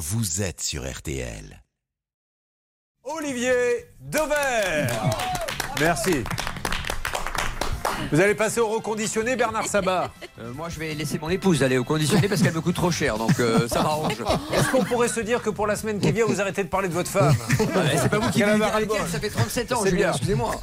vous êtes sur RTL. Olivier Dever. Merci. Vous allez passer au reconditionné, Bernard Sabat Euh, moi, je vais laisser mon épouse aller au conditionné parce qu'elle me coûte trop cher, donc euh, ça m'arrange. Est-ce qu'on pourrait se dire que pour la semaine qui vient, vous arrêtez de parler de votre femme C'est pas vous qui elle, bol. ça fait 37 ans, Julien, excusez-moi.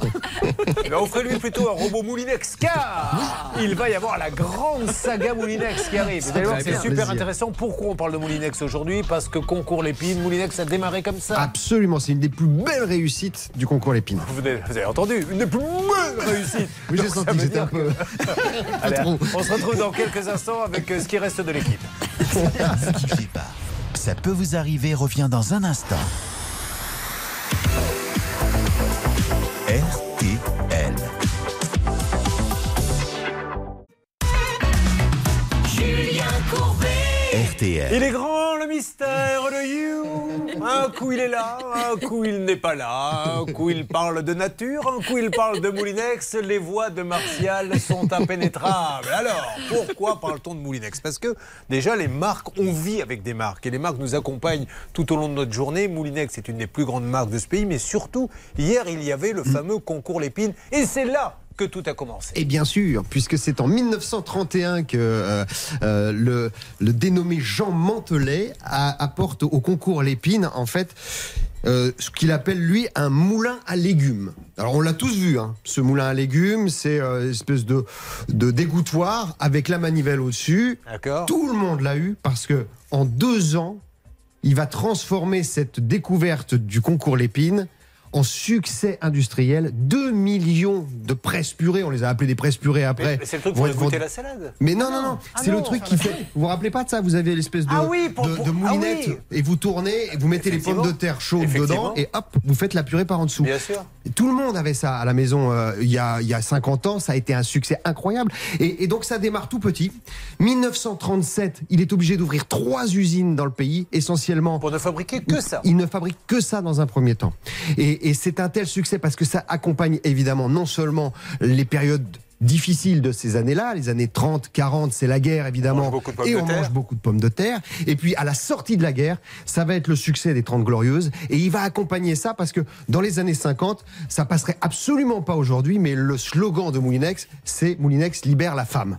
Eh ben, Offrez-lui plutôt un robot Moulinex, car il va y avoir la grande saga Moulinex qui arrive. Vous allez voir, c'est super Plaisir. intéressant. Pourquoi on parle de Moulinex aujourd'hui? Parce que concours Lépine, Moulinex a démarré comme ça. Absolument, c'est une des plus belles réussites du concours Lépine. Vous avez, vous avez entendu Une des plus belles réussites. Oui, j'ai Donc, ça senti que veut j'étais un dire peu. Allez, trop. on se retrouve dans quelques instants avec euh, ce qui reste de l'équipe. Ne quittez pas. Ça peut vous arriver revient dans un instant. Il est grand le mystère de You. Un coup il est là, un coup il n'est pas là, un coup il parle de nature, un coup il parle de Moulinex. Les voix de Martial sont impénétrables. Alors, pourquoi parle-t-on de Moulinex? Parce que déjà les marques, on vit avec des marques et les marques nous accompagnent tout au long de notre journée. Moulinex est une des plus grandes marques de ce pays, mais surtout, hier il y avait le fameux concours Lépine et c'est là que tout a commencé. Et bien sûr, puisque c'est en 1931 que euh, euh, le, le dénommé Jean Mantelet a- apporte au concours Lépine, en fait, euh, ce qu'il appelle lui un moulin à légumes. Alors on l'a tous vu, hein, ce moulin à légumes, c'est euh, une espèce de, de dégouttoir avec la manivelle au-dessus. D'accord Tout le monde l'a eu parce que en deux ans, il va transformer cette découverte du concours Lépine en succès industriel. 2 millions de presses purées, on les a appelés des presses purées après. Mais C'est le truc pour être goûter la salade. mais non, non, non, Ah c'est le truc qui fait. Vous vous rappelez pas de ça? Vous avez l'espèce de, Ah oui, pour- de, pour- de ah moulinette oui. et vous tournez, et vous mettez les pommes de terre chaudes dedans et hop, vous faites la purée par en dessut. Bien sûr. Et Tout le monde avait ça à la maison euh, il, y a, il y a 50 ans. Ça a été un succès incroyable. Et, et donc ça démarre tout petit. 1937, il est obligé d'ouvrir trois usines dans le pays, essentiellement. Pour ne fabriquer que ça. Il ne fabrique que ça dans un premier temps. Et, et c'est un tel succès parce que ça accompagne évidemment non seulement les périodes difficiles de ces années-là, les années 30, 40, c'est la guerre évidemment, et on mange beaucoup de pommes de terre. Et puis à la sortie de la guerre, ça va être le succès des 30 glorieuses, et il va accompagner ça parce que dans les années 50, ça passerait absolument pas aujourd'hui, mais le slogan de Moulinex, c'est Moulinex libère la femme.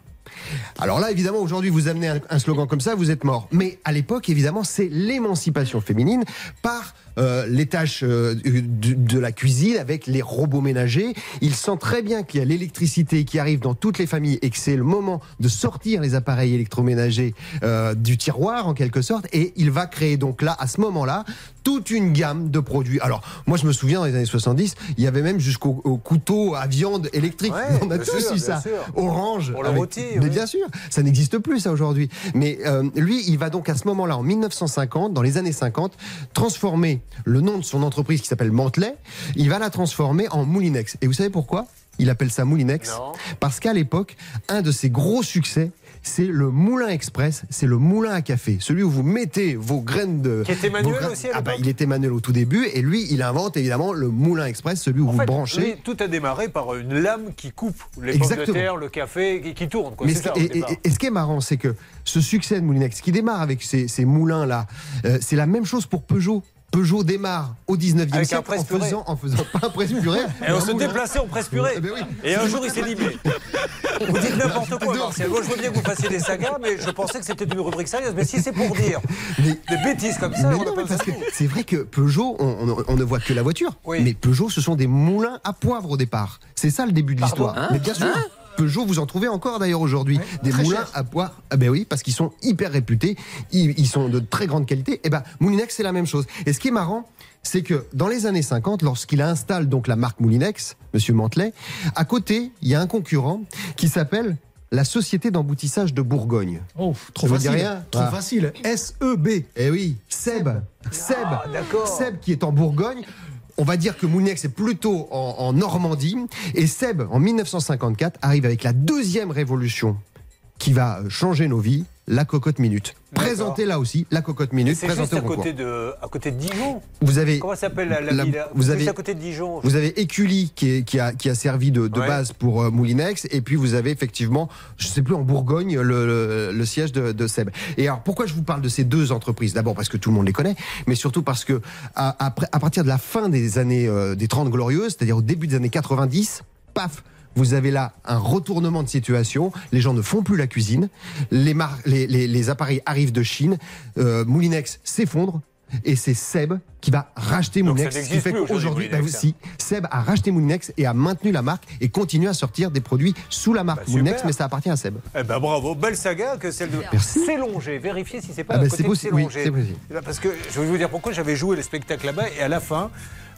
Alors là, évidemment, aujourd'hui, vous amenez un slogan comme ça, vous êtes mort. Mais à l'époque, évidemment, c'est l'émancipation féminine par euh, les tâches euh, de, la cuisine avec les robots ménagers. Il sent très bien qu'il y a l'électricité qui arrive dans toutes les familles et que c'est le moment de sortir les appareils électroménagers euh, du tiroir, en quelque sorte. Et il va créer donc là, à ce moment-là, toute une gamme de produits. Alors, moi, je me souviens, dans les années 70, il y avait même jusqu'au au couteau à viande électrique. Ouais, On a tous sûr, eu bien ça. sûr. Orange. Pour le rôti, Mais oui. bien sûr, ça n'existe plus ça aujourd'hui. Mais euh, lui, il va donc à ce moment-là, en 1950, dans les années 50, transformer le nom de son entreprise qui s'appelle Mantelet. Il va la transformer en Moulinex. Et vous savez pourquoi? Il appelle ça Moulinex Non. parce qu'à l'époque, un de ses gros succès. C'est le moulin express, c'est le moulin à café, celui où vous mettez vos graines de. Qui était manuel graines- aussi à Ah bah, il était manuel au tout début, et lui, il invente évidemment le moulin express, celui où En vous fait, branchez. lui, tout a démarré par une lame qui coupe les pommes de Exactement. terre, le café, qui, qui tourne. Quoi. Mais ça, et, et- et ce qui est marrant, c'est que ce succès de Moulinex, qui démarre avec ces, ces moulins-là, euh, c'est la même chose pour Peugeot. Peugeot démarre au 19e Avec un siècle en faisant, en faisant pas un presse purée. Et on se déplaçait en presse purée. Eh ben oui. Et un jour, il s'est dit mais Vous dites n'importe quoi, Martial. Moi, je veux bien que vous fassiez des sagas, mais je pensais que c'était une rubrique sérieuse. Mais si c'est pour dire Mais- des bêtises comme ça, Mais on non, n'a mais pas parce que besoin. c'est vrai que Peugeot, on, on- on ne voit que la voiture. Oui. Mais Peugeot, ce sont des moulins à poivre au départ. C'est ça le début de l'histoire. mais bien sûr. Peugeot, vous en trouvez encore d'ailleurs aujourd'hui. des moulins cher. à poivre. Ah ben oui, parce qu'ils sont hyper réputés. Ils, ils sont de très grande qualité. Et ben, Moulinex, c'est la même chose. Et ce qui est marrant, c'est que dans les années 50, lorsqu'il installe donc la marque Moulinex, Monsieur Mantelet, à côté, il y a un concurrent qui s'appelle la Société d'emboutissage de Bourgogne. Oh, trop Ça facile. rien Trop Ah. facile. S-E-B. Eh oui, Seb. Seb. Ah, d'accord. Seb qui est en Bourgogne. On va dire que Moulinex est plutôt en, en Normandie. Et Seb, en 1954, arrive avec la deuxième révolution qui va euh, changer nos vies, la cocotte minute. Présentez là aussi la cocotte minute. C'est juste à côté, de, à côté de Dijon. Vous avez Comment s'appelle la, la La- ville? vous avez- juste à côté de Dijon. Vous avez Écully qui, est- qui a, qui a servi de, de Ouais. base pour euh, Moulinex, et puis vous avez effectivement, je sais plus en Bourgogne, le, le- le siège de, de Seb. Et alors pourquoi je vous parle de ces deux entreprises? D'abord parce que tout le monde les connaît, mais surtout parce que à, à partir de la fin des années euh, des 30 glorieuses, c'est-à-dire au début des années 90, paf vous avez là un retournement de situation. Les gens ne font plus la cuisine. Les, mar- les, les- les appareils arrivent de Chine. Euh, Moulinex s'effondre. Et c'est Seb qui va racheter Donc Moulinex. Ce qui fait qu'aujourd'hui, bah, si, Seb a racheté Moulinex et a maintenu la marque et continue à sortir des produits sous la marque Bah. Moulinex, mais ça appartient à Seb. Eh ben bravo, belle saga que celle de Merci. Célongé. Vérifiez si c'est pas Ah à ben, côté de oui, possible. Eh ben, Parce que je vais vous dire pourquoi j'avais joué le spectacle là-bas et à la fin.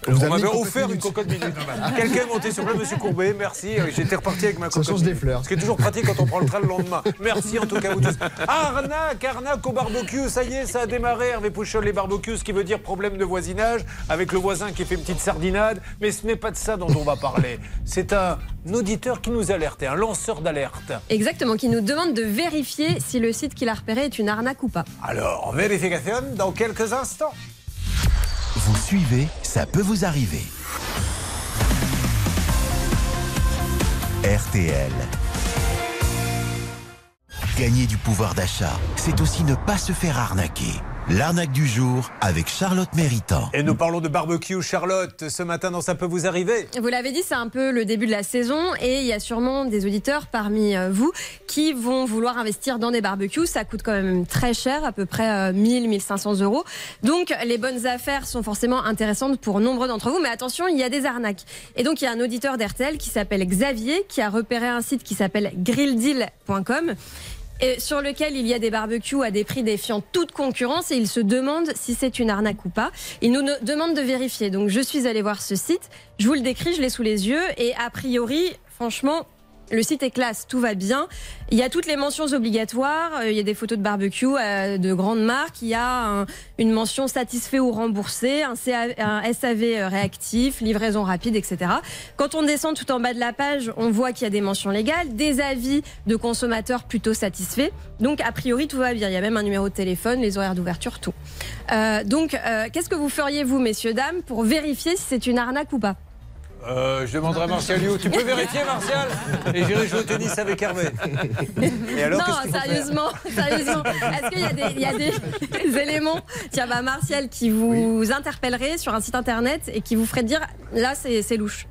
On vous on m'avait une cocotte offert une minute. cocotte minute. Quelqu'un est monté sur le Monsieur Courbet, merci. J'étais reparti avec ma Ça cocotte change des fleurs. Ce qui est toujours pratique quand on prend le train le lendemain. Merci en tout cas vous tous. Arnaque, arnaque au barbecue, ça y est, ça a démarré. Hervé Pouchol, les barbecues, ce qui veut dire problème de voisinage avec le voisin qui fait une petite sardinade. Mais ce n'est pas de ça dont on va parler. C'est un auditeur qui nous alertait, un lanceur d'alerte. Exactement, qui nous demande de vérifier si le site qu'il a repéré est une arnaque ou pas. Alors, vérification dans quelques instants. Vous suivez, ça peut vous arriver. RTL. Gagner du pouvoir d'achat, c'est aussi ne pas se faire arnaquer. L'arnaque du jour avec Charlotte Méritant. Et nous parlons de barbecue, Charlotte. Ce matin, dans Ça peut vous arriver. Vous l'avez dit, c'est un peu le début de la saison et il y a sûrement des auditeurs parmi euh, vous qui vont vouloir investir dans des barbecues. Ça coûte quand même très cher, à peu près 1000, 1500 euros. Donc les bonnes affaires sont forcément intéressantes pour nombreux d'entre vous. Mais attention, il y a des arnaques. Et donc il y a un auditeur d'RTL qui s'appelle Xavier qui a repéré un site qui s'appelle grilldeal.com. Et sur lequel il y a des barbecues à des prix défiant toute concurrence et il se demande si c'est une arnaque ou pas. Il nous ne- demande de vérifier. Donc je suis allée voir ce site, je vous le décris, je l'ai sous les yeux et a priori, franchement, le site est classe, tout va bien. Il y a toutes les mentions obligatoires, euh, il y a des photos de barbecue euh, de grandes marques, il y a un- une mention satisfait ou remboursé, un, SAV euh, réactif, livraison rapide, etc. Quand on descend tout en bas de la page, on voit qu'il y a des mentions légales, des avis de consommateurs plutôt satisfaits. Donc a priori tout va bien. Il y a même un numéro de téléphone, les horaires d'ouverture, tout. Euh, donc qu'est-ce que vous feriez vous, messieurs dames, pour vérifier si c'est une arnaque ou pas? Euh, je demanderai à Martial. Tu peux vérifier, Martial? Et j'irai jouer au tennis avec Hervé. Et alors, qu'est-ce non, sérieusement, sérieusement. Est-ce qu'il y a, des, il y a des, des éléments, tiens, bah, Martial, qui vous interpellerait sur un site internet et qui vous ferait dire là, c'est c'est louche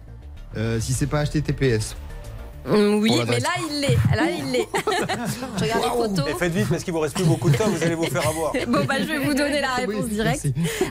Euh, si c'est pas HTTPS. Hum, Oui, mais là, il l'est. Là, il l'est. Je regarde les photos. Et faites vite parce qu'il vous reste plus beaucoup de temps, vous allez vous faire avoir. Bon, bah, je vais vous donner la réponse Oui, directe.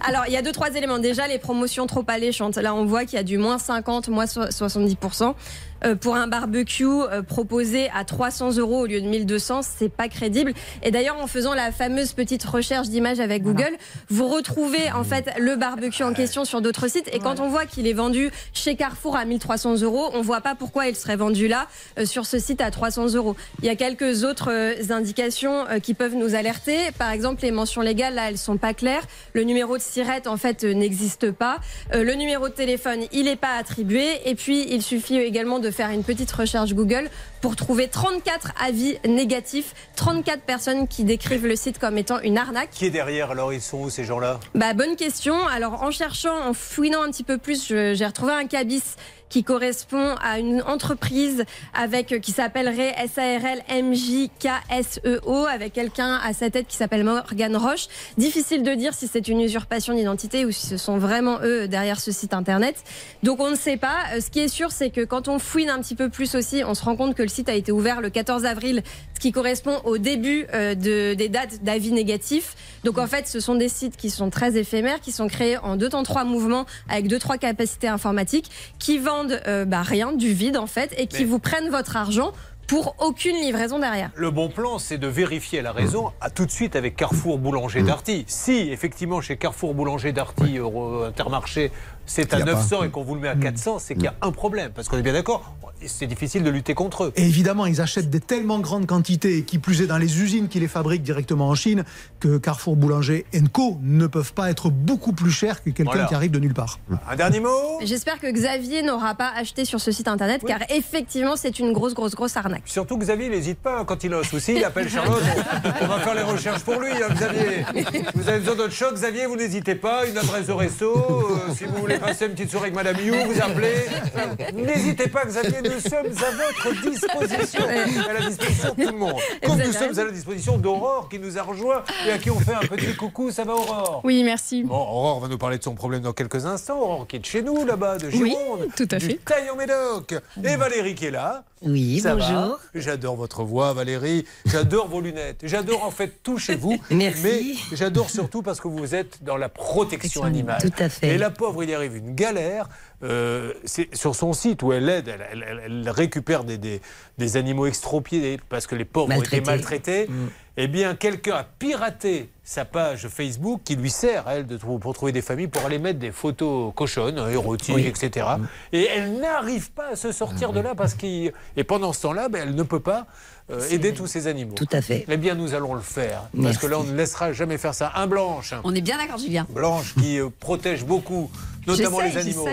Alors, il y a deux, trois éléments. Déjà, les promotions trop alléchantes. Là, on voit qu'il y a du moins 50, moins so- 70%. Euh, pour un barbecue euh, proposé à 300 euros au lieu de 1200, c'est pas crédible. Et d'ailleurs, en faisant la fameuse petite recherche d'images avec Google, vous retrouvez en fait le barbecue en question sur d'autres sites. Et quand on voit qu'il est vendu chez Carrefour à 1300 euros, on voit pas pourquoi il serait vendu là euh, sur ce site à 300 euros. Il y a quelques autres indications qui peuvent nous alerter. Par exemple, les mentions légales là, elles sont pas claires. Le numéro de SIRET en fait n'existe pas. Le numéro de téléphone, il n'est pas attribué. Et puis, il suffit également de faire une petite recherche Google pour trouver 34 avis négatifs, 34 personnes qui décrivent le site comme étant une arnaque. Qui est derrière alors Ils sont où ces gens-là? Bah, bonne question. Alors, en cherchant, en fouinant un petit peu plus, j'ai retrouvé un cabis qui correspond à une entreprise avec qui s'appellerait SARL MJKSEO avec quelqu'un à sa tête qui s'appelle Morgan Roche. Difficile de dire si c'est une usurpation d'identité ou si ce sont vraiment eux derrière ce site internet. Donc on ne sait pas. Euh, Ce qui est sûr, c'est que quand on fouine un petit peu plus aussi, on se rend compte que le site a été ouvert le 14 avril, ce qui correspond au début euh, de, des dates d'avis négatifs. Donc en fait, ce sont des sites qui sont très éphémères, qui sont créés en deux temps trois mouvements avec deux trois capacités informatiques, qui vendent euh, bah, rien, du vide en fait, et qui Mais- vous prennent votre argent pour aucune livraison derrière. Le bon plan, c'est de vérifier la raison à tout de suite avec Carrefour Boulanger Darty. Si effectivement chez Carrefour Boulanger Darty, Euro- Intermarché, c'est à y a pas. 900 et qu'on vous le met à 400, c'est qu'il y a un problème. Parce qu'on est bien d'accord, c'est difficile de lutter contre eux. Et évidemment, ils achètent des tellement grandes quantités, qui plus est dans les usines qui les fabriquent directement en Chine, que Carrefour, Boulanger et Co ne peuvent pas être beaucoup plus chers que quelqu'un Voilà. qui arrive de nulle part. Un dernier mot J'espère que Xavier n'aura pas acheté sur ce site internet, car effectivement, c'est une grosse, grosse, grosse arnaque. Surtout Xavier, n'hésite pas, hein, quand il a un souci, il appelle Charlotte. On, va faire les recherches pour lui, hein, Xavier. Vous avez besoin d'autre chose, Xavier, vous n'hésitez pas. Une adresse de resto, euh, si vous voulez passer une petite soirée avec Madame You, vous appelez. N'hésitez pas, Xavier, nous sommes à votre disposition. À la disposition de tout le monde. Comme nous sommes à la disposition d'Aurore qui nous a rejoint et à qui on fait un petit coucou. Ça va, Aurore? Oui, merci. Bon, Aurore va nous parler de son problème dans quelques instants. Aurore qui est de chez nous, là-bas, de Oui, Gironde. tout à du fait. Taillon-Médoc. Et Valérie qui est là. Oui, Ça bonjour. J'adore votre voix, Valérie. J'adore vos lunettes. J'adore en fait tout chez vous. Merci. Mais j'adore surtout parce que vous êtes dans la protection animale. Tout à fait. Et la pauvre, il y arrive une galère. Euh, c'est sur son site où elle aide, elle, elle- elle- elle récupère des, des- des animaux extropiés parce que les pauvres ont été Maltraités. maltraités. Eh bien, quelqu'un a piraté sa page Facebook qui lui sert, elle, de pour trouver des familles, pour aller mettre des photos cochonnes, hein, érotiques, Oui. etc. Et elle n'arrive pas à se sortir de là parce qu'il. Et pendant ce temps-là, ben, elle ne peut pas euh, aider tous ces animaux. Tout à fait. Eh bien, nous allons le faire. Parce que là, on ne laissera jamais faire ça. Un blanche. On est bien d'accord, Julien. Blanche qui euh, protège beaucoup, notamment les animaux.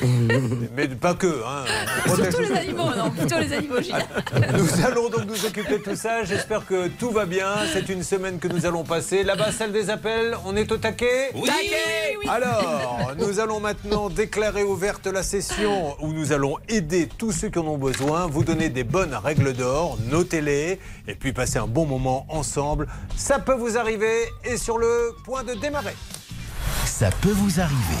Mais pas que. Hein. Surtout les animaux, non, plutôt les animaux. Nous allons donc nous occuper de tout ça. J'espère que tout va bien. C'est une semaine que nous allons passer. Là-bas, salle des appels, on est au taquet Alors, nous allons maintenant déclarer ouverte la session où nous allons aider tous ceux qui en ont besoin, vous donner des bonnes règles d'or, notez-les, et puis passer un bon moment ensemble. Ça peut vous arriver et sur le point de démarrer. Ça peut vous arriver.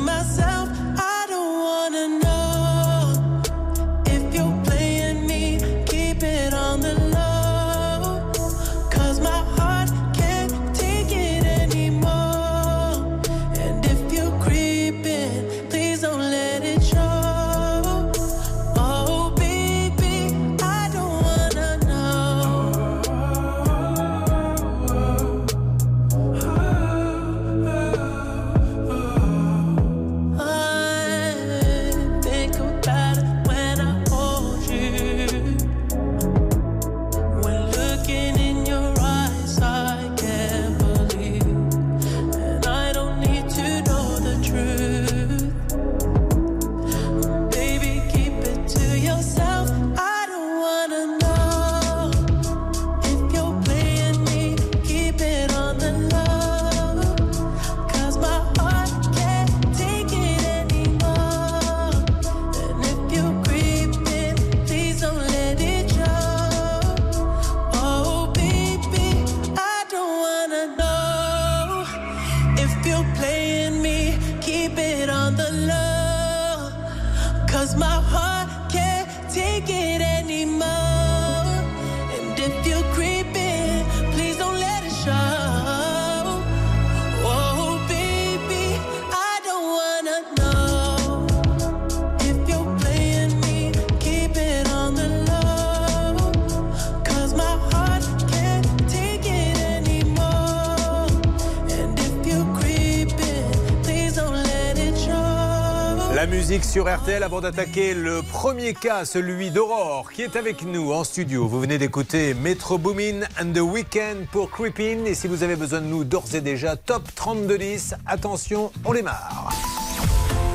sur RTL avant d'attaquer le premier cas, celui d'Aurore, qui est avec nous en studio. Vous venez d'écouter Metro Boomin and the Weekend pour Creepin. Et si vous avez besoin de nous d'ores et déjà, top 3210. Attention, on démarre.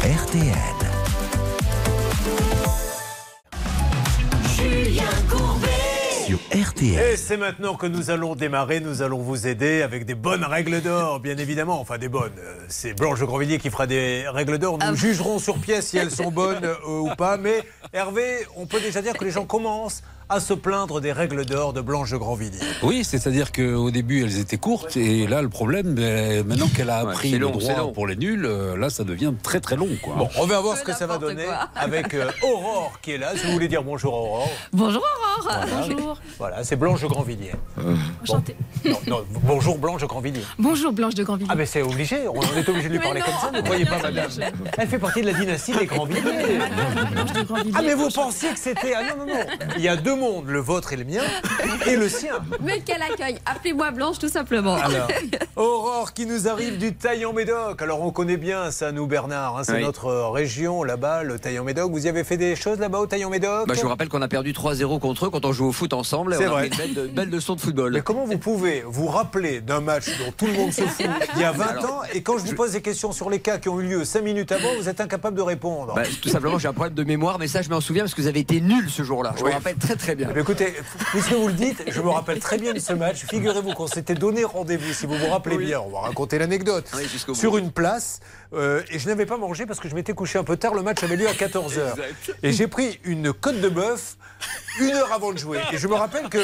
RTL. RTL. Et c'est maintenant que nous allons démarrer, nous allons vous aider avec des bonnes règles d'or, bien évidemment. Enfin, des bonnes. Euh, C'est Blanche de Grandvilliers qui fera des règles d'or. Nous jugerons sur pièce si elles sont bonnes euh, ou pas. Mais Hervé, on peut déjà dire que les gens commencent à se plaindre des règles d'or de Blanche de Grandvilliers. Oui, c'est-à-dire qu'au début, elles étaient courtes, et là, le problème, ben, maintenant qu'elle a Ouais, appris le long, c'est droit pour les nuls, euh, là, ça devient très très long. Quoi. Bon, on va voir ce que ça va donner quoi. avec euh, Aurore qui est là. Si vous voulez dire bonjour Aurore. Bonjour Aurore. Voilà. Bonjour. Voilà, c'est Blanche de Grandvilliers. Enchantée. Non, non, bonjour Blanche de Grandvilliers. Bonjour Blanche de Grandvilliers. Ah ben c'est obligé, on est obligé de lui parler non. comme ça, ne croyez pas madame. Elle fait partie de la dynastie des Grandvilliers. Blanche de Grandvilliers. Ah mais vous pensiez que c'était... Ah non, non, non. Il y a deux mondes, le vôtre et le mien, et le sien. Mais quel accueil Appelez-moi Blanche tout simplement. Alors, Aurore qui nous arrive du Taillan-Médoc. Alors on connaît bien ça, nous Bernard, hein, c'est Oui. notre euh, région là-bas, le Taillan-Médoc. Vous y avez fait des choses là-bas au Taillan-Médoc? Bah, je vous rappelle qu'on a perdu 3-0 contre eux quand on joue au foot ensemble. C'est vrai. une belle, belle leçon de football. Mais comment vous pouvez vous rappeler d'un match dont tout le monde se fout il y a 20 ans et quand je vous pose des questions sur les cas qui ont eu lieu 5 minutes avant, vous êtes incapable de répondre Bah, tout simplement, j'ai un problème de mémoire, mais ça, je m'en souviens parce que vous avez été nuls ce jour-là. Je Oui. me rappelle très très bien. Mais écoutez, puisque vous le dites, je me rappelle très bien de ce match. Figurez-vous qu'on s'était donné rendez-vous, si vous vous rappelez bien, on va raconter l'anecdote, Oui, sur une place. Euh, et je n'avais pas mangé parce que je m'étais couché un peu tard. Le match avait lieu à 14h. Et j'ai pris une côte de bœuf une heure avant de jouer. Et je me rappelle que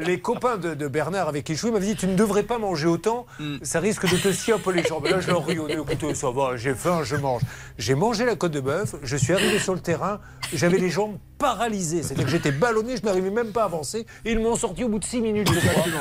les copains de, de Bernard avec qui je jouais m'avaient dit Tu ne devrais pas manger autant, ça risque de te scier un peu les jambes. Là, je leur rionnais Écoutez, ça va, j'ai faim, je mange. J'ai mangé la côte de bœuf, je suis arrivé sur le terrain, j'avais les jambes paralysées. C'est-à-dire que j'étais ballonné, je n'arrivais même pas à avancer. Et ils m'ont sorti au bout de 6 minutes.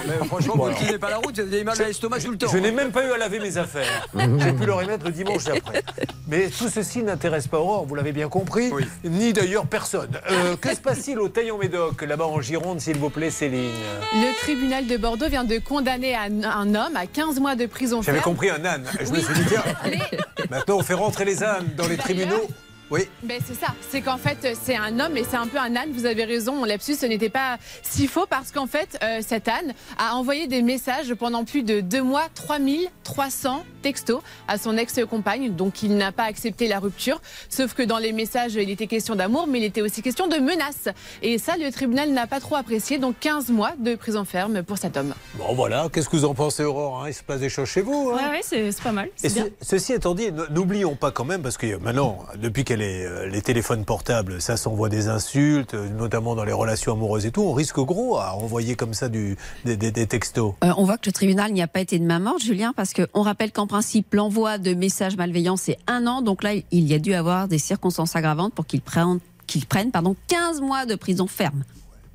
Mais franchement, vous ne pas la route, vous avez mal à l'estomac tout le temps. Je n'ai même pas eu à laver mes affaires. J'ai pu le remettre le dimanche Mais tout ceci n'intéresse pas Aurore, vous l'avez bien compris, ni d'ailleurs personne. Euh, que se passe-t-il au Taillon-Médoc, là-bas en Gironde, s'il vous plaît, Céline? Le tribunal de Bordeaux vient de condamner un, un homme à 15 mois de prison J'avais compris un âne. Je me suis dit, tiens, maintenant on fait rentrer les ânes dans les tribunaux. Oui. Ben c'est ça, c'est qu'en fait c'est un homme et c'est un peu un âne, vous avez raison, mon lapsus ce n'était pas si faux parce qu'en fait euh, cet âne a envoyé des messages pendant plus de deux mois, 3300 textos à son ex-compagne, donc il n'a pas accepté la rupture, sauf que dans les messages il était question d'amour mais il était aussi question de menaces. Et ça le tribunal n'a pas trop apprécié, donc 15 mois de prison ferme pour cet homme. Bon voilà, qu'est-ce que vous en pensez Aurore hein? Il se passe des choses chez vous hein? Ouais, ouais, c'est pas mal. Et C'est bien. ce- ceci étant dit, n'oublions pas quand même, parce que maintenant, depuis qu'elle euh, les téléphones portables, ça s'envoie des insultes, euh, notamment dans les relations amoureuses et tout, on risque gros à envoyer comme ça du, des, des- des textos. Euh, on voit que le tribunal n'y a pas été de main morte, Julien, parce qu'on rappelle qu'en principe, l'envoi de messages malveillants, c'est un an. Donc là, il y a dû avoir des circonstances aggravantes pour qu'ils prennent, qu'ils prennent pardon, 15 mois de prison ferme.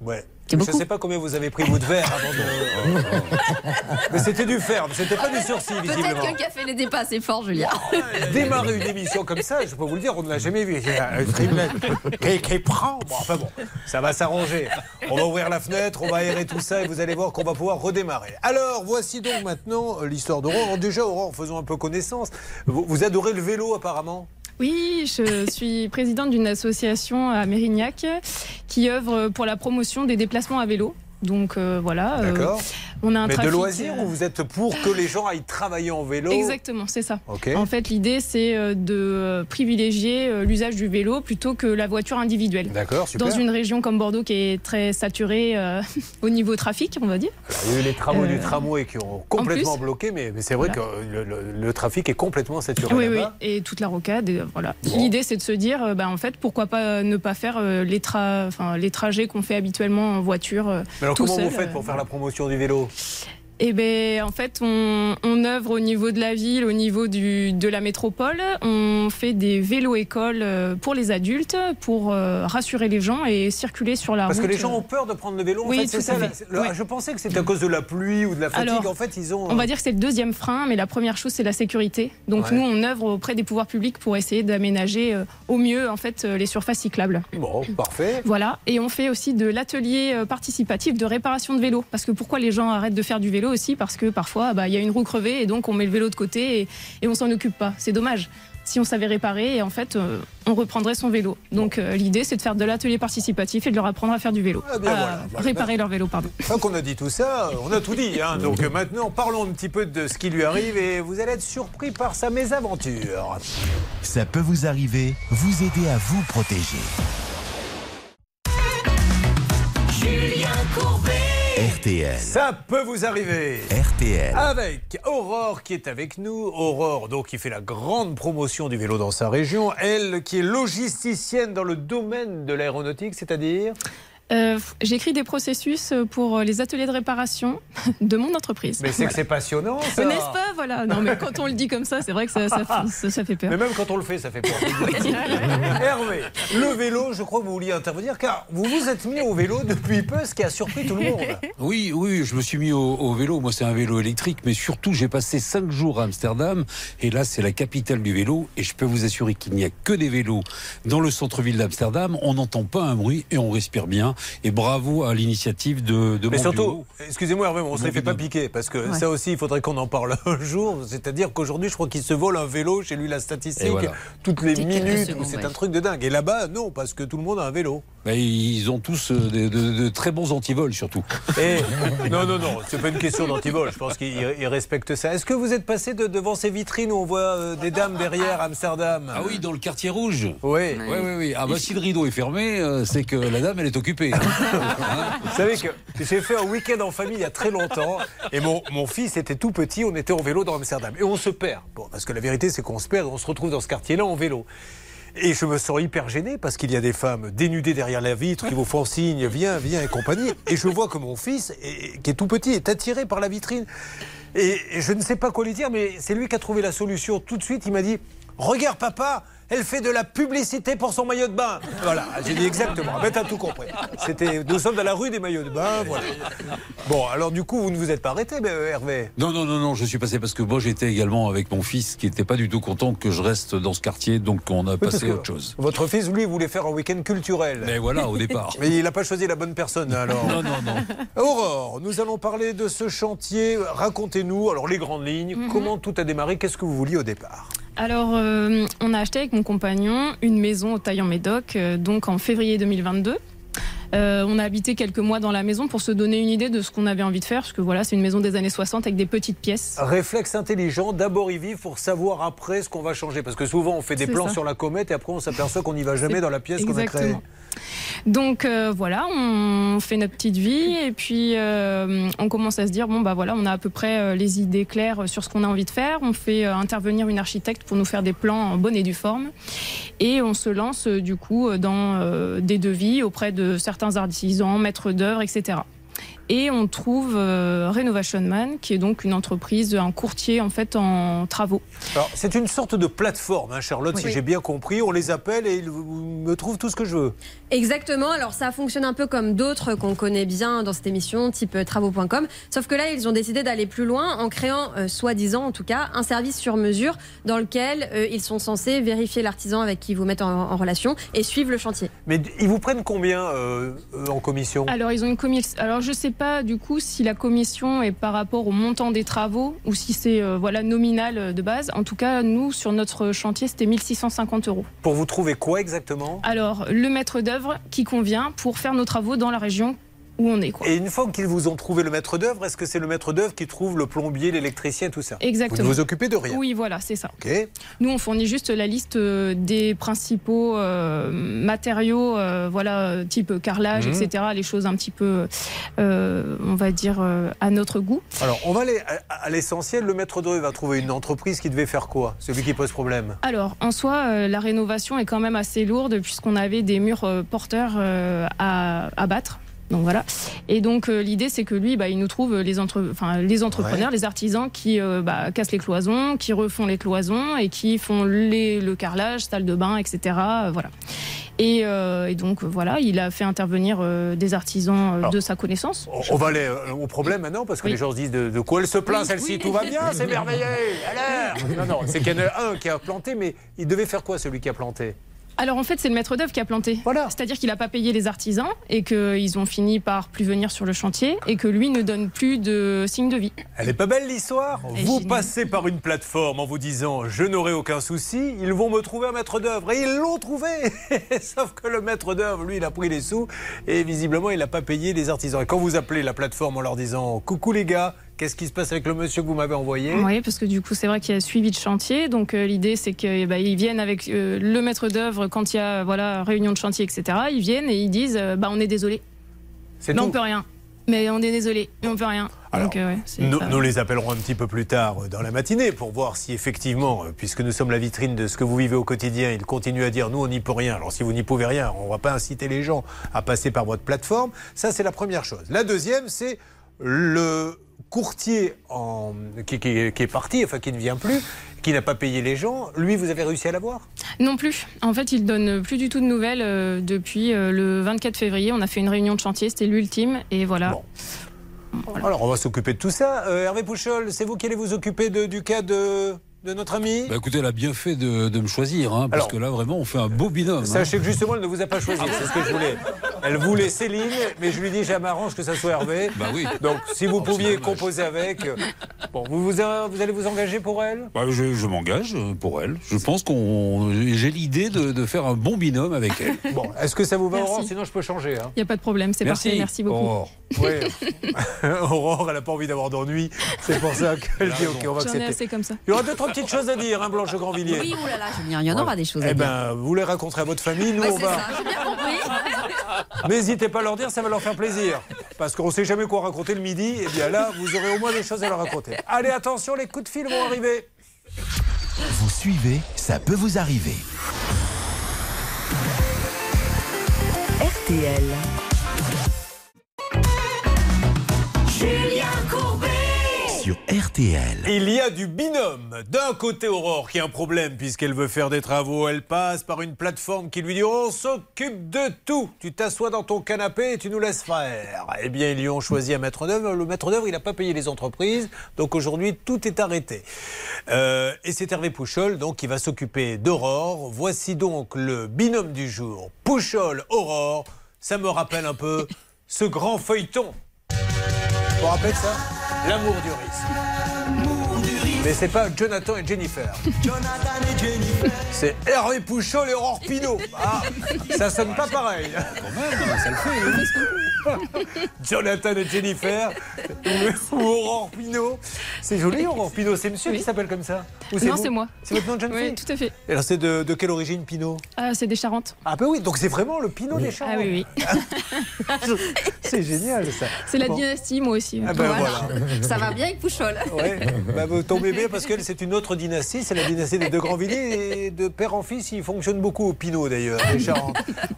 Ouais. Je ne sais pas combien vous avez pris vous de verre avant de. Mais c'était du ferme, c'était pas du sursis, Peut-être visiblement. qu'un café n'était pas assez fort, Julien. Démarrer une émission comme ça, je peux vous le dire, on ne l'a jamais vu. Il y a un tribunal qui, qui prend. Bon, enfin bon, ça va s'arranger. On va ouvrir la fenêtre, on va aérer tout ça et vous allez voir qu'on va pouvoir redémarrer. Alors, voici donc maintenant l'histoire d'Aurore. Déjà, Aurore, faisons un peu connaissance. Vous, vous adorez le vélo, apparemment? Oui, je suis présidente d'une association à Mérignac qui œuvre pour la promotion des déplacements à vélo. Donc euh, voilà, euh, on a un Mais trafic. de loisirs euh, ou vous êtes pour que les gens aillent travailler en vélo Exactement, c'est ça. En fait, l'idée, c'est euh, de euh, privilégier l'usage du vélo plutôt que la voiture individuelle. D'accord, super. Dans une région comme Bordeaux qui est très saturée au niveau trafic, on va dire. Alors, il y a eu les travaux du tramway qui ont complètement plus, bloqué, mais, mais c'est vrai voilà. que le, le- le trafic est complètement saturé Oui, oui, et toute la rocade. et. L'idée, c'est de se dire, bah, en fait, pourquoi pas ne pas faire les, tra- enfin, les trajets qu'on fait habituellement en voiture alors tout comment seul, vous faites euh, pour faire la promotion du vélo? Eh ben, en fait, on, on œuvre au niveau de la ville, au niveau du, de la métropole. On fait des vélos-écoles euh, pour les adultes, pour euh, rassurer les gens et circuler sur la Parce route. que les gens ont peur de prendre le vélo. En Oui, fait, tout ça, là, fait. Oui. Je pensais que c'était à cause de la pluie ou de la fatigue. Alors, en fait, ils ont. On va dire que c'est le deuxième frein, mais la première chose, c'est la sécurité. Donc Ouais. nous, on œuvre auprès des pouvoirs publics pour essayer d'aménager euh, au mieux en fait euh, les surfaces cyclables. Bon, parfait. Voilà, et on fait aussi de l'atelier euh, participatif de réparation de vélo. Parce que pourquoi les gens arrêtent de faire du vélo? Aussi Parce que parfois, bah, il y a une roue crevée et donc on met le vélo de côté et, et on s'en occupe pas. C'est dommage. Si on savait réparer, et en fait, euh, on reprendrait son vélo. Donc euh, l'idée, c'est de faire de l'atelier participatif et de leur apprendre à faire du vélo. Ah, bien, À voilà. Voilà. réparer leur vélo, pardon. Fois qu'on a dit tout ça, on a tout dit. hein. Donc euh, maintenant, parlons un petit peu de ce qui lui arrive et vous allez être surpris par sa mésaventure. Ça peut vous arriver, vous aider à vous protéger. Julien Courbet. RTL. Ça peut vous arriver. RTL. Avec Aurore qui est avec nous. Aurore, donc, qui fait la grande promotion du vélo dans sa région. Elle qui est logisticienne dans le domaine de l'aéronautique, c'est-à-dire? Euh, J'écris des processus pour les ateliers de réparation de mon entreprise. Mais c'est que c'est passionnant, ça. N'est-ce pas? Voilà. Non, mais quand on le dit comme ça, c'est vrai que ça, ça, ça- ça fait peur. Mais même quand on le fait, ça fait peur. Hervé, le vélo, je crois que vous vouliez intervenir, car vous vous êtes mis au vélo depuis peu, ce qui a surpris tout le monde. Oui, oui, je me suis mis au, au vélo. Moi, c'est un vélo électrique, mais surtout, j'ai passé cinq jours à Amsterdam. Et là, c'est la capitale du vélo. Et je peux vous assurer qu'il n'y a que des vélos dans le centre-ville d'Amsterdam. On n'entend pas un bruit et on respire bien. Et bravo à l'initiative de, de Mais mon surtout, excusez-moi Hervé, on ne se les fait pas piquer, parce que Ouais. ça aussi, il faudrait qu'on en parle un jour. C'est-à-dire qu'aujourd'hui, je crois qu'il se vole un vélo, j'ai lu la statistique, voilà. toutes les minutes, c'est ouais. un truc de dingue. Et là-bas, non, parce que tout le monde a un vélo. Ils ont tous euh, de, de- de très bons antivols, surtout. Et non, non, non, c'est pas une question d'antivol. Je pense qu'ils ils respectent ça. Est-ce que vous êtes passé de- devant ces vitrines où on voit euh, des dames derrière Amsterdam? Ah oui, dans le quartier rouge. Oui. Oui, oui, oui. Ah bah si le rideau est fermé, euh, c'est que la dame, elle est occupée. hein. Vous savez que j'ai fait un week-end en famille il y a très longtemps et mon, mon fils était tout petit, on était en vélo dans Amsterdam et on se perd. Bon, parce que la vérité c'est qu'on se perd et on se retrouve dans ce quartier-là en vélo. Et je me sens hyper gêné parce qu'il y a des femmes dénudées derrière la vitre qui vous font signe, viens, viens et compagnie. Et je vois que mon fils, qui est tout petit, est attiré par la vitrine. Et je ne sais pas quoi lui dire, mais c'est lui qui a trouvé la solution tout de suite. Il m'a dit Regarde, papa, elle fait de la publicité pour son maillot de bain. Voilà, j'ai dit exactement. Ben, t'as tout compris. C'était, nous sommes dans la rue des maillots de bain. Voilà. Bon, alors du coup, vous ne vous êtes pas arrêté, ben, Hervé? Non, non, non, non, je suis passé parce que moi j'étais également avec mon fils qui n'était pas du tout content que je reste dans ce quartier, donc on a Oui, passé autre chose. Votre fils, lui, voulait faire un week-end culturel. Mais voilà, au départ. Mais il n'a pas choisi la bonne personne, alors. Non, non, non. Aurore, nous allons parler de ce chantier. Racontez-nous, alors les grandes lignes, Mhm. comment tout a démarré, qu'est-ce que vous vouliez au départ? Alors, euh, on a acheté avec mon compagnon une maison au Taillan-Médoc, euh, donc en février 2022. Euh, on a habité quelques mois dans la maison pour se donner une idée de ce qu'on avait envie de faire, parce que voilà, c'est une maison des années 60 avec des petites pièces. Réflexe intelligent, d'abord y vivre pour savoir après ce qu'on va changer. Parce que souvent on fait des plans ça. sur la comète et après on s'aperçoit qu'on n'y va jamais dans la pièce qu'on a créée. Donc euh, voilà, on fait notre petite vie et puis euh, on commence à se dire bon bah voilà, on a à peu près euh, les idées claires sur ce qu'on a envie de faire. On fait intervenir une architecte pour nous faire des plans en bonne et due forme et on se lance du coup dans des devis auprès de certains artisans, maîtres d'œuvre, etc. Et on trouve euh, Renovation Man, qui est donc une entreprise, un courtier en fait en travaux. Alors, c'est une sorte de plateforme, hein, Charlotte, si j'ai bien compris. On les appelle et ils me trouvent tout ce que je veux. Exactement. Alors ça fonctionne un peu comme d'autres qu'on connaît bien dans cette émission, type euh, travaux.com. Sauf que là, ils ont décidé d'aller plus loin en créant, euh, soi-disant en tout cas, un service sur mesure dans lequel euh, ils sont censés vérifier l'artisan avec qui ils vous mettent en, en relation et suivre le chantier. Mais ils vous prennent combien en commission? Alors ils ont une commission. Alors je sais pas du coup si la commission est par rapport au montant des travaux ou si c'est euh, voilà nominal euh, de base. En tout cas, nous sur notre chantier, c'était 1650 euros. Pour vous trouver quoi exactement? Alors le maître d'œuvre qui convient pour faire nos travaux dans la région où on est quoi. Et une fois qu'ils vous ont trouvé le maître d'œuvre, est-ce que c'est le maître d'œuvre qui trouve le plombier, l'électricien, tout ça? Exactement. Vous ne vous occupez de rien Oui, voilà, c'est ça. Ok. Nous, on fournit juste la liste euh, des principaux euh, matériaux, euh, voilà, type carrelage, Mhm. etc. Les choses un petit peu, euh, on va dire, à notre goût. Alors, on va aller à, à l'essentiel. Le maître d'œuvre va trouver une entreprise qui devait faire quoi? Celui qui pose problème Alors, en soi, la rénovation est quand même assez lourde puisqu'on avait des murs porteurs à, à battre. Donc voilà. Et donc euh, l'idée c'est que lui, bah, il nous trouve les, entre... enfin, les entrepreneurs, les artisans qui euh, bah, cassent les cloisons, qui refont les cloisons et qui font les... le carrelage, salle de bain, etc. euh, voilà. Et, et donc voilà, il a fait intervenir des artisans de sa connaissance. On va aller au problème maintenant parce que Oui. les gens se disent de, de quoi elle se plaint Oui, celle-ci oui. Tout va bien, c'est merveilleux. Alors Non, non, c'est qu'il y en a un qui a planté, mais il devait faire quoi celui qui a planté? Alors en fait, c'est le maître d'œuvre qui a planté. C'est-à-dire qu'il n'a pas payé les artisans et qu'ils ont fini par plus venir sur le chantier et que lui ne donne plus de signe de vie. Elle est pas belle l'histoire? Vous passez par une plateforme en vous disant je n'aurai aucun souci, ils vont me trouver un maître d'œuvre. Et ils l'ont trouvé Sauf que le maître d'œuvre, lui, il a pris les sous et visiblement, il n'a pas payé les artisans. Et quand vous appelez la plateforme en leur disant coucou les gars, qu'est-ce qui se passe avec le monsieur que vous m'avez envoyé? Oui, parce que du coup, c'est vrai qu'il y a suivi de chantier. Donc euh, l'idée, c'est qu'ils viennent avec euh, le maître d'œuvre quand il y a voilà réunion de chantier, etc. Ils viennent et ils disent, euh, bah on est désolé. C'est tout. on peut rien. Mais on est désolé, mais on peut rien. Donc, euh, ouais, c'est Nous, nous les appellerons un petit peu plus tard dans la matinée pour voir si effectivement, puisque nous sommes la vitrine de ce que vous vivez au quotidien, ils continuent à dire nous on n'y peut rien. Alors si vous n'y pouvez rien, on ne va pas inciter les gens à passer par votre plateforme. Ça c'est la première chose. La deuxième c'est le courtier en... qui, qui- qui est parti, enfin qui ne vient plus, qui n'a pas payé les gens. Lui, vous avez réussi à l'avoir? Non plus. En fait, il donne plus du tout de nouvelles euh, depuis euh, le 24 février. On a fait une réunion de chantier, c'était l'ultime, et voilà. Alors on va s'occuper de tout ça. Euh, Hervé Pouchol, c'est vous qui allez vous occuper de- du cas de, de notre ami Bah écoutez, elle a bien fait de, de me choisir, hein, parce Alors, que là, vraiment, on fait un beau binôme. hein. Sachez que justement, elle ne vous a pas choisi, c'est ce que je voulais. Elle voulait Céline, mais je lui dis, ça m'arrange que ça soit Hervé. Bah oui. Donc, si vous Oh, pouviez composer avec. euh, Bon, vous, vous, vous allez vous engager pour elle? Bah, je je m'engage pour elle. Je pense qu'on. J'ai l'idée de, de faire un bon binôme avec elle. Bon, est-ce que ça vous va, Merci. Aurore? Sinon, je peux changer. hein. Il n'y a pas de problème, c'est Merci. parfait, merci beaucoup. Aurore. Oui. Aurore, elle n'a pas envie d'avoir d'ennui. C'est pour ça qu'elle dit, OK, on va accepter. assez comme ça. Il y aura deux, trois petites choses à dire, hein, Blanche Grandvilliers. Oui, oulala, Julien, il y en aura des choses à Eh dire. ben, vous les raconterez à votre famille. Nous, Ouais, on c'est va. ça, j'ai bien compris. N'hésitez pas à leur dire, ça va leur faire plaisir. Parce qu'on ne sait jamais quoi raconter le midi. Et bien là, vous aurez au moins des choses à leur raconter. Allez, attention, les coups de fil vont arriver. Vous suivez, ça peut vous arriver. RTL. RTL. Il y a du binôme. D'un côté, Aurore qui a un problème puisqu'elle veut faire des travaux. Elle passe par une plateforme qui lui dit On s'occupe de tout. Tu t'assois dans ton canapé et tu nous laisses faire. Eh bien, ils lui ont choisi un maître d'œuvre. Le maître d'œuvre, il n'a pas payé les entreprises. Donc aujourd'hui, tout est arrêté. Euh, et c'est Hervé Pouchol donc, qui va s'occuper d'Aurore. Voici donc le binôme du jour. Pouchol-Aurore. Ça me rappelle un peu ce grand feuilleton. Vous vous rappelez ça? L'amour du risque. Mais c'est pas Jonathan et Jennifer. C'est Hervé Pouchol et Aurore Pinot. Ah, ça sonne pas pareil. Quand même, ça le fait. Jonathan et Jennifer ou Aurore Pinot. C'est joli, Aurore Pinot. C'est monsieur qui s'appelle comme ça Ou Non, c'est moi. C'est votre nom de jeune Oui, tout à fait. Et alors, c'est de, de quelle origine, Pinot Ah, c'est des Charentes. Ah, ben oui, donc c'est vraiment le Pinot des Charentes. Ah oui, oui. C'est génial, ça. C'est la Bon. dynastie, moi aussi. Ah ben voilà. Ça va bien avec Pouchol. Ouais, bah, vous tombez bien parce qu'elle, c'est une autre dynastie, c'est la dynastie des De Grandvilliers et de père en fils, il fonctionne beaucoup au Pinot d'ailleurs.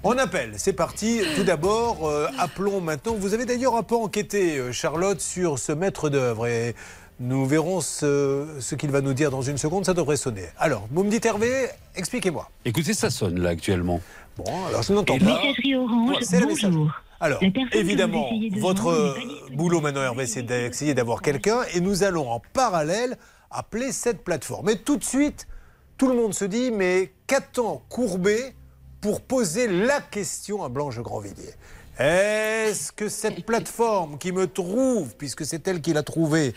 On appelle, c'est parti. Tout d'abord, euh, appelons maintenant. Vous avez d'ailleurs un peu enquêté, euh, Charlotte, sur ce maître d'œuvre et nous verrons ce, ce qu'il va nous dire dans une seconde, ça devrait sonner. Alors, vous me dites Hervé, expliquez-moi. Écoutez, ça sonne là actuellement. Bon, alors je n'entends pas. là- Messagerie Orange, Voilà, bonjour. Alors, que évidemment, votre boulot maintenant, Hervé, c'est d'essayer d'avoir quelqu'un et nous allons en parallèle appeler cette plateforme. Et tout de suite, tout le monde se dit, mais qu'attend Courbet pour poser la question à Blanche Grandvilliers? Est-ce que cette plateforme qui me trouve, puisque c'est elle qui l'a trouvé,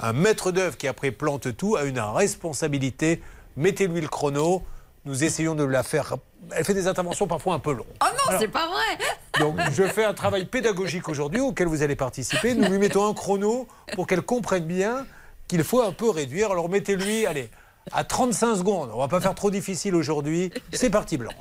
un maître d'œuvre qui après plante tout, a une responsabilité? Mettez-lui le chrono. Nous essayons de la faire. Elle fait des interventions parfois un peu longues. Oh non, c'est pas vrai Donc, je fais un travail pédagogique aujourd'hui auquel vous allez participer. Nous lui mettons un chrono pour qu'elle comprenne bien qu'il faut un peu réduire. Alors, mettez-lui, allez, à 35 secondes. On va pas faire trop difficile aujourd'hui. C'est parti, Blanche.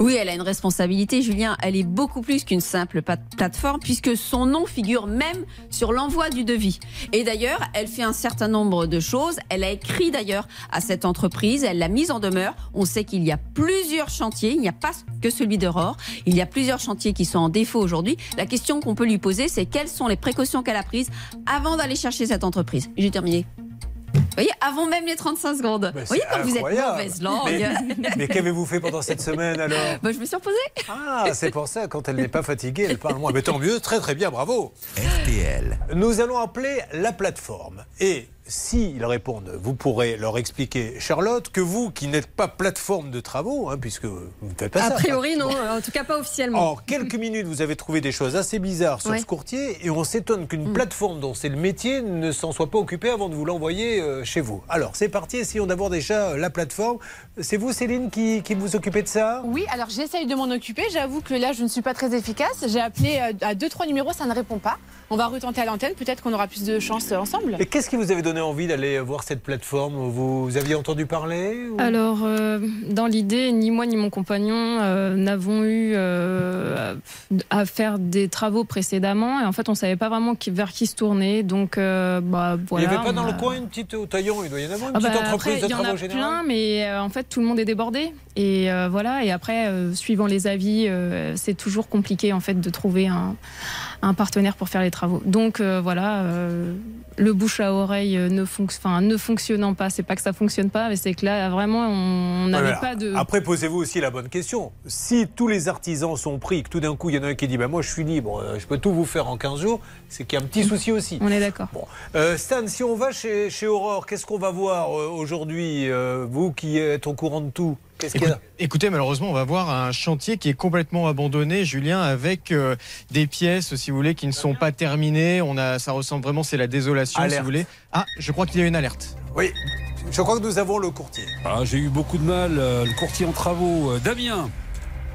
Oui, elle a une responsabilité, Julien. Elle est beaucoup plus qu'une simple plateforme, puisque son nom figure même sur l'envoi du devis. Et d'ailleurs, elle fait un certain nombre de choses. Elle a écrit d'ailleurs à cette entreprise, elle l'a mise en demeure. On sait qu'il y a plusieurs chantiers, il n'y a pas que celui d'Aurore. Il y a plusieurs chantiers qui sont en défaut aujourd'hui. La question qu'on peut lui poser, c'est quelles sont les précautions qu'elle a prises avant d'aller chercher cette entreprise. J'ai terminé. Vous voyez, avant même les 35 secondes. Vous voyez c'est comme vous êtes incroyable. mauvaise langue. Mais, mais qu'avez-vous fait pendant cette semaine alors? Bah, je me suis reposée. Ah, c'est pour ça, quand elle n'est pas fatiguée, elle parle moins. Mais tant mieux, très très bien, bravo. RTL. Nous allons appeler la plateforme. Et s'ils répondent, vous pourrez leur expliquer, Charlotte, que vous, qui n'êtes pas plateforme de travaux, hein, puisque vous ne faites pas A ça. priori, non. En tout cas, pas officiellement. En quelques minutes, vous avez trouvé des choses assez bizarres sur Ouais. ce courtier et on s'étonne qu'une Mm. plateforme dont c'est le métier ne s'en soit pas occupée avant de vous l'envoyer euh, chez vous. Alors, c'est parti, essayons d'abord déjà euh, la plateforme. C'est vous, Céline, qui, qui vous occupez de ça? Oui, alors j'essaye de m'en occuper. J'avoue que là, je ne suis pas très efficace. J'ai appelé euh, à deux, trois numéros, ça ne répond pas. On va retenter à l'antenne. Peut-être qu'on aura plus de chance ensemble. Et qu'est-ce qui vous avait donné envie d'aller voir cette plateforme Vous aviez entendu parler ou- Alors, euh, dans l'idée, ni moi ni mon compagnon euh, n'avons eu euh, à faire des travaux précédemment. Et en fait, on ne savait pas vraiment qui- vers qui se tourner. Donc, euh, bah, voilà. Il n'y avait pas dans le coin une petite au taillon Il doit y en avoir une Ah petite bah, entreprise après, de il y en travaux a plein, mais euh, en fait, tout le monde est débordé. Et euh, voilà. Et après, euh, suivant les avis, euh, c'est toujours compliqué en fait de trouver un, un partenaire pour faire les travaux. Donc euh, voilà, euh, le bouche à oreille euh, ne, fonc- ne fonctionnant pas, c'est pas que ça fonctionne pas, mais c'est que là, vraiment, on n'avait pas de. Après, posez-vous aussi la bonne question. Si tous les artisans sont pris, que tout d'un coup, il y en a un qui dit bah, Moi, je suis libre, je peux tout vous faire en 15 jours, c'est qu'il y a un petit souci aussi. On est d'accord. Bon. Euh, Stan, si on va chez, chez Aurore, qu'est-ce qu'on va voir aujourd'hui Vous qui êtes au courant de tout, qu'est-ce qu'il y a Écoute- Écoutez, malheureusement, on va voir un chantier qui est complètement abandonné, Julien, avec euh, des pièces, si vous voulez, qui ne sont pas terminées. On a, ça ressemble vraiment, c'est la désolation, si vous voulez. Ah, je crois qu'il y a une alerte. Oui, je crois que nous avons le courtier. Ah, J'ai eu beaucoup de mal. euh, le courtier en travaux, euh, Damien,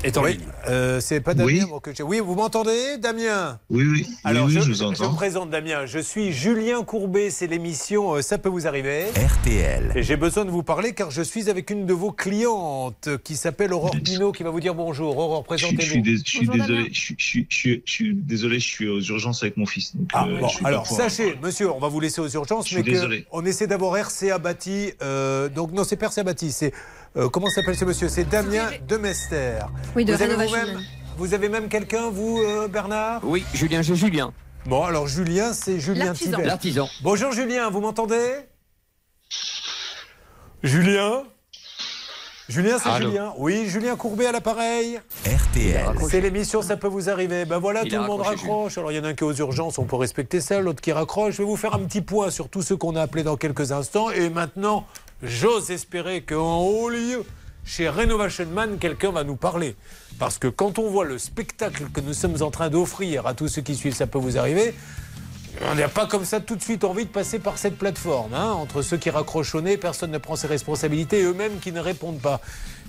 est en Oui, ligne. euh, c'est pas Damien Oui. moi, que j'ai- Oui, vous m'entendez, Damien? Oui, oui, Alors, oui, oui, je, je vous je entends. me présente, Damien. Je suis Julien Courbet. C'est l'émission euh, Ça peut vous arriver. RTL. Et j'ai besoin de vous parler car je suis avec une de vos clientes qui s'appelle Aurore Pinault qui va vous dire bonjour. Aurore, Je, je suis, présentez-vous. je suis désolé, je, suis- je, je, je désolé, je suis aux urgences avec mon fils. donc, Ah, euh, bon, je alors sachez, monsieur, on va vous laisser aux urgences, Je suis mais que désolé. on essaie d'avoir RCA Bâti. euh, donc non, c'est pas RCA Bâti, c'est euh, comment s'appelle ce monsieur C'est Damien Demester. Oui, de vous, avez rénovation vous-même, humaine. vous avez même quelqu'un, vous, euh, Bernard Oui, Julien, j'ai Julien, Bon, alors Julien, c'est Julien L'artisan. Tibet. l'artisan. Bonjour Julien, vous m'entendez Julien Julien, c'est Allô Julien. Oui, Julien Courbet à l'appareil. RTL. C'est l'émission, ça peut vous arriver. Ben voilà, Il tout le monde raccroche. Alors il y en a un qui est aux urgences, on peut respecter ça, l'autre qui raccroche. Je vais vous faire un petit point sur tous ceux qu'on a appelés dans quelques instants. Et maintenant, j'ose espérer qu'en haut lieu, chez Renovation Man, quelqu'un va nous parler. Parce que quand on voit le spectacle que nous sommes en train d'offrir à tous ceux qui suivent, ça peut vous arriver. On n'a pas comme ça tout de suite envie de passer par cette plateforme. hein. Entre ceux qui raccrochent au nez, personne ne prend ses responsabilités et eux-mêmes qui ne répondent pas.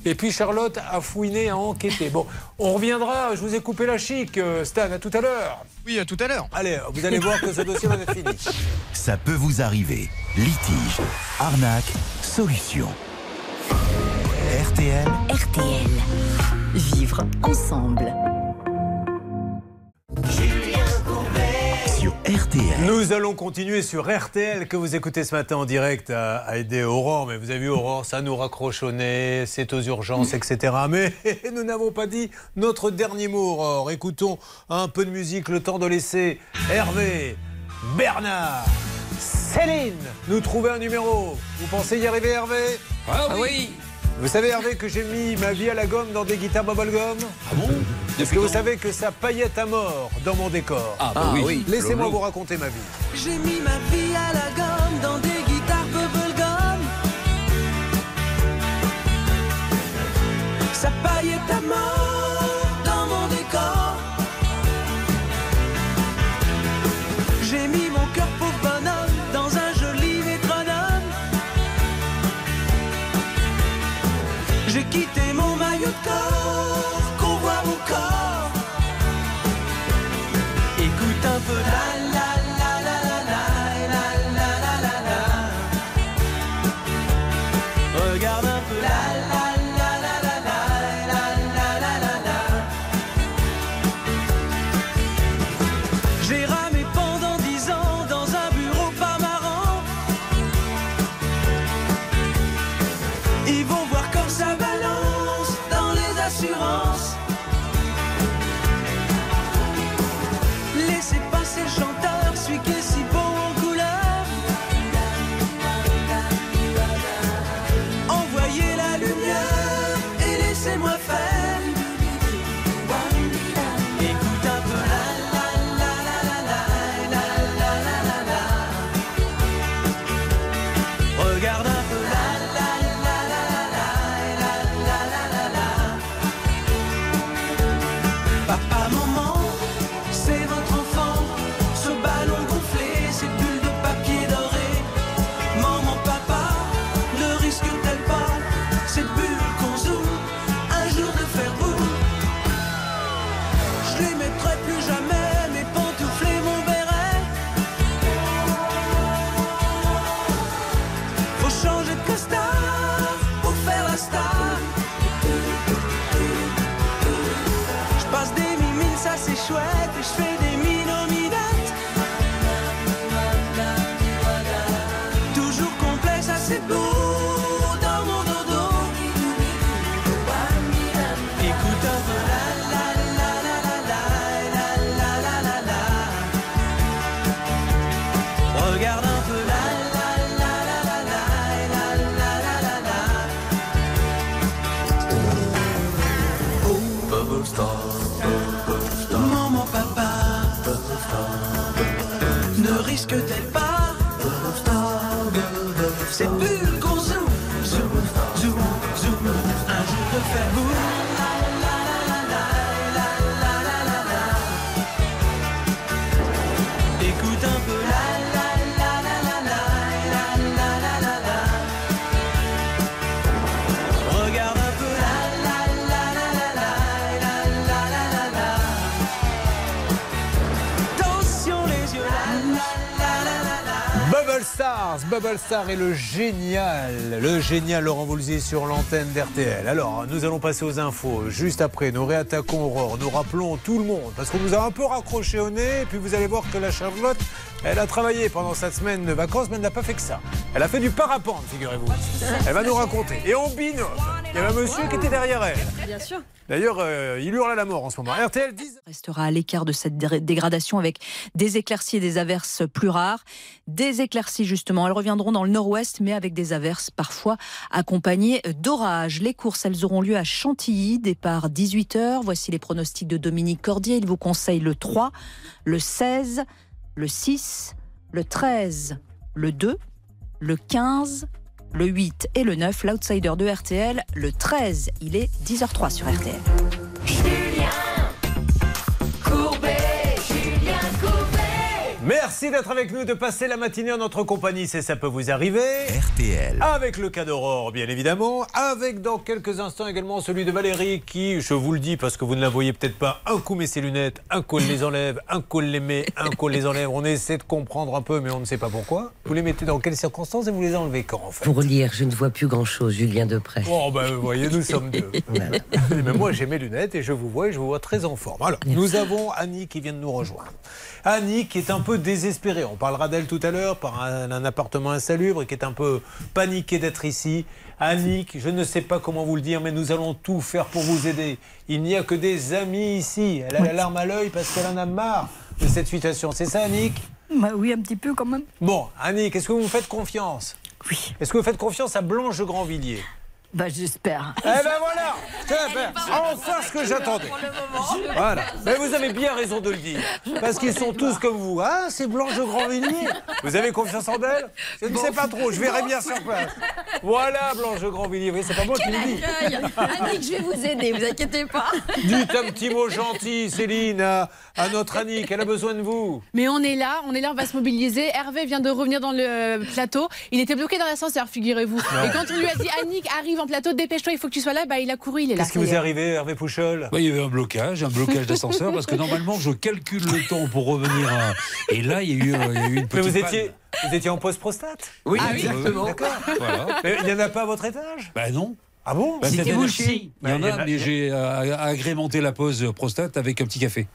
Et puis Charlotte a fouiné, a enquêté. Bon, on reviendra. Je vous ai coupé la chic, euh, Stan. À tout à l'heure. Oui, à tout à l'heure. Allez, vous allez voir que ce dossier va être fini. Ça peut vous arriver. Litige, arnaque, solution. RTL. RTL. Vivre ensemble. Sur RTL. Nous allons continuer sur RTL que vous écoutez ce matin en direct à, à aider Aurore. Mais vous avez vu Aurore, ça nous raccroche au nez, c'est aux urgences, etc. Mais nous n'avons pas dit notre dernier mot, Aurore. Écoutons un peu de musique, le temps de laisser Hervé, Bernard, Céline nous trouver un numéro. Vous pensez y arriver Hervé Ah Ah oui Vous savez Hervé que j'ai mis ma vie à la gomme dans des guitares bubblegum Ah bon Est-ce que vous savez que ça paillette à mort dans mon décor Ah, bah Ah oui. oui. Laissez-moi vous raconter ma vie. J'ai mis ma vie à la gomme dans des guitares bubblegum. Ça paillette à mort go. after that Est le génial, le génial Laurent Voulzy sur l'antenne d'RTL. Alors, nous allons passer aux infos. Juste après, nous réattaquons Aurore. Nous rappelons tout le monde, parce qu'on vous a un peu raccroché au nez, et puis vous allez voir que la Charlotte, elle a travaillé pendant sa semaine de vacances, mais elle n'a pas fait que ça. Elle a fait du parapente, figurez-vous. Elle va nous raconter. Et en binôme, il y avait un monsieur qui était derrière elle. Bien sûr. D'ailleurs, euh, il hurle à la mort en ce moment. RTL 10. restera à l'écart de cette dé- dégradation avec des éclaircies et des averses plus rares. Des éclaircies, justement, elles reviendront dans le nord-ouest, mais avec des averses parfois accompagnées d'orages. Les courses, elles auront lieu à Chantilly, départ 18h. Voici les pronostics de Dominique Cordier. Il vous conseille le 3, le 16, le 6, le 13, le 2, le 15, le 8 et le 9. L'outsider de RTL, le 13. Il est 10h03 sur RTL. Courbet, Julien Courbet Merci d'être avec nous, de passer la matinée en notre compagnie, c'est ça peut vous arriver. RTL. Avec le cas d'Aurore, bien évidemment. Avec dans quelques instants également celui de Valérie qui, je vous le dis parce que vous ne la voyez peut-être pas, un coup met ses lunettes, un coup elle les enlève, un coup elle les met, un coup elle les enlève. On essaie de comprendre un peu, mais on ne sait pas pourquoi. Vous les mettez dans quelles circonstances et vous les enlevez quand en fait? Pour lire, je ne vois plus grand-chose, Julien Depré. Oh ben vous voyez, nous sommes deux. Mais moi j'ai mes lunettes et je vous vois et je vous vois très en forme. Alors, nous avons Annie qui vient de nous rejoindre. Annie qui est un peu désespérée. On parlera d'elle tout à l'heure par un, un appartement insalubre et qui est un peu paniquée d'être ici. Annie, je ne sais pas comment vous le dire, mais nous allons tout faire pour vous aider. Il n'y a que des amis ici. Elle a la larme à l'œil parce qu'elle en a marre de cette situation. C'est ça, Annick? Bah oui, un petit peu quand même. Bon, Annick, est-ce que vous me faites confiance? Oui. Est-ce que vous faites confiance à Blanche Grandvilliers? Bah j'espère. Eh ben voilà ben, Enfin ce que j'attendais Voilà. Mais vous avez bien raison de le dire. Parce qu'ils sont tous comme vous. Ah, c'est Blanche Grandvilliers. Vous avez confiance en elle? Je ne sais pas trop, je verrai bien sur place. Voilà Blanche Grandvilliers. Oui, c'est pas moi qui le dis. Annick, je vais vous aider, vous inquiétez pas. Dites un petit mot gentil, Céline, à, à notre Annick. Elle a besoin de vous. Mais on est là, on est là, on va se mobiliser. Hervé vient de revenir dans le plateau. Il était bloqué dans l'ascenseur, figurez-vous. Et quand on lui a dit Annick, arrive en plateau, dépêche-toi, il faut que tu sois là, bah il a couru, il est là. Qu'est-ce qui vous est. arrivé, Hervé Pouchol Ouais, il y avait un blocage, un blocage d'ascenseur, parce que normalement, je calcule le temps pour revenir à. Et là, il y a eu, euh, il y a eu une Mais petite. vous panne. étiez, vous étiez en post-prostate Oui, Ah exactement. D'accord. Voilà. Mais il n'y en a pas à votre étage? Bah non. Ah bon? Bah, C'était vous, que si. si, Il y en Bah, il y en a, mais j'ai euh, agrémenté la pause prostate avec un petit café.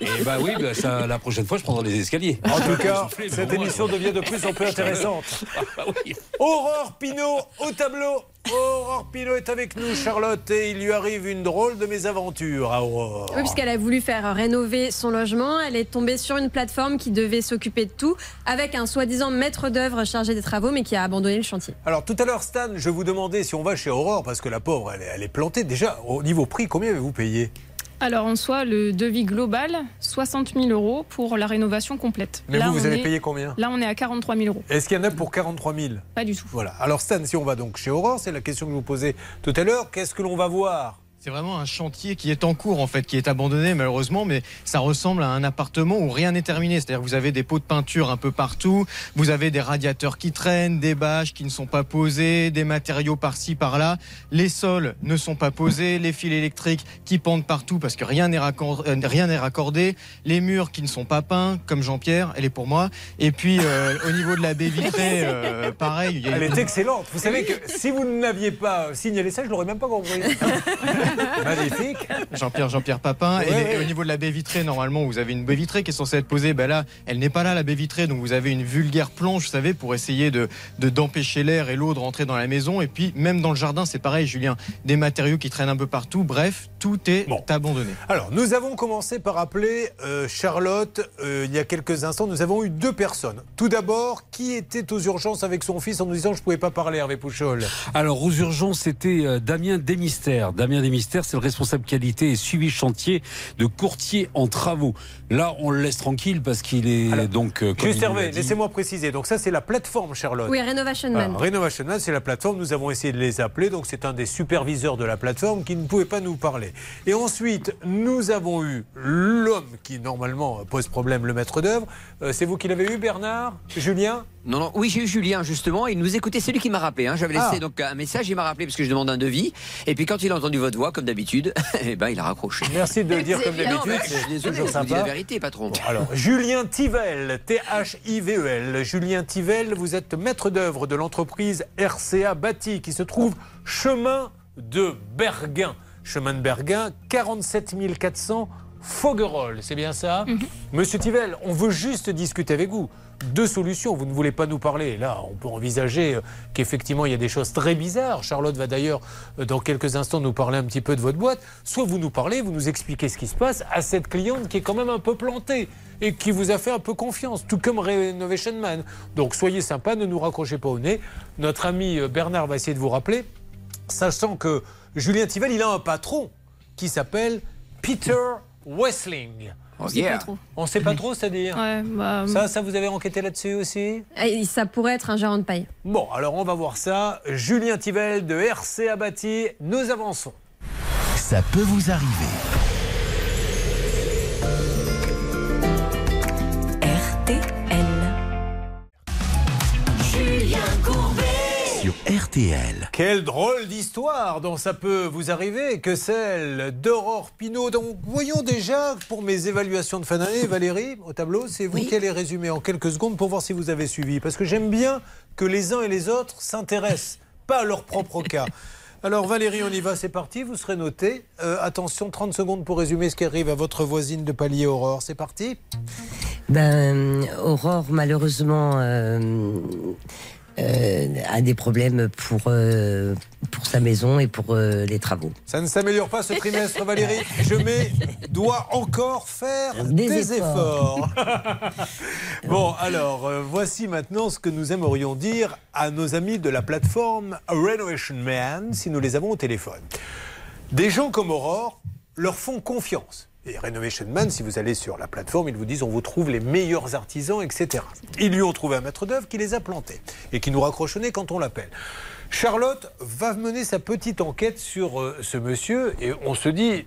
Et bah oui, bah, ça, la prochaine fois, je prendrai les escaliers. En tout cas, cette émission ouais. devient de plus en plus intéressante. Ah oui. Aurore Pinault au tableau. Aurore Pinault est avec nous, Charlotte, et il lui arrive une drôle de mésaventure à Aurore. Oui, puisqu'elle a voulu faire rénover son logement, elle est tombée sur une plateforme qui devait s'occuper de tout, avec un soi-disant maître d'œuvre chargé des travaux, mais qui a abandonné le chantier. Alors tout à l'heure, Stan, je vous demandais si on va chez Aurore, parce que la pauvre, elle est, elle est plantée. Déjà, au niveau prix, combien avez-vous payé? Alors en soi, le devis global, 60 000 euros pour la rénovation complète. Mais vous, vous avez est- payé combien? Là, on est à 43 000 euros. Est-ce qu'il y en a pour 43 000 Pas du tout. Voilà. Alors Stan, si on va donc chez Aurore, c'est la question que je vous posais tout à l'heure, qu'est-ce que l'on va voir? C'est vraiment un chantier qui est en cours en fait, qui est abandonné malheureusement, mais ça ressemble à un appartement où rien n'est terminé. C'est-à-dire que vous avez des pots de peinture un peu partout, vous avez des radiateurs qui traînent, des bâches qui ne sont pas posées, des matériaux par-ci par-là. Les sols ne sont pas posés, les fils électriques qui pendent partout parce que rien n'est raccor- euh, rien n'est raccordé, les murs qui ne sont pas peints comme Jean-Pierre, elle est pour moi. Et puis euh, au niveau de la baie vitrée, euh, pareil. il y a Elle est excellente. Vous savez que si vous n'aviez pas signalé ça, je l'aurais même pas compris. Magnifique. Jean-Pierre, Jean-Pierre Papin. et, Ouais, les- ouais. et au niveau de la baie vitrée, normalement, vous avez une baie vitrée qui est censée être posée. Ben là, elle n'est pas là, la baie vitrée. Donc vous avez une vulgaire planche, vous savez, pour essayer de de- d'empêcher l'air et l'eau de rentrer dans la maison. Et puis, même dans le jardin, c'est pareil, Julien. Des matériaux qui traînent un peu partout. Bref, tout est abandonné. Alors, nous avons commencé par appeler euh, Charlotte euh, il y a quelques instants. Nous avons eu deux personnes. Tout d'abord, qui était aux urgences avec son fils en nous disant je ne pouvais pas parler, Hervé Pouchol? Alors aux urgences, c'était euh, Damien Desmystères. Damien Desmystères, c'est le responsable qualité et suivi chantier de courtier en travaux. Là, on le laisse tranquille parce qu'il est donc. euh, Juste Hervé, laissez-moi préciser. Donc ça, c'est la plateforme, Charlotte. Oui, Renovation Man. Alors, Renovation Man, c'est la plateforme. Nous avons essayé de les appeler. Donc, c'est un des superviseurs de la plateforme qui ne pouvait pas nous parler. Et ensuite, nous avons eu l'homme qui, normalement, pose problème, le maître d'œuvre. Euh, c'est vous qui l'avez eu, Bernard Julien? Non, non, oui, j'ai eu Julien justement, il nous écoutait, c'est lui qui m'a rappelé. hein. J'avais laissé Ah. donc un message, il m'a rappelé parce que je demande un devis. Et puis quand il a entendu votre voix, comme d'habitude, eh ben, il a raccroché. Merci de le dire comme d'habitude. je suis désolé, je vous dis la vérité, patron. Alors, Julien Tivel, T-H-I-V-E-L. Julien Tivel, vous êtes maître d'œuvre de l'entreprise RCA Bâti qui se trouve chemin de Berguin. Chemin de Berguin, 47 400 Foguerolles, c'est bien ça Monsieur Tivel, on veut juste discuter avec vous. Deux solutions, vous ne voulez pas nous parler. Là, on peut envisager euh, qu'effectivement, il y a des choses très bizarres. Charlotte va d'ailleurs, euh, dans quelques instants, nous parler un petit peu de votre boîte. Soit vous nous parlez, vous nous expliquez ce qui se passe à cette cliente qui est quand même un peu plantée et qui vous a fait un peu confiance, tout comme Renovation Man. Donc soyez sympa, ne nous raccrochez pas au nez. Notre ami euh, Bernard va essayer de vous rappeler, sachant que Julien Tivel, il a un patron qui s'appelle Peter Wessling. On sait pas trop. On sait pas trop, c'est-à-dire Ouais, bah, Ça, ça, vous avez enquêté là-dessus aussi Et ça pourrait être un gérant de paille. Bon, alors on va voir ça. Julien Tivel de RC Abati, nous avançons. Ça peut vous arriver. Julien Courbet. Sur RTL. Quelle drôle d'histoire dont ça peut vous arriver que celle d'Aurore Pinault. Donc voyons déjà pour mes évaluations de fin d'année, Valérie, au tableau, c'est vous qui allez résumer en quelques secondes pour voir si vous avez suivi. Parce que j'aime bien que les uns et les autres s'intéressent, pas à leur propre cas. Alors Valérie, on y va, c'est parti, vous serez noté. Euh, attention, 30 secondes pour résumer ce qui arrive à votre voisine de palier Aurore. C'est parti Ben, Aurore, malheureusement, euh, euh, a des problèmes pour, euh, pour sa maison et pour euh, les travaux. Ça ne s'améliore pas ce trimestre, Valérie. Je mets, dois encore faire des, Des efforts. bon, alors, euh, voici maintenant ce que nous aimerions dire à nos amis de la plateforme Renovation Man, si nous les avons au téléphone. Des gens comme Aurore leur font confiance. Et Renovation Man, si vous allez sur la plateforme, ils vous disent on vous trouve les meilleurs artisans, etc. Ils lui ont trouvé un maître d'œuvre qui les a plantés et qui nous nez quand on l'appelle. Charlotte va mener sa petite enquête sur euh, ce monsieur et on se dit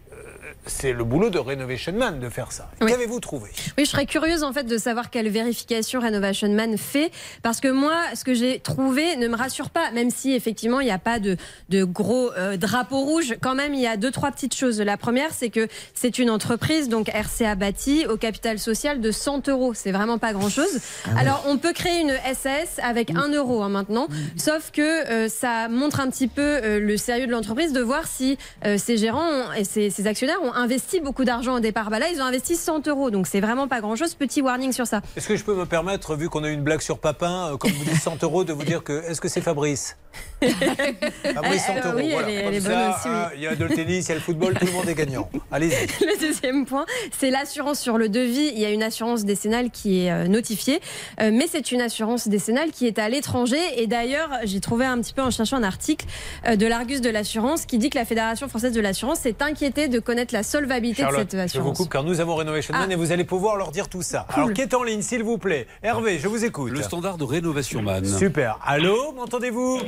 c'est le boulot de Renovation Man de faire ça. Qu'avez-vous trouvé? Oui, je serais curieuse en fait de savoir quelle vérification Renovation Man fait parce que moi, ce que j'ai trouvé ne me rassure pas, même si effectivement il n'y a pas de, de gros euh, drapeau rouge. Quand même, il y a deux trois petites choses. La première, c'est que c'est une entreprise donc RCA Bâti au capital social de 100 euros. C'est vraiment pas grand chose. Alors on peut créer une SAS avec 1 euro hein, maintenant, sauf que euh, ça montre un petit peu euh, le sérieux de l'entreprise de voir si euh, ses gérants ont- et ses, ses actionnaires ont investi beaucoup d'argent au départ. Bah là, ils ont investi 100 euros, donc c'est vraiment pas grand chose. Petit warning sur ça. Est-ce que je peux me permettre, vu qu'on a eu une blague sur Papin, euh, comme vous dites 100 euros, de vous dire que est-ce que c'est Fabrice Fabrice 100 Euh, euros. oui, elle voilà. est- elle Comme est bonne ça, aussi, oui. hein, Il y a de le tennis, il y a le football, tout le monde est gagnant. Allez-y. Le deuxième point, c'est l'assurance sur le devis. Il y a une assurance décennale qui est euh, notifiée, euh, mais c'est une assurance décennale qui est à l'étranger. Et d'ailleurs, j'ai trouvé un petit peu en cherchant un article euh, de l'Argus de l'assurance qui dit que la Fédération française de l'assurance s'est inquiétée de connaître la solvabilité de cette je vous assurance. coupe car nous avons Renovation Man Ah. et vous allez pouvoir leur dire tout ça. Cool. Alors, qui est en ligne, s'il vous plaît Hervé, je vous écoute. Le standard de Rénovation Man. Super. Allô, m'entendez-vous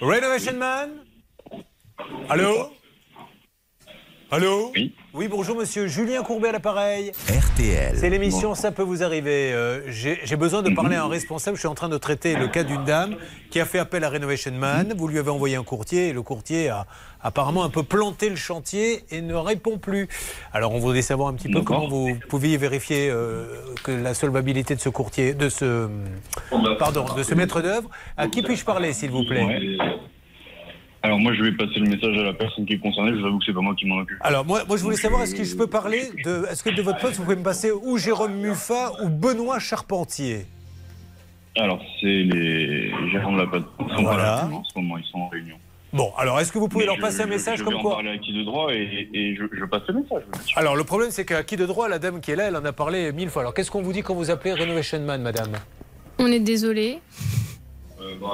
Renovation Man Allô Allô oui. oui, bonjour monsieur. Julien Courbet à l'appareil. RTL. C'est l'émission Ça peut vous arriver. Euh, J'ai j'ai besoin de parler à un responsable. Je suis en train de traiter le cas d'une dame qui a fait appel à Renovation Man. Vous lui avez envoyé un courtier et le courtier a apparemment un peu planté le chantier et ne répond plus. Alors on voudrait savoir un petit peu comment vous pouviez vérifier euh, que la solvabilité de ce courtier, de ce, pardon, de ce maître d'œuvre. À qui puis-je parler, s'il vous plaît? Alors moi je vais passer le message à la personne qui est concernée, je vous avoue que c'est pas moi qui m'en occupe. Alors moi, moi je voulais savoir, est-ce que je peux parler de, est-ce que de votre poste vous pouvez me passer ou Jérôme Muffat ou Benoît Charpentier? Alors c'est les gérants de la plateforme. Ils sont Voilà. pas là en ce moment, ils sont en réunion. Bon, alors est-ce que vous pouvez Mais leur je- passer un je- message je comme vais en quoi parler à qui de droit et, et je, je passe le message. Alors le problème c'est qu'à qui de droit, la dame qui est là, elle en a parlé mille fois. Alors qu'est-ce qu'on vous dit quand vous appelez Renovation Man, madame? On est désolé.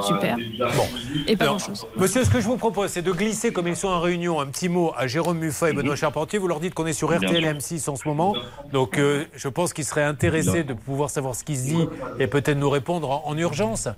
Super. Bon. Et pas Alors, grand-chose. Monsieur, ce que je vous propose, c'est de glisser, comme ils sont en réunion, un petit mot à Jérôme Muffat et Benoît Charpentier. Vous leur dites qu'on est sur RTL sûr. M6 en ce moment. Donc, euh, je pense qu'ils seraient intéressés de pouvoir savoir ce qui se dit et peut-être nous répondre en, en urgence.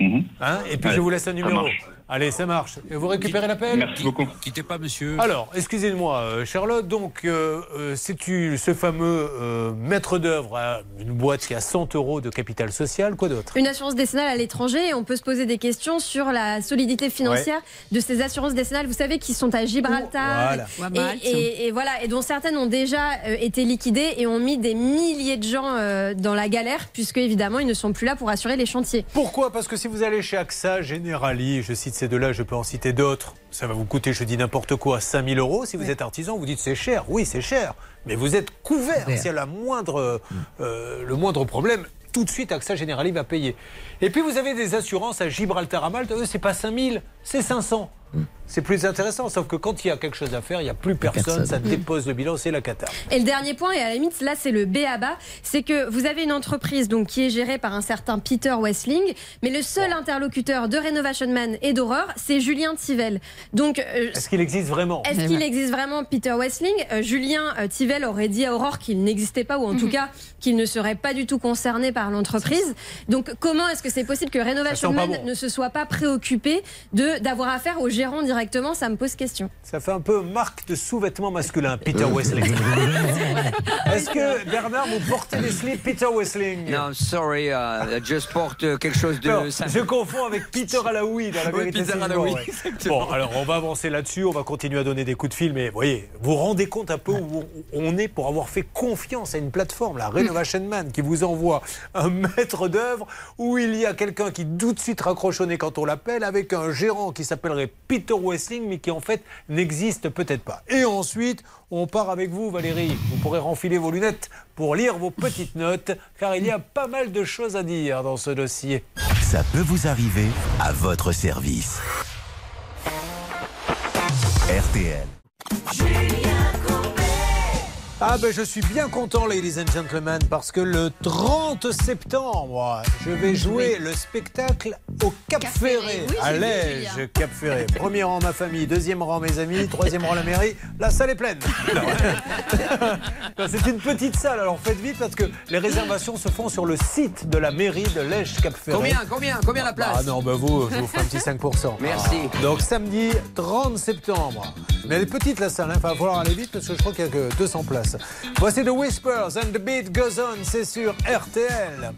Hein? Et puis, je vous laisse un numéro. Allez, ça marche. Et vous récupérez l'appel Merci beaucoup. Quittez pas, monsieur. alors, excusez-moi, euh, Charlotte. Donc, euh, euh, c'est-tu ce fameux euh, maître d'œuvre à une boîte qui a 100 euros de capital social Quoi d'autre? Une assurance décennale à l'étranger et on peut se poser des questions sur la solidité financière de ces assurances décennales, vous savez, qui sont à Gibraltar Voilà. et- voilà, et dont certaines ont déjà euh, été liquidées et ont mis des milliers de gens euh, dans la galère, puisque évidemment ils ne sont plus là pour assurer les chantiers. Pourquoi? Parce que si vous allez chez AXA, Generali, je cite ces deux-là, je peux en citer d'autres, ça va vous coûter, je dis n'importe quoi, 5000 euros. Si vous êtes artisan, vous dites c'est cher. Oui, c'est cher. Mais vous êtes couvert. S'il y a la moindre, euh, le moindre problème, tout de suite, AXA Generali va payer. Et puis vous avez des assurances à Gibraltar, à Malte. Eux, c'est pas 5000, c'est 500. C'est plus intéressant. Sauf que quand il y a quelque chose à faire, il n'y a plus personne. personne. Ça dépose le bilan, c'est la cata. Et le dernier point, et à la limite, là, c'est le B à bas, c'est que vous avez une entreprise donc, qui est gérée par un certain Peter Wessling, mais le seul interlocuteur de Renovation Man et d'Horreur, c'est Julien Tivel. Donc, euh, Est-ce qu'il existe vraiment? Est-ce qu'il existe vraiment Peter Wessling Euh, Julien euh, Tivel aurait dit à Aurore qu'il n'existait pas, ou en tout cas qu'il ne serait pas du tout concerné par l'entreprise. Donc comment est-ce que c'est possible que Renovation Man bon. ne se soit pas préoccupé de d'avoir affaire au gérant directement Ça me pose question. Ça fait un peu marque de sous-vêtements masculins, Peter Wessling. Est-ce que Bernard, vous portez des slips Peter Wessling? Non, sorry, uh, just porte euh, quelque chose de. Non, je confonds avec Peter Alaoui dans la Oui, vérité. Peter Alaoui, bon, ouais. exactement. Bon, alors on va avancer là-dessus, on va continuer à donner des coups de fil, mais voyez, vous vous rendez compte un peu où on est pour avoir fait confiance à une plateforme, la Renovation Man, qui vous envoie un maître d'œuvre où il y a quelqu'un qui tout de suite raccroche au nez quand on l'appelle, avec un gérant qui s'appellerait Peter Wessling, mais qui en fait n'existe peut-être pas. Et ensuite, on part avec vous, Valérie. Vous pourrez renfiler vos lunettes pour lire vos petites notes, car il y a pas mal de choses à dire dans ce dossier. Ça peut vous arriver à votre service. RTL. Ah ben je suis bien content, ladies and gentlemen, parce que le 30 septembre, je vais jouer le spectacle au Cap, Ferré, Oui, à Lège. Cap Ferré. Premier rang ma famille, deuxième rang mes amis, troisième rang la mairie. La salle est pleine. C'est une petite salle, alors faites vite parce que les réservations se font sur le site de la mairie de Lège Cap Ferré. Combien, combien, combien la place Ah non, bah vous, je vous ferai un petit 5%. Merci. Donc samedi 30 septembre. Mais elle est petite la salle, il va falloir aller vite parce que je crois qu'il n'y a que 200 places. Voici The Whispers and the Beat Goes On, c'est sur RTL.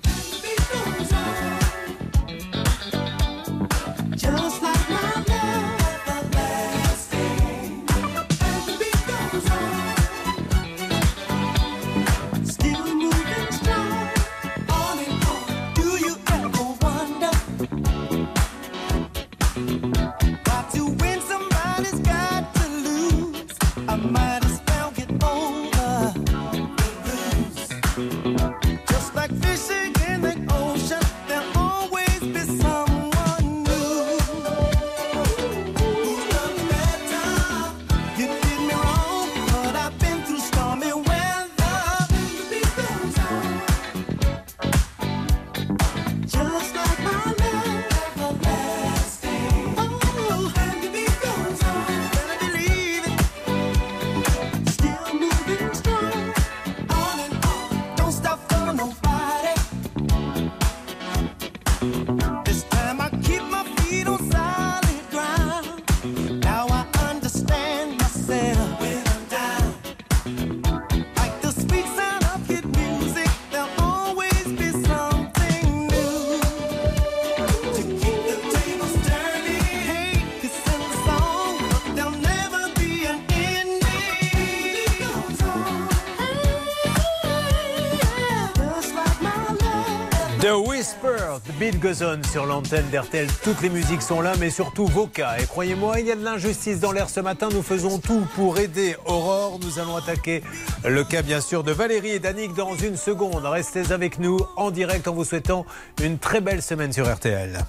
Beat Goes sur l'antenne d'RTL. Toutes les musiques sont là, mais surtout vos cas. Et croyez-moi, il y a de l'injustice dans l'air ce matin. Nous faisons tout pour aider Aurore. Nous allons attaquer le cas, bien sûr, de Valérie et d'Annick dans une seconde. Restez avec nous en direct en vous souhaitant une très belle semaine sur RTL.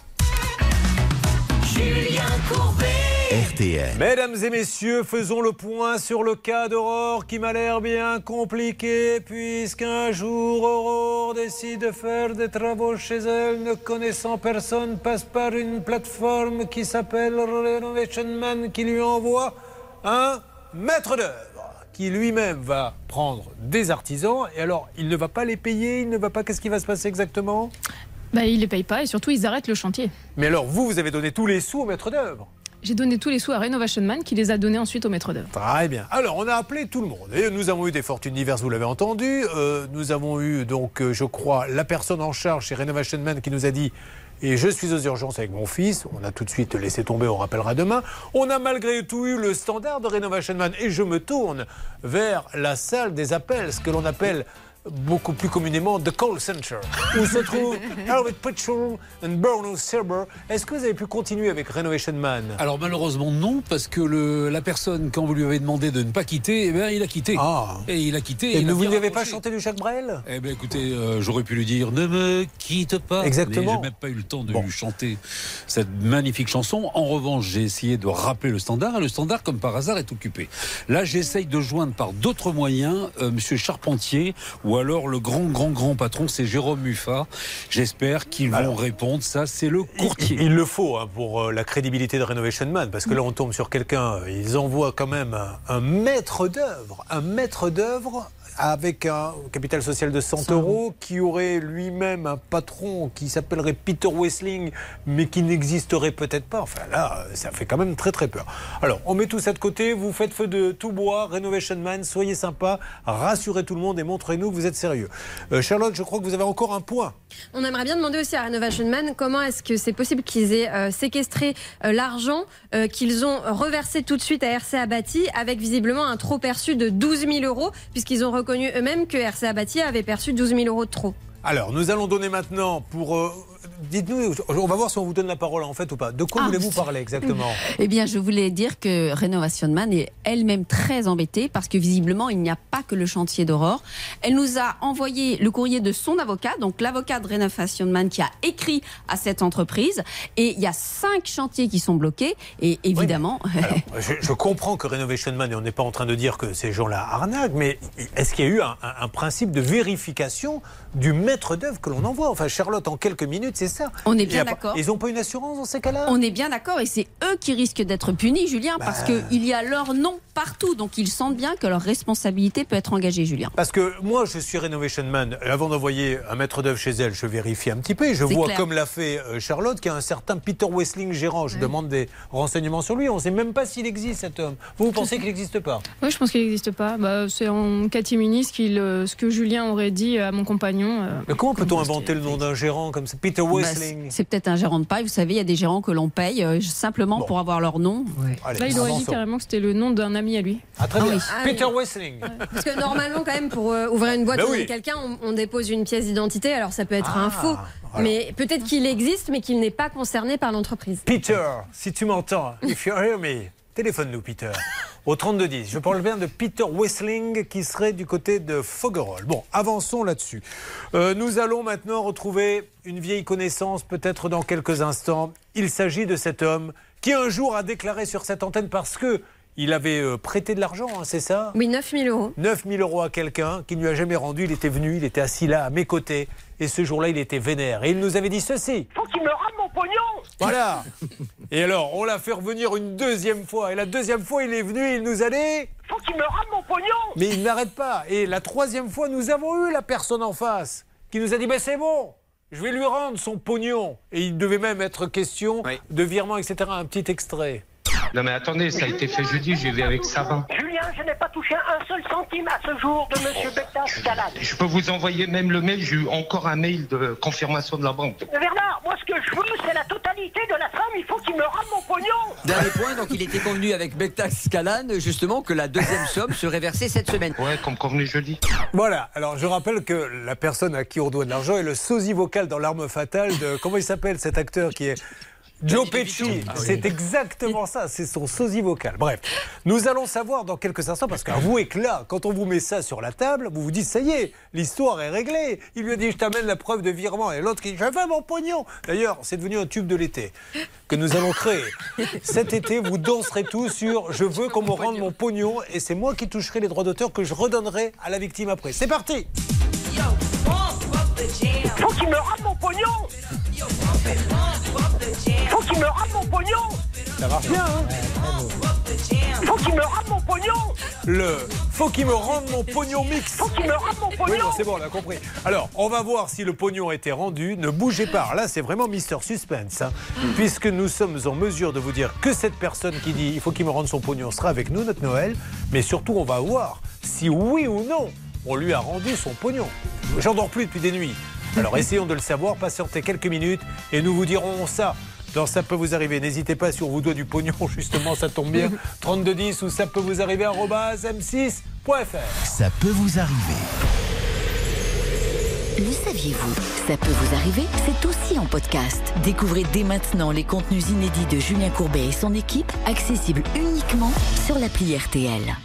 Julien Courbet. RTL. Mesdames et messieurs, faisons le point sur le cas d'Aurore qui m'a l'air bien compliqué puisqu'un jour Aurore décide de faire des travaux chez elle, ne connaissant personne, passe par une plateforme qui s'appelle Renovation Man qui lui envoie un maître d'œuvre qui lui-même va prendre des artisans et alors il ne va pas les payer, il ne va pas, qu'est-ce qui va se passer exactement? Bah, ils les payent pas et surtout ils arrêtent le chantier. Mais alors vous, vous avez donné tous les sous au maître d'œuvre J'ai donné tous les sous à Renovation Man qui les a donnés ensuite au maître d'œuvre. Très bien. Alors, on a appelé tout le monde. Et nous avons eu des fortunes diverses, vous l'avez entendu. Euh, nous avons eu, donc, euh, je crois, la personne en charge chez Renovation Man qui nous a dit et je suis aux urgences avec mon fils. On a tout de suite laissé tomber, on rappellera demain. On a malgré tout eu le standard de Renovation Man. Et je me tourne vers la salle des appels, ce que l'on appelle beaucoup plus communément The Call Center, où se trouve Herbert Pritchard et Bruno Serber. Est-ce que vous avez pu continuer avec Renovation Man? Alors malheureusement non, parce que le, la personne, quand vous lui avez demandé de ne pas quitter, eh ben, il a quitté. Et il a quitté. Et il a ne vous bien n'y avez pas chanté du Jacques Brel? Eh bien écoutez, euh, j'aurais pu lui dire ne me quitte pas. Exactement. Mais j'ai même pas eu le temps de lui chanter cette magnifique chanson. En revanche, j'ai essayé de rappeler le standard et le standard, comme par hasard, est occupé. Là, j'essaye de joindre par d'autres moyens euh, Monsieur Charpentier ou alors le grand, grand, grand patron, c'est Jérôme Muffat. J'espère qu'ils vont répondre. Ça, c'est le courtier. Il, il le faut hein, pour euh, la crédibilité de Renovation Man, parce que là on tombe sur quelqu'un, ils envoient quand même un, un maître d'œuvre, un maître d'œuvre avec un capital social de 100 euros, qui aurait lui-même un patron qui s'appellerait Peter Wessling, mais qui n'existerait peut-être pas. Enfin là, ça fait quand même très très peur. Alors, on met tout ça de côté, vous faites feu de tout bois, Renovation Man, soyez sympa, rassurez tout le monde et montrez-nous que vous êtes sérieux. Euh, Charlotte, je crois que vous avez encore un point. On aimerait bien demander aussi à Renovation Man comment est-ce que c'est possible qu'ils aient euh, séquestré euh, l'argent euh, qu'ils ont reversé tout de suite à RCA Bâti avec visiblement un trop perçu de 12 000 euros puisqu'ils ont eux-mêmes que RCA Bâti avait perçu 12 000 euros de trop. Alors, nous allons donner maintenant pour. euh, Dites-nous, on va voir si on vous donne la parole en fait ou pas. De quoi Ah. voulez-vous parler exactement Eh bien, je voulais dire que Renovation Man est elle-même très embêtée parce que visiblement, il n'y a pas que le chantier d'Aurore. Elle nous a envoyé le courrier de son avocat, donc l'avocat de Renovation Man qui a écrit à cette entreprise. Et il y a cinq chantiers qui sont bloqués. Et évidemment, je, je comprends que Renovation Man, et on n'est pas en train de dire que ces gens-là arnaquent, mais est-ce qu'il y a eu un, un- un principe de vérification du maître d'œuvre que l'on envoie? Enfin, Charlotte, en quelques minutes, c'est ça. On est bien d'accord. Ils n'ont pas une assurance dans ces cas-là? On est bien d'accord. Et c'est eux qui risquent d'être punis, Julien, parce Bah. qu'il y a leur nom partout. Donc ils sentent bien que leur responsabilité peut être engagée, Julien. Parce que moi, je suis Renovation Man. Avant d'envoyer un maître d'œuvre chez elle, je vérifie un petit peu. Et je vois, clair. comme l'a fait euh, Charlotte, qu'il y a un certain Peter Wessling gérant. Je demande des renseignements sur lui. On ne sait même pas s'il existe, cet homme. Vous, vous pensez qu'il n'existe pas? Oui, je pense qu'il n'existe pas. Bah, c'est en catimini ce, euh, ce que Julien aurait dit à mon compagnon. euh. Mais comment peut-on inventer le nom d'un gérant comme ça? Peter Bah, c'est peut-être un gérant de paille. Vous savez, il y a des gérants que l'on paye euh, simplement pour avoir leur nom. Allez, Là, il aurait dit carrément que c'était le nom d'un ami à lui. Ah, très Ah bien. oui. Ah oui. Peter Wessling. Parce que normalement, quand même, pour euh, ouvrir une boîte Ben oui. quelqu'un, on, on dépose une pièce d'identité. Alors ça peut être un faux, alors. mais peut-être qu'il existe, mais qu'il n'est pas concerné par l'entreprise. Peter, si tu m'entends, if you hear me, téléphone-nous, Peter. Au 3210. Je parle bien de Peter Wessling qui serait du côté de Fogerolles. Bon, avançons là-dessus. Euh, nous allons maintenant retrouver une vieille connaissance, peut-être dans quelques instants. Il s'agit de cet homme qui un jour a déclaré sur cette antenne parce que il avait euh, prêté de l'argent, hein, c'est ça? Oui, 9 000 euros. 9 000 euros à quelqu'un qui ne lui a jamais rendu. Il était venu, il était assis là à mes côtés. Et ce jour-là, il était vénère. Et il nous avait dit ceci. Faut qu'il me rende mon pognon Voilà. Et alors, on l'a fait revenir une deuxième fois. Et la deuxième fois, il est venu, il nous a dit. Faut qu'il me rende mon pognon Mais il n'arrête pas. Et la troisième fois, nous avons eu la personne en face qui nous a dit ben c'est bon, je vais lui rendre son pognon. Et il devait même être question de virement, etc. Un petit extrait. Non mais attendez, ça a été fait jeudi, j'ai vu avec Savin. Julien, je n'ai pas touché un seul centime à ce jour de Monsieur Bectas Calade. Je peux vous envoyer même le mail, j'ai eu encore un mail de confirmation de la banque. Bernard, moi ce que je veux, c'est la de la somme. Il faut qu'il me rende mon pognon Dernier point, donc il était convenu avec Bektax Kalan justement que la deuxième somme serait versée cette semaine. Ouais, comme convenu jeudi. Voilà, alors je rappelle que la personne à qui on doit de l'argent est le sosie vocal dans L'arme fatale de. Comment il s'appelle cet acteur qui est. Joe Pesci, c'est exactement ça, c'est son sosie vocal. Bref, nous allons savoir dans quelques instants, parce qu'avouez que là, quand on vous met ça sur la table, vous vous dites, ça y est, l'histoire est réglée. Il lui a dit, je t'amène la preuve de virement. Et l'autre qui dit, veux mon pognon. D'ailleurs, c'est devenu un tube de l'été que nous allons créer. Cet été, vous danserez tous sur, je veux qu'on me rende mon pognon, et c'est moi qui toucherai les droits d'auteur que je redonnerai à la victime après. C'est parti Faut qu'il me rende mon pognon Faut qu'il me rende mon pognon Ça marche bien, hein Faut qu'il me rende mon pognon Le faut qu'il me rende mon pognon mix. Faut qu'il me rende mon pognon Oui, non, c'est bon, on a compris. Alors, on va voir si le pognon a été rendu. Ne bougez pas. Alors Là, c'est vraiment Mister Suspense, hein, puisque nous sommes en mesure de vous dire que cette personne qui dit il faut qu'il me rende son pognon sera avec nous, notre Noël. Mais surtout, on va voir si oui ou non on lui a rendu son pognon. J'en dors plus depuis des nuits. Alors, essayons de le savoir. Patientez quelques minutes et nous vous dirons ça. Dans Ça peut vous arriver. N'hésitez pas si on vous doit du pognon, justement, ça tombe bien. 3210 ou ça peut vous arriver arobase m6.fr. Ça peut vous arriver. Le saviez-vous Ça peut vous arriver, c'est aussi en podcast. Découvrez dès maintenant les contenus inédits de Julien Courbet et son équipe, accessibles uniquement sur l'appli RTL.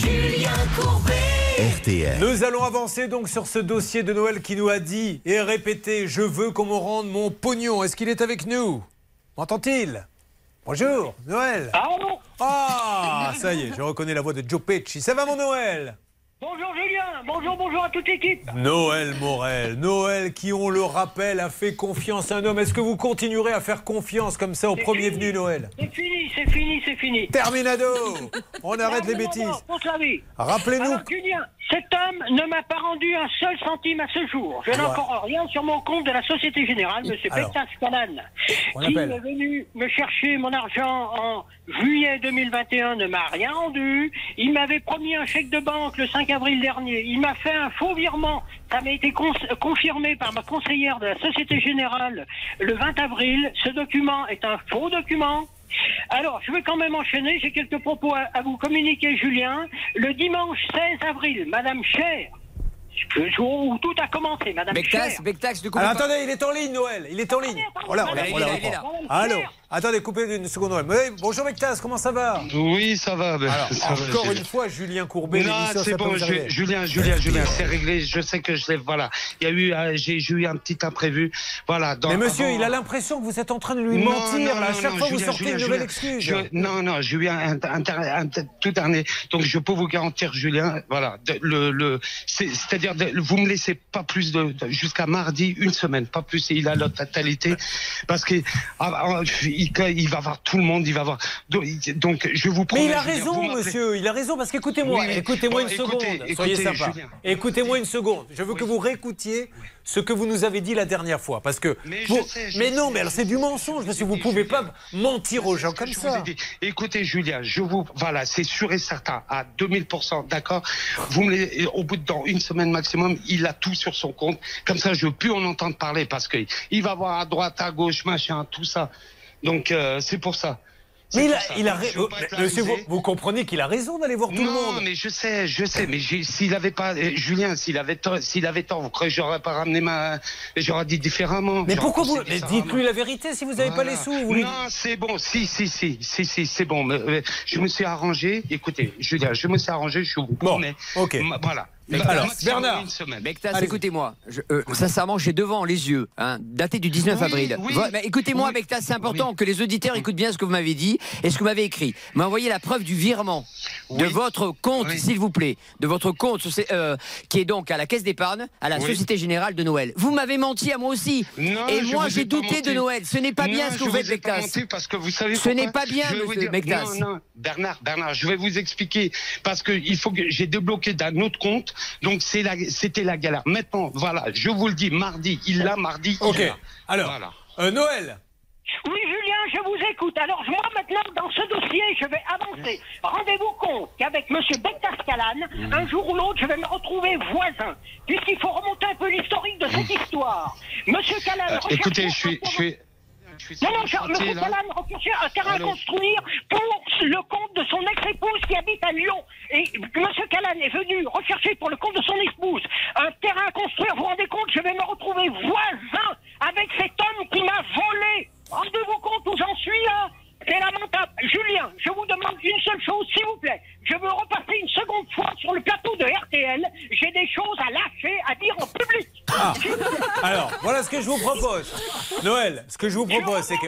Julien Courbet RTL. Nous allons avancer donc sur ce dossier de Noël qui nous a dit et répété Je veux qu'on me rende mon pognon. Est-ce qu'il est avec nous? M'entend-il? Bonjour, Noël. Ah, ça y est, je reconnais la voix de Joe Pesci. Ça va mon Noël? Bonjour Julien, bonjour, bonjour à toute l'équipe. Noël Morel, Noël qui, on le rappelle, a fait confiance à un homme. Est-ce que vous continuerez à faire confiance comme ça au premier venu Noël C'est fini, c'est fini, c'est fini. Terminado On arrête les Non, bêtises. Rappelez-nous- Julien, cet homme ne m'a pas rendu un seul centime à ce jour. Je n'ai encore rien sur mon compte de la Société Générale, M. Calan, on qui appelle. est venu me chercher mon argent en juillet 2021, ne m'a rien rendu. Il m'avait promis un chèque de banque le 5 avril dernier. Il m'a fait un faux virement. Ça m'a été cons- confirmé par ma conseillère de la Société Générale le 20 avril. Ce document est un faux document. Alors, je vais quand même enchaîner. J'ai quelques propos à, à vous communiquer, Julien. Le dimanche 16 avril, Madame Cher, le jour où tout a commencé, Madame Bectas, Cher. Bectas, Alors pas. attendez, il est en ligne, Noël. Il est en ligne. Oh là, on. Allô Attendez, coupez une seconde. Oui, bonjour Bectas, comment ça va? Oui, ça va. ben, Alors, ça va, encore une fois, Julien Courbet, Non, c'est bon. Julien, Julien, Julien, c'est réglé. Je sais que je l'ai. Voilà, il y a eu, euh, j'ai eu un petit imprévu. Voilà. dans- Mais monsieur, avant- il a l'impression que vous êtes en train de lui Non, mentir. non, là. à non, chaque non, fois, vous sortez Julien, une nouvelle excuse. je- non, non, j'ai eu un, un- un- un- tout dernier. Donc, je peux vous garantir, Julien, voilà, de- le, le, c'est- c'est-à-dire, vous me laissez pas plus de, de- jusqu'à mardi, une semaine, pas plus. Et il a la totalité, parce que ah, ah, il, il va voir tout le monde, il va voir. Donc, je vous promets. Mais il a raison, monsieur, il a raison, parce qu'écoutez-moi, Oui, oui. écoutez-moi Bon, une écoutez, seconde, soyez écoutez, sympa. Julien. Écoutez-moi une seconde, je veux que vous réécoutiez ce que vous nous avez dit la dernière fois, parce que... Mais pour- je sais, je mais non, sais, mais alors c'est du mensonge, parce que vous pouvez pas mentir aux gens comme ça. Écoutez, Julien, je vous, voilà, c'est sûr et certain, à 2000%, d'accord? Vous me au bout de dans une semaine maximum, il a tout sur son compte. Comme ça, je veux plus en entendre parler parce que il va voir à droite, à gauche, machin, tout ça. Donc, euh, c'est pour ça. Mais il a, il a Monsieur, vous, vous comprenez qu'il a raison d'aller voir tout le non, monde. mais je sais, je sais, mais s'il avait pas, euh, Julien, s'il avait tort, s'il avait tort, vous croyez que j'aurais pas ramené ma, j'aurais dit différemment. Mais pourquoi vous... dites-lui la vérité si vous n'avez pas les sous. Vous Non, c'est bon. Si, si, si, si, si, c'est bon. Mais, euh, je me suis arrangé. Écoutez, Julien, je me suis arrangé. Je vous promets. ok. Ma- Voilà. Alors, Bernard. Allez-y. écoutez-moi. Euh, sincèrement, j'ai devant les yeux, hein, daté du 19 Oui, avril. oui, écoutez-moi, oui, Bectas, c'est important que les auditeurs écoutent bien ce que vous m'avez dit et ce que vous m'avez écrit. Vous m'envoyez la preuve du virement de votre compte, s'il vous plaît, de votre compte euh, qui est donc à la Caisse d'épargne, à la Oui. Société Générale de Noël. Vous m'avez menti à moi aussi. Non, et moi, j'ai douté menti. de Noël. Ce n'est pas bien ce que vous faites, menti parce que vous savez Ce n'est pas bien, monsieur non, Bernard, Bernard, je vais vous expliquer parce que il faut que j'ai débloqué d'un autre compte. Donc c'est la, c'était la galère. Maintenant, voilà, je vous le dis, mardi, il l'a, mardi, Ok. il l'a. Alors, Voilà. euh, Noël. Oui, Julien, je vous écoute. Alors, moi, maintenant, dans ce dossier, je vais avancer. Rendez-vous compte qu'avec M. Bectas Calan, Mhm. un jour ou l'autre, je vais me retrouver voisin. Puisqu'il faut remonter un peu l'historique de cette histoire. Monsieur Calan, Euh, écoutez, je suis, suis Non, non, là. Calan recherchait un terrain à construire pour le compte de son ex-épouse qui habite à Lyon. Et monsieur Calan est venu rechercher pour le compte de son épouse un terrain à construire. Vous vous rendez compte, je vais me retrouver voisin avec cet homme qui m'a volé. Rendez-vous compte où j'en suis là C'est lamentable. Julien, je vous demande une seule chose, s'il vous plaît. Je veux repasser une seconde fois sur le plateau de RTL. J'ai des choses à lâcher, à dire en public. Ah, alors, voilà ce que je vous propose. Noël, ce que je vous propose, c'est que.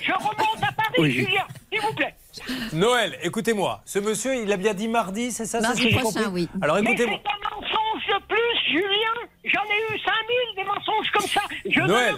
Je remonte à Paris, Oui. Julien, s'il vous plaît. Noël, écoutez-moi. Ce monsieur, il a bien dit mardi, c'est ça c'est Mardi ce prochain, compris oui. Alors Mais écoutez-moi. c'est un mensonge de plus, Julien. J'en ai eu 5000 des mensonges comme ça. Je Noël,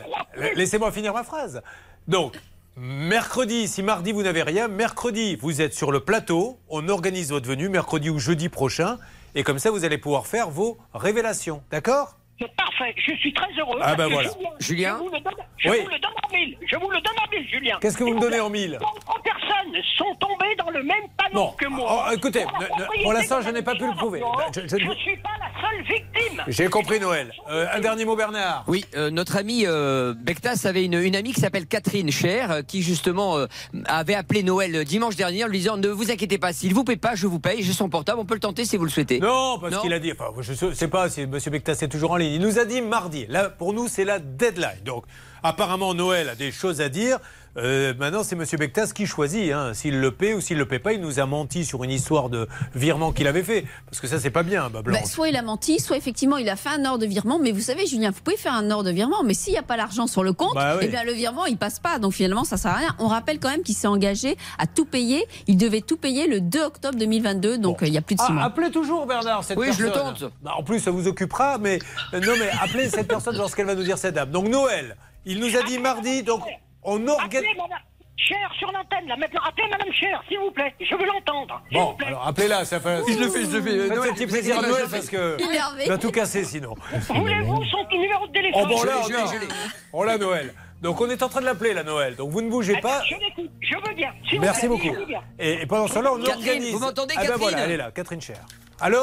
laissez-moi finir ma phrase. Donc, mercredi, si mardi vous n'avez rien, mercredi vous êtes sur le plateau, on organise votre venue, mercredi ou jeudi prochain, et comme ça vous allez pouvoir faire vos révélations, d'accord? C'est parfait, je suis très heureux. Ah ben voilà. Julien, Je vous le donne, je Oui. vous le donne en mille. Je vous le donne en mille, Julien. Qu'est-ce que vous me donnez en mille Trois personnes sont tombées dans le même panneau Bon, que moi. oh, écoutez, Pour la ne- ne- propriété pour l'instant, je n'ai pas pu le prouver. Je- ne- suis pas la seule victime. J'ai compris Noël. Euh, un dernier mot Bernard. Oui, euh, notre ami euh, Bektas avait une, une amie qui s'appelle Catherine Cher, euh, qui justement euh, avait appelé Noël dimanche dernier en lui disant Ne vous inquiétez pas, s'il vous paye pas, je vous paye, j'ai son portable, on peut le tenter si vous le souhaitez. Non, parce qu'il a dit, enfin, je ne sais pas si M. Bectas est toujours en ligne. Il nous a dit mardi. Là, pour nous, c'est la deadline. Donc, apparemment, Noël a des choses à dire. Euh, maintenant, c'est M. Bectas qui choisit. hein. S'il le paie ou s'il le paie pas, il nous a menti sur une histoire de virement qu'il avait fait. Parce que ça, c'est pas bien, bah, Blanche. Bah, soit il a menti, soit effectivement il a fait un ordre de virement. Mais vous savez, Julien, vous pouvez faire un ordre de virement, mais s'il n'y a pas l'argent sur le compte, Bah oui. eh bien le virement il passe pas. Donc finalement ça sert à rien. On rappelle quand même qu'il s'est engagé à tout payer. Il devait tout payer le 2 octobre 2022, donc euh, il y a plus de six Ah, mois. appelez toujours Bernard cette Oui, je personne. le tente. Bah, en plus, ça vous occupera, mais euh, non, mais appelez cette personne lorsqu'elle va nous dire cette dame. Donc Noël, il nous a dit mardi, donc on organise. Appelez Madame Cher sur l'antenne, là, maintenant. Appelez Madame Cher, s'il vous plaît. Je veux l'entendre. s'il Bon, vous plaît. alors appelez-la, ça fait. Je le fais, je le fais. Faites un petit vous plaisir à Noël parce que. Énervé. Il va tout casser sinon. Voulez-vous son numéro de téléphone Oh bon, là, Je l'ai, on je a- l'ai. on l'a Noël. Donc on est en train de l'appeler la Noël. Donc vous ne bougez pas. Je l'écoute, je veux bien. s'il vous Merci plaît, beaucoup. je veux bien. Et, et pendant ce temps-là, on Catherine, organise. vous m'entendez, ah ben Catherine voilà, elle est là, Catherine Cher. Allô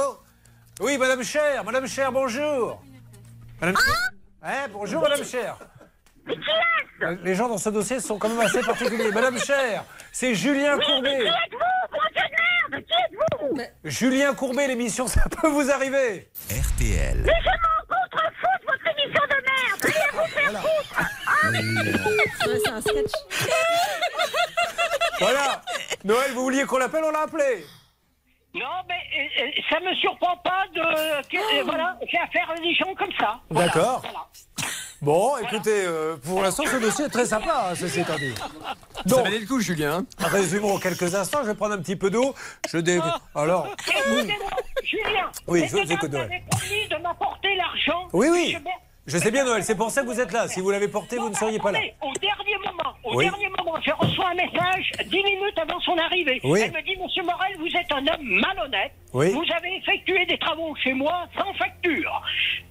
Oui, Madame Cher, Madame Cher, bonjour. Madame Cher Hein, bonjour, Madame Cher. Les gens dans ce dossier sont quand même assez particuliers. Madame Cher, c'est Julien Courbet. Julien Courbet, l'émission, ça peut vous arriver. RTL. Mais je m'en contre-foute, votre émission de merde Allez vous faire foutre Ouais, c'est un sketch. Voilà. Noël, vous vouliez qu'on l'appelle, on l'a appelé. Non, mais euh, euh, ça me surprend pas de. euh, voilà, j'ai affaire à des gens comme ça. Voilà, D'accord. voilà. Bon, écoutez, euh, pour l'instant, ce dossier est très sympa, hein, ceci étant dit. Ça valait le coup, Julien. Résumons en quelques instants. Je vais prendre un petit peu d'eau. Je dé... Alors. Écoutez-moi, Julien. Oui, je vous écoute, Noël. promis de m'apporter l'argent. Oui, oui. Je- sais bien, Noël. C'est pour ça que vous êtes là. Si vous l'avez porté, vous ne seriez pas là. Au dernier moment, au Oui. dernier moment, je reçois un message dix minutes avant son arrivée. Oui. Elle me dit, Monsieur Morel, vous êtes un homme malhonnête. Oui. Vous avez effectué des travaux chez moi sans facture.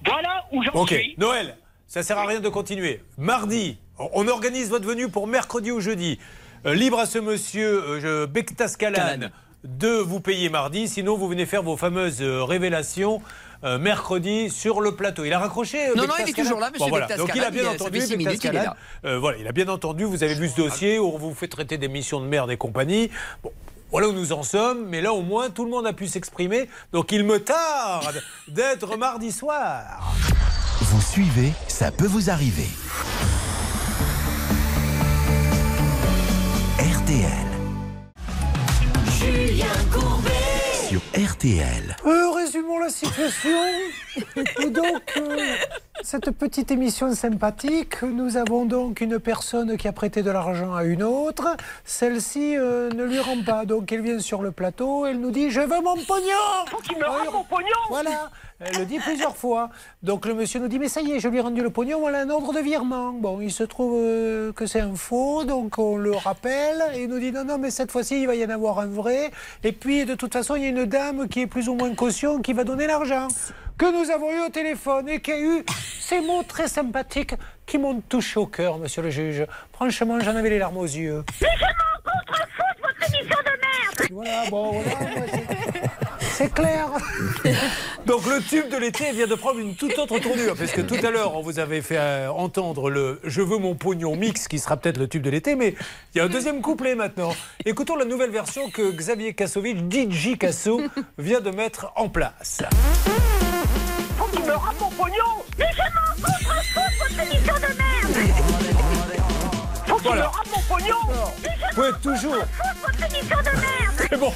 Voilà où j'en Ok, suis. Noël, ça sert à rien de continuer. Mardi, on organise votre venue pour mercredi ou jeudi. Euh, libre à ce monsieur euh, je- Bektas Kalan de vous payer mardi. Sinon, vous venez faire vos fameuses euh, révélations euh, mercredi sur le plateau. Il a raccroché euh, Non, non, il est toujours là, monsieur voilà. Bektas Donc il a bien il est- ça entendu. fait minutes est là. Voilà, il a bien entendu. Vous avez vu ce dossier où on vous fait traiter des missions de merde et compagnie. Bon, voilà où nous en sommes, mais là au moins tout le monde a pu s'exprimer. Donc il me tarde d'être mardi soir. Vous suivez, ça peut vous arriver. RTL. Julien Courbet Sur RTL. Euh, résumons la situation. Et donc, euh, cette petite émission sympathique, nous avons donc une personne qui a prêté de l'argent à une autre. Celle-ci euh, ne lui rend pas. Donc, elle vient sur le plateau, elle nous dit Je veux mon pognon Faut qu'il me rende mon pognon Voilà Elle le dit plusieurs fois. Donc, le monsieur nous dit Mais ça y est, je lui ai rendu le pognon, voilà un ordre de virement. Bon, il se trouve euh, que c'est un faux, donc on le rappelle et il nous dit Non, non, mais cette fois-ci, il va y en avoir un vrai. Et puis, de toute façon, il y a une dame qui est plus ou moins caution qui va donner l'argent. Que nous avons eu au téléphone et qui a eu ces mots très sympathiques qui m'ont touché au cœur, monsieur le juge. Franchement, j'en avais les larmes aux yeux. Mais je m'en contre-foute, votre émission de merde Voilà, bon, voilà, c'est- clair. Donc le tube de l'été vient de prendre une toute autre tournure, parce que tout à l'heure, on vous avait fait euh, entendre le Je veux mon pognon mix, qui sera peut-être le tube de l'été, mais il y a un deuxième couplet maintenant. Écoutons la nouvelle version que Xavier Kassovitch, DJ Kasso, vient de mettre en place. Faut qu'il me rende mon pognon Mais je m'en contre-foute, votre émission de merde Voilà. me rends mon pognon toujours. C'est bon.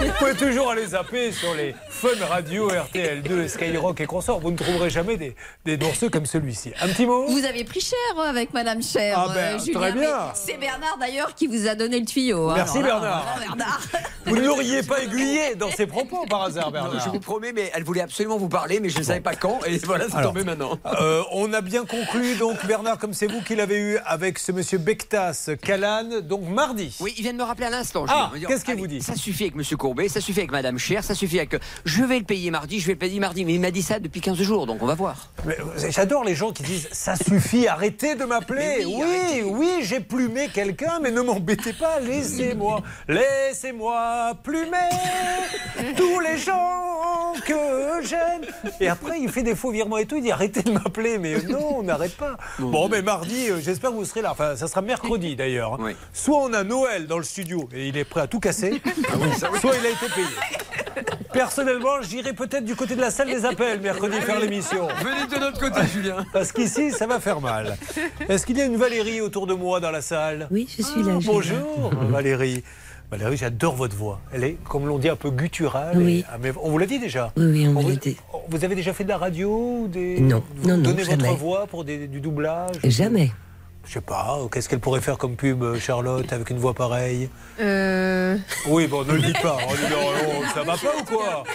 Vous pouvez toujours aller zapper sur les Fun Radio, RTL2, Skyrock et consorts. Vous ne trouverez jamais des, des morceaux comme celui-ci. Un petit mot? Vous avez pris cher euh, avec Madame Cher. Ah ben, euh, Julien, très bien. C'est Bernard d'ailleurs qui vous a donné le tuyau. hein. Merci, Bernard. Bernard. Vous ne l'auriez pas aiguillé dans ses propos par hasard, Non, Bernard. je vous promets, mais elle voulait absolument vous parler, mais je ne savais pas quand, et voilà, c'est tombé maintenant. Euh, on a bien conclu, donc Bernard, comme c'est vous qui l'avez eu avec ce monsieur Bectas Calan, donc mardi. Oui, il vient de me rappeler à l'instant. Ah, qu'est-ce qu'il allez, vous dit Ça suffit avec Monsieur Courbet, ça suffit avec Madame Cher, ça suffit avec. Je vais le payer mardi, je vais le payer mardi, mais il m'a dit ça depuis 15 jours, donc on va voir. Euh, J'adore les gens qui disent ça suffit, arrêtez de m'appeler. Oui, Oui, oui, j'ai plumé quelqu'un, mais ne m'embêtez pas, laissez-moi, laissez-moi plumer tous les gens que j'aime. Et après, il fait des faux virements et tout, il dit arrêtez de m'appeler, mais non, on n'arrête pas. Bon, mais mardi, euh, j'espère que vous serez là. Enfin, ça sera mercredi d'ailleurs. hein. Soit on a Noël dans le studio et il est prêt à tout casser, soit il a été payé. Personnellement, j'irai peut-être du côté de la salle des appels mercredi faire l'émission. Venez de notre côté, Julien. Parce qu'ici, ça va faire mal. Est-ce qu'il y a une Valérie autour de moi dans la salle? Oui, je suis là. Ah, Julien. Bonjour, Valérie. Valérie, j'adore votre voix. Elle est, comme l'on dit, un peu gutturale. Oui. et- ah, mais on vous l'a dit déjà Oui, oui, on vous, l'a dit. vous avez déjà fait de la radio ou des... Non, vous non, non, Donnez votre voix pour des- du doublage? Jamais. Je sais pas, qu'est-ce qu'elle pourrait faire comme pub, euh, Charlotte, avec une voix pareille Euh... Oui, bon, ne le dites pas. Oh, dis donc, oh, ça va pas ou quoi?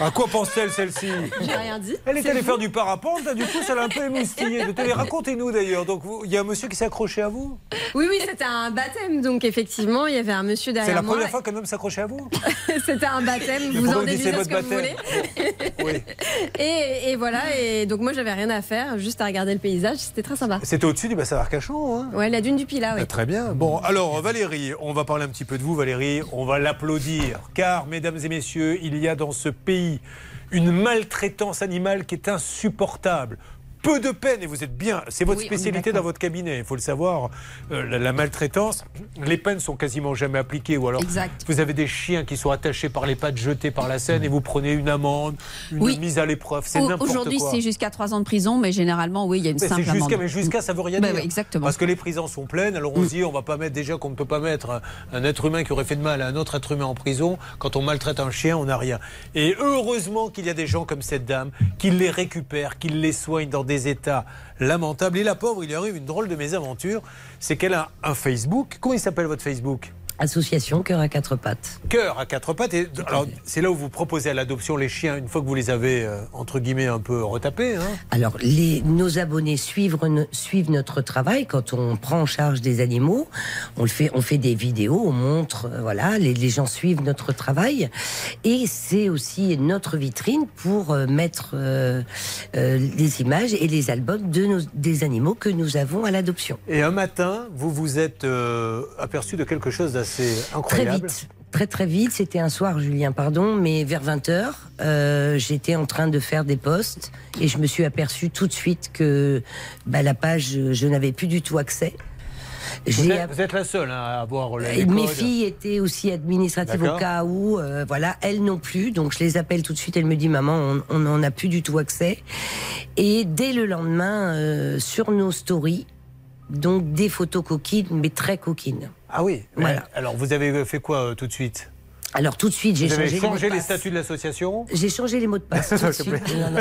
À quoi pense-t-elle celle-ci? J'ai rien dit. Elle est C'est allée vous. faire du parapente, là, du coup, ça l'a un peu émoustillée. Racontez-nous d'ailleurs. Donc, vous- il y a un monsieur qui s'est accroché à vous? Oui, oui, c'était un baptême, donc effectivement, il y avait un monsieur C'est derrière la moi. première fois qu'un homme s'accrochait à vous? C'était un baptême, vous en vous dites c'est déduisez ce votre que vous baptême? voulez. Et, et voilà, et donc moi j'avais rien à faire, juste à regarder le paysage, c'était très sympa. C'était au-dessus du bassin d'Arcachon, hein Ouais, la dune du Pilat, oui. Ah, Très bien. Bon, alors Valérie, on va parler un petit peu de vous, Valérie. On va l'applaudir. Car, mesdames et messieurs, il y a dans ce pays une maltraitance animale qui est insupportable. Peu de peine, et vous êtes bien, c'est votre Oui, spécialité dans votre cabinet, il faut le savoir. Euh, la, la maltraitance, les peines sont quasiment jamais appliquées. Ou alors, Exact. vous avez des chiens qui sont attachés par les pattes, jetés par la Seine, et vous prenez une amende, une Oui. mise à l'épreuve. C'est n'importe quoi. Aujourd'hui, c'est jusqu'à 3 ans de prison, mais généralement, oui, il y a une Mais simple jusqu'à, amende. mais jusqu'à, ça veut rien Bah dire. oui, exactement. Parce que les prisons sont pleines, alors on se dit, on va pas mettre déjà qu'on ne peut pas mettre un, un être humain qui aurait fait de mal à un autre être humain en prison. Quand on maltraite un chien, on n'a rien. Et heureusement qu'il y a des gens comme cette dame qui les récupèrent, qui les soignent dans des états lamentables. Et la pauvre, il lui arrive une drôle de mésaventure, c'est qu'elle a un Facebook. Comment il s'appelle votre Facebook? Association Cœur à quatre pattes. Cœur à quatre pattes. Et, alors, c'est là où vous proposez à l'adoption les chiens, une fois que vous les avez, euh, entre guillemets, un peu retapés. hein? Alors, les, nos abonnés suivent, suivent notre travail quand on prend en charge des animaux. On le fait, on fait des vidéos, on montre, euh, voilà, les, les gens suivent notre travail. Et c'est aussi notre vitrine pour euh, mettre euh, les images et les albums de nos, des animaux que nous avons à l'adoption. Et un matin, vous vous êtes aperçu de quelque chose d'assez Très incroyable. vite. Très très vite, c'était un soir, Julien, pardon, mais vers 20h, j'étais en train de faire des posts et je me suis aperçu tout de suite que bah, la page, je, n'avais plus du tout accès. Vous êtes, vous êtes la seule hein, à avoir les et mes filles étaient aussi administratives au cas où, euh, voilà, elles non plus. Donc je les appelle tout de suite. Elles me disent maman, on n'en a plus du tout accès. Et dès le lendemain, euh, sur nos stories, donc des photos coquines, mais très coquines. Ah oui. Voilà. Alors vous avez fait quoi euh, tout de suite? Alors tout de suite, j'ai changé, les statuts de l'association? J'ai changé les mots de passe. Non, non.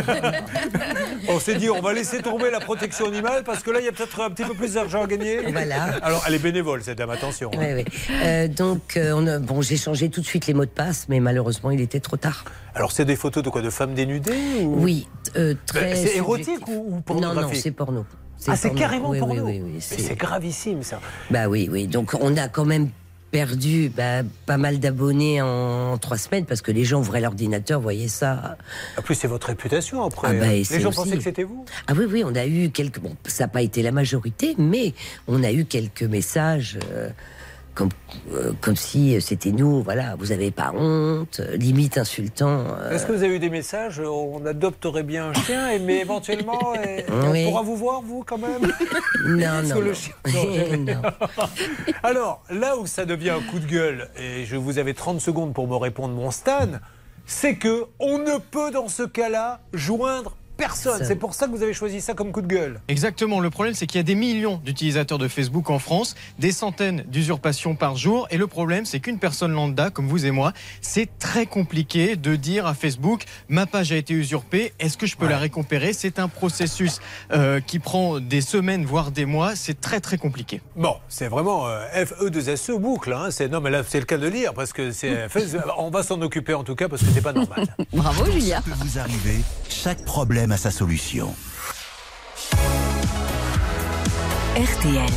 On s'est dit on va laisser tomber la protection animale parce que là il y a peut-être un petit peu plus d'argent à gagner. Voilà. Alors elle est bénévole cette dame, attention. hein. Euh, donc, euh, on a- bon, j'ai changé tout de suite les mots de passe, mais malheureusement, il était trop tard. Alors c'est des photos de quoi? De femmes dénudées ou... Oui, euh, très. C'est érotique ou, ou Non, pornographique non, c'est porno. Ah, c'est carrément Oui, porno. Oui, oui, oui, c'est- gravissime ça. Bah oui, oui. Donc, on a quand même perdu bah, pas mal d'abonnés en trois semaines parce que les gens ouvraient l'ordinateur, voyaient ça. En plus c'est votre réputation après. Ah bah, hein. les gens aussi- pensaient que c'était vous. Ah oui, oui, on a eu quelques. Bon, ça n'a pas été la majorité, mais on a eu quelques messages. euh, comme, euh, comme si c'était nous, voilà, vous avez pas honte, euh, limite insultant. euh, Est-ce que vous avez eu des messages On adopterait bien un chien, et- mais éventuellement, et- Oui. on pourra vous voir, vous, quand même Non, non, le chien-. Non. Alors, là où ça devient un coup de gueule, et je vous avais 30 secondes pour me répondre, mon Stan, c'est que on ne peut dans ce cas-là joindre personne. C'est pour ça que vous avez choisi ça comme coup de gueule. Exactement. Le problème, c'est qu'il y a des millions d'utilisateurs de Facebook en France, des centaines d'usurpations par jour. Et le problème, c'est qu'une personne lambda, comme vous et moi, c'est très compliqué de dire à Facebook ma page a été usurpée, est-ce que je peux la récupérer C'est un processus euh, qui prend des semaines, voire des mois. C'est très, très compliqué. Bon, c'est vraiment euh, FE2SE boucle. Hein. C'est, non, mais là, c'est le cas de lire parce que c'est. On va s'en occuper en tout cas parce que c'est pas normal. Bravo, Julia. peut vous arriver, chaque problème a sa solution. RTL.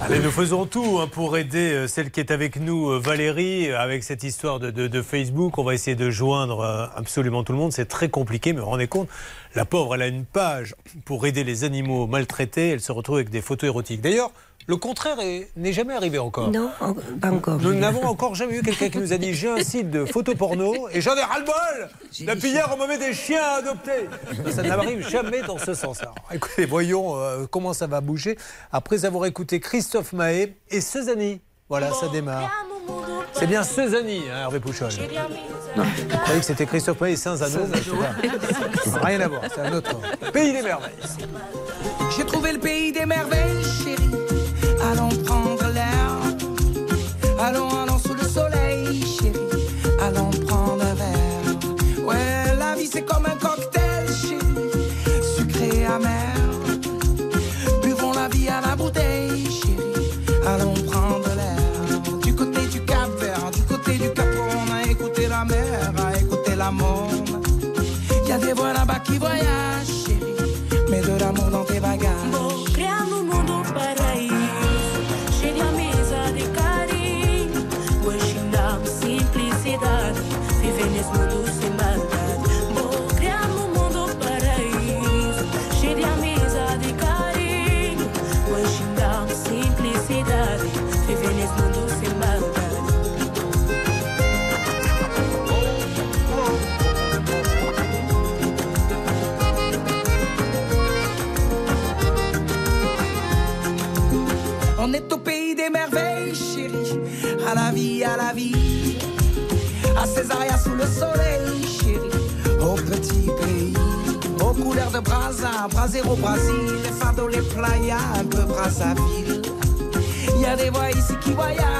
Allez, nous faisons tout hein, pour aider euh, celle qui est avec nous, euh, Valérie, avec cette histoire de, de- de Facebook. On va essayer de joindre euh, absolument tout le monde. C'est très compliqué, mais vous vous rendez compte, la pauvre, elle a une page pour aider les animaux maltraités. Elle se retrouve avec des photos érotiques. D'ailleurs, le contraire est- n'est jamais arrivé encore. Non, en- pas encore. Nous n'avons encore jamais eu quelqu'un qui nous a dit j'ai un site de photos porno et j'en ai ras-le-bol Depuis hier, on me met des chiens à adopter Ça n'arrive jamais dans ce sens-là. Écoutez, voyons euh, comment ça va bouger. Après avoir écouté Christophe Mahé et Sezani. Voilà, ça démarre. C'est bien Sezani, hein, Hervé Pouchol. Non, je croyais que c'était Christophe Mahé et Saint-Zano. mais c'est pas- Rien à voir, c'est un autre. Pays des merveilles. J'ai trouvé le pays des merveilles, chérie. Allons prendre l'air. Allons, allons sous le soleil, chérie. Allons prendre un verre. Ouais, la vie c'est comme un cocktail, chérie. Sucré amer. Buvons la vie à la bouteille, chérie. Allons prendre l'air. Du côté du Cap Vert, du côté du Cap, on a écouté la mer, a écouté la monde. Y a des voix là-bas qui voyagent, chérie. Mets de l'amour dans tes bagages. À Césaria sous le soleil, chérie. Au petit pays. Aux couleurs de Brasa, Brasero, Brasil. Les fardeaux, les playas, un peu Brazzaville. Il y a des voix ici qui voyagent,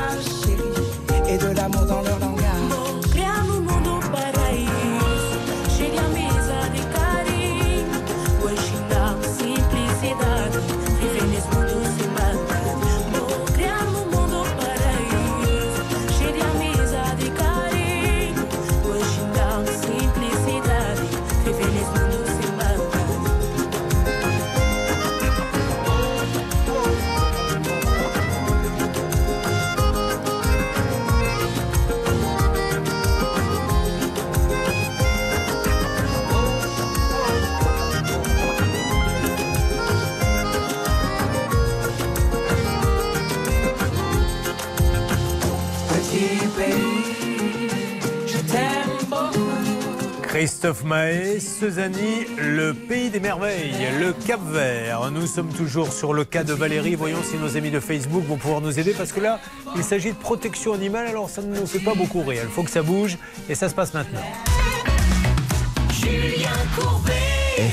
Christophe Mahé, Sezani, le pays des merveilles, le Cap Vert. Nous sommes toujours sur le cas de Valérie. Voyons si nos amis de Facebook vont pouvoir nous aider parce que là, il s'agit de protection animale, alors ça ne nous fait pas beaucoup rire. Il faut que ça bouge et ça se passe maintenant. Julien Courbet.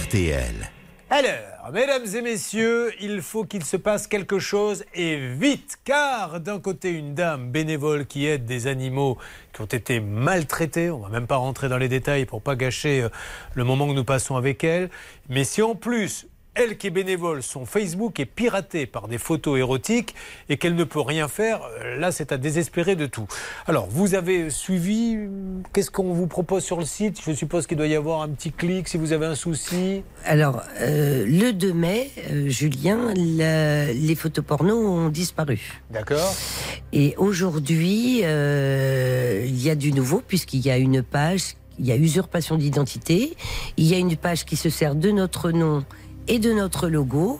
RTL. Alors, mesdames et messieurs, il faut qu'il se passe quelque chose et vite, car d'un côté, une dame bénévole qui aide des animaux qui ont été maltraités, on va même pas rentrer dans les détails pour pas gâcher euh, le moment que nous passons avec elle, mais si en plus, elle qui est bénévole, son Facebook est piraté par des photos érotiques et qu'elle ne peut rien faire, euh, là c'est à désespérer de tout. Alors, vous avez suivi, euh, qu'est-ce qu'on vous propose sur le site? Je suppose qu'il doit y avoir un petit clic si vous avez un souci. Alors, euh, le 2 mai, euh, Julien, la- les photos porno ont disparu. D'accord. Et aujourd'hui, euh, il y a du nouveau puisqu'il y a une page, il y a usurpation d'identité, il y a une page qui se sert de notre nom et de notre logo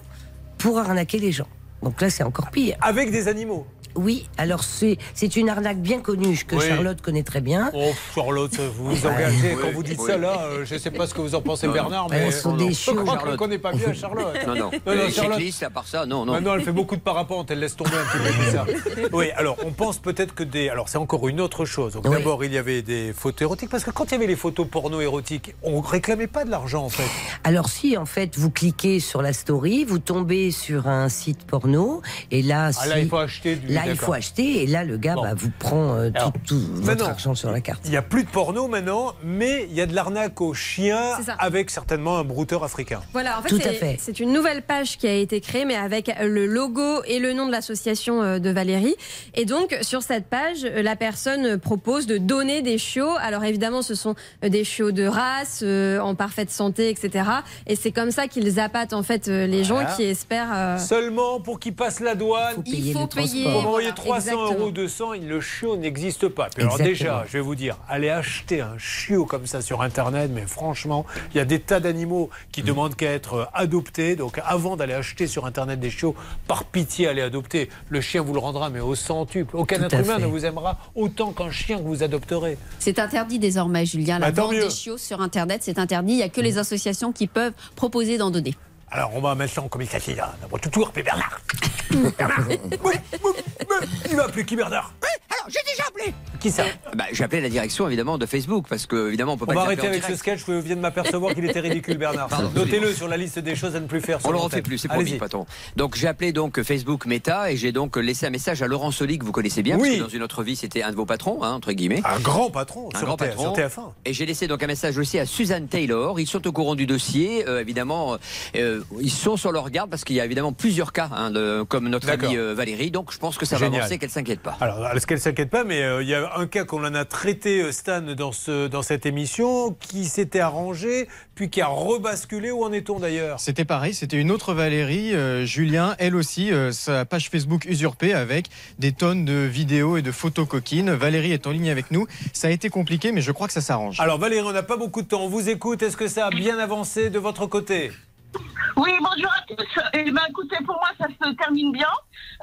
pour arnaquer les gens. Donc là, c'est encore pire. Avec des animaux Oui, alors c'est c'est une arnaque bien connue que Oui. Charlotte connaît très bien. Oh, Charlotte, vous vous engagez quand vous dites ça là. euh, je ne sais pas ce que vous en pensez, Bernard, mais Elles sont non, des non. je crois qu'on ne connaît pas bien Charlotte. Non, non. non, Les Charlotte. cyclistes, à part ça, non, non. Maintenant, elle fait beaucoup de parapente, elle laisse tomber un petit peu tout ça. Oui, alors on pense peut-être que des. Alors c'est encore une autre chose. Donc Oui. d'abord, il y avait des photos érotiques, parce que quand il y avait les photos porno érotiques, on réclamait pas de l'argent en fait. Alors si en fait vous cliquez sur la story, vous tombez sur un site porno et là, Ah, là, si- il faut acheter du- Là il faut acheter et là le gars Bon. bah, vous prend euh, tout, Alors, tout votre argent sur la carte. Il n'y a plus de porno maintenant, mais il y a de l'arnaque aux chiens avec certainement un brouteur africain. Voilà, en fait, Tout à c'est- fait. c'est une nouvelle page qui a été créée, mais avec le logo et le nom de l'association euh, de Valérie. Et donc, sur cette page, euh, la personne propose de donner des chiots. Alors, évidemment, ce sont des chiots de race, euh, en parfaite santé, etc. Et c'est comme ça qu'ils appâtent, en fait, les Voilà. gens qui espèrent. euh, Seulement pour qu'il passe la douane, Faut payer Il faut le payer. Voilà, 300 exactement. euros, 200, il- le chiot n'existe pas. Puis alors déjà, je vais vous dire, aller acheter un chiot comme ça sur Internet, mais franchement, il y a des tas d'animaux qui Mm. demandent qu'à être euh, adoptés. Donc avant d'aller acheter sur Internet des chiots, par pitié, allez adopter. Le chien vous le rendra, mais au centuple. Aucun Tout être humain fait. ne vous aimera autant qu'un chien que vous adopterez. C'est interdit désormais, Julien. La Bah, vente des chiots sur Internet, c'est interdit. Il n'y a que les associations qui peuvent proposer d'en donner. Alors on va mettre ça en communication. On va toujours appeler Bernard. Bernard Oui, oui, oui. Il va appeler qui Bernard? Alors, j'ai déjà appelé Qui ça? Bah, J'ai appelé la direction, évidemment, de Facebook, parce que, évidemment, on peut On pas va les arrêter en avec ce direct. sketch, je viens de m'apercevoir qu'il était ridicule Bernard. Pardon, Notez-le sur la liste des choses à ne plus faire. sur On le l'antenne. refait plus, c'est promis, Allez-y. patron. Donc j'ai appelé donc Facebook Meta et j'ai donc laissé un message à Laurent Soli que vous connaissez bien, Oui. parce que dans une autre vie c'était un de vos patrons, hein, entre guillemets. Un grand patron, Un sur, grand T- patron. sur TF1. Et j'ai laissé donc un message aussi à Suzanne Taylor. Ils sont au courant du dossier, euh, évidemment. euh, ils sont sur leur garde parce qu'il y a évidemment plusieurs cas, hein, de- comme notre amie euh, Valérie. Donc je pense que ça va Génial. avancer, qu'elle s'inquiète pas. Alors, est-ce qu'elle s'inquiète pas? Mais euh, il y a un cas qu'on en a traité, euh, Stan, dans, ce, dans cette émission, qui s'était arrangé, puis qui a rebasculé. Où en est-on d'ailleurs? C'était pareil, c'était une autre Valérie, euh, Julien, elle aussi, euh, sa page Facebook usurpée avec des tonnes de vidéos et de photos coquines. Valérie est en ligne avec nous. Ça a été compliqué, mais je crois que ça s'arrange. Alors Valérie, on n'a pas beaucoup de temps. On vous écoute. Est-ce que ça a bien avancé de votre côté? Oui, bonjour à tous. Eh ben, écoutez, pour moi, ça se termine bien.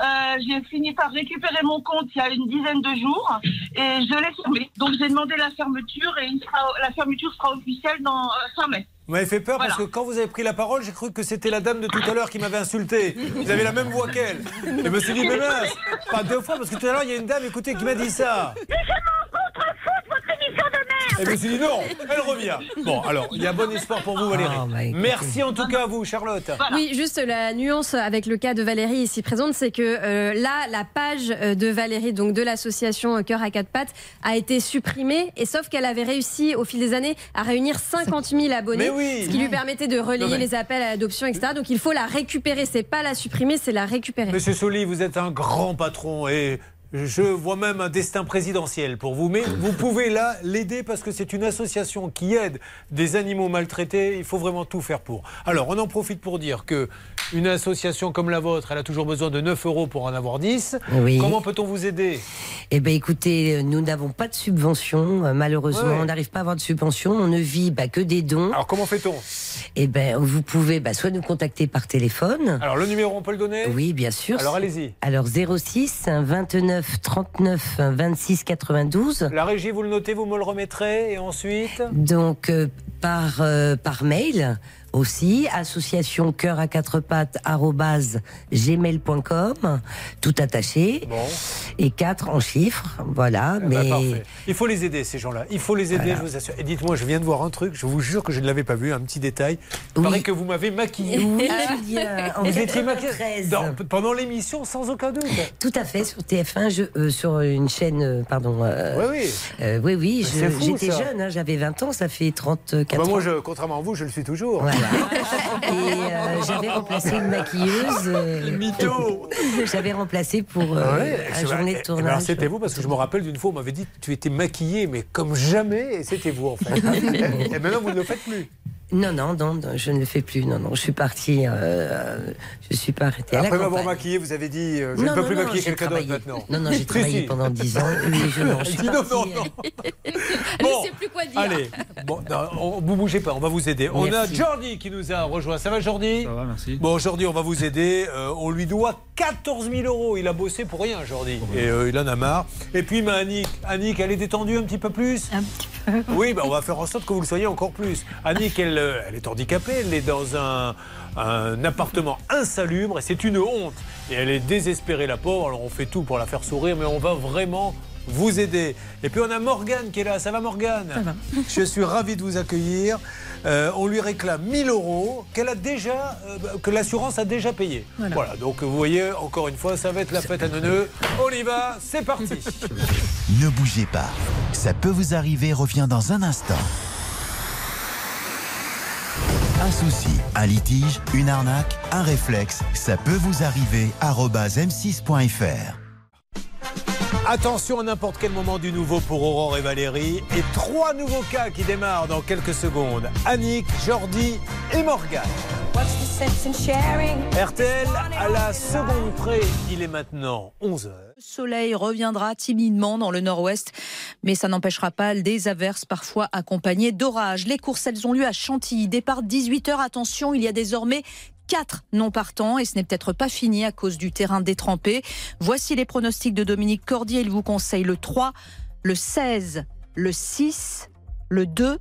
Euh, j'ai fini par récupérer mon compte il y a une dizaine de jours et je l'ai fermé. Donc, j'ai demandé la fermeture et il sera- la fermeture sera officielle dans euh, fin mai. Vous m'avez fait peur Voilà. parce que quand vous avez pris la parole, j'ai cru que c'était la dame de tout à l'heure qui m'avait insulté. Vous avez la même voix qu'elle. Et je me suis dit, mais mince, pas deux fois, parce que tout à l'heure, il y a une dame, écoutez, qui m'a dit ça. Mais je m'en contrefoute, votre émission de Et je me suis dit, non, elle revient. Bon, alors, il y a bon espoir pour vous, Valérie. Oh, bah. Merci en tout cas à vous, Charlotte. Oui, juste la nuance avec le cas de Valérie ici présente, c'est que euh, là, la page euh, de Valérie, donc de l'association euh, Cœur à quatre pattes, a été supprimée. Et sauf qu'elle avait réussi au fil des années à réunir 50 000 abonnés, Mais oui. ce qui lui permettait de relayer Non, mais- les appels à l'adoption, etc. Donc il faut la récupérer. C'est pas la supprimer, c'est la récupérer. Monsieur Soli, vous êtes un grand patron et je vois même un destin présidentiel pour vous. Mais vous pouvez là l'aider parce que c'est une association qui aide des animaux maltraités. Il faut vraiment tout faire pour. Alors, on en profite pour dire que une association comme la vôtre, elle a toujours besoin de 9 euros pour en avoir 10. Oui. Comment peut-on vous aider? Eh bien, écoutez, nous n'avons pas de subvention, euh, malheureusement. Ouais. On n'arrive pas à avoir de subvention. On ne vit bah, que des dons. Alors, comment fait-on? Eh bien, vous pouvez bah, soit nous contacter par téléphone. Alors, le numéro, on peut le donner? Oui, bien sûr. Alors, allez-y. Alors 06 29 39 26 92. La régie, vous le notez, vous me le remettrez et ensuite? Donc euh, par euh, par mail aussi association cœur à quatre pattes gmail.com tout attaché Bon. et quatre en chiffres voilà Eh ben, mais. Il faut les aider, ces gens-là. Il faut les aider, Voilà. je vous assure. Et dites-moi, je viens de voir un truc, je vous jure que je ne l'avais pas vu, un petit détail. Il Oui. paraît que vous m'avez maquillé. Oui, Julien, en Vous étiez maquillée 93. dans- pendant l'émission, sans aucun doute. tout à fait sur TF1 je, euh, sur une chaîne euh, pardon euh, Oui, oui. euh, oui oui je- j'étais jeune hein, j'avais 20 ans ça fait 34 Bah, moi, ans je, contrairement à vous, je le suis toujours. Voilà. Et euh, j'avais remplacé une maquilleuse. euh, Mytho J'avais remplacé pour euh, Ouais, la journée de eh ben, tournage. C'était vous, parce que je me rappelle d'une fois, on m'avait dit que tu étais maquillée, mais comme jamais, et c'était vous, en fait. et maintenant, vous ne le faites plus. Non, non, non, non, je ne le fais plus. Non, non, je suis partie. euh, je suis pas arrêtée. Après m'avoir campagne. maquillé, vous avez dit euh, je Non, ne peux non, plus non, maquiller quelqu'un d'autre maintenant. Non, non, j'ai travaillé pendant 10 ans. Oui, je, non, je suis non, non, non. Ne sait plus quoi dire. Allez, bon, non, on, vous bougez pas, on va vous aider. On a. Jordi qui nous a rejoint. Ça va Jordi? Ça va, merci. Bon, aujourd'hui, on va vous aider. Euh, on lui doit 14 000 euros. Il a bossé pour rien, Jordi. Et euh, il en a marre. Et puis, ma Annick, Annick, elle est détendue un petit peu plus? Un petit peu. Oui, bah, on va faire en sorte que vous le soyez encore plus. Annick, elle, euh, elle est handicapée, elle est dans un, un appartement insalubre et c'est une honte. Et elle est désespérée, la pauvre. Alors on fait tout pour la faire sourire, mais on va vraiment vous aider. Et puis on a Morgane qui est là. Ça va, Morgane Je suis ravi de vous accueillir. Euh, on lui réclame 1000 euros qu'elle a déjà, euh, que l'assurance a déjà payé. Voilà. Voilà. Donc vous voyez, encore une fois, ça va être la fête à neuneux. On y va, c'est parti. Ne bougez pas. Ça peut vous arriver revient dans un instant. Un souci, un litige, une arnaque, un réflexe, ça peut vous arriver. arobase m6.fr. Attention à n'importe quel moment du nouveau pour Aurore et Valérie. Et trois nouveaux cas qui démarrent dans quelques secondes. Annick, Jordi et Morgane. RTL à la seconde près, il est maintenant 11h. Le soleil reviendra timidement dans le nord-ouest, mais ça n'empêchera pas des averses parfois accompagnées d'orages. Les courses, elles ont lieu à Chantilly. Départ 18h. Attention, il y a désormais quatre non partants et ce n'est peut-être pas fini à cause du terrain détrempé. Voici les pronostics de Dominique Cordier. Il vous conseille le 3, le 16, le 6, le 2,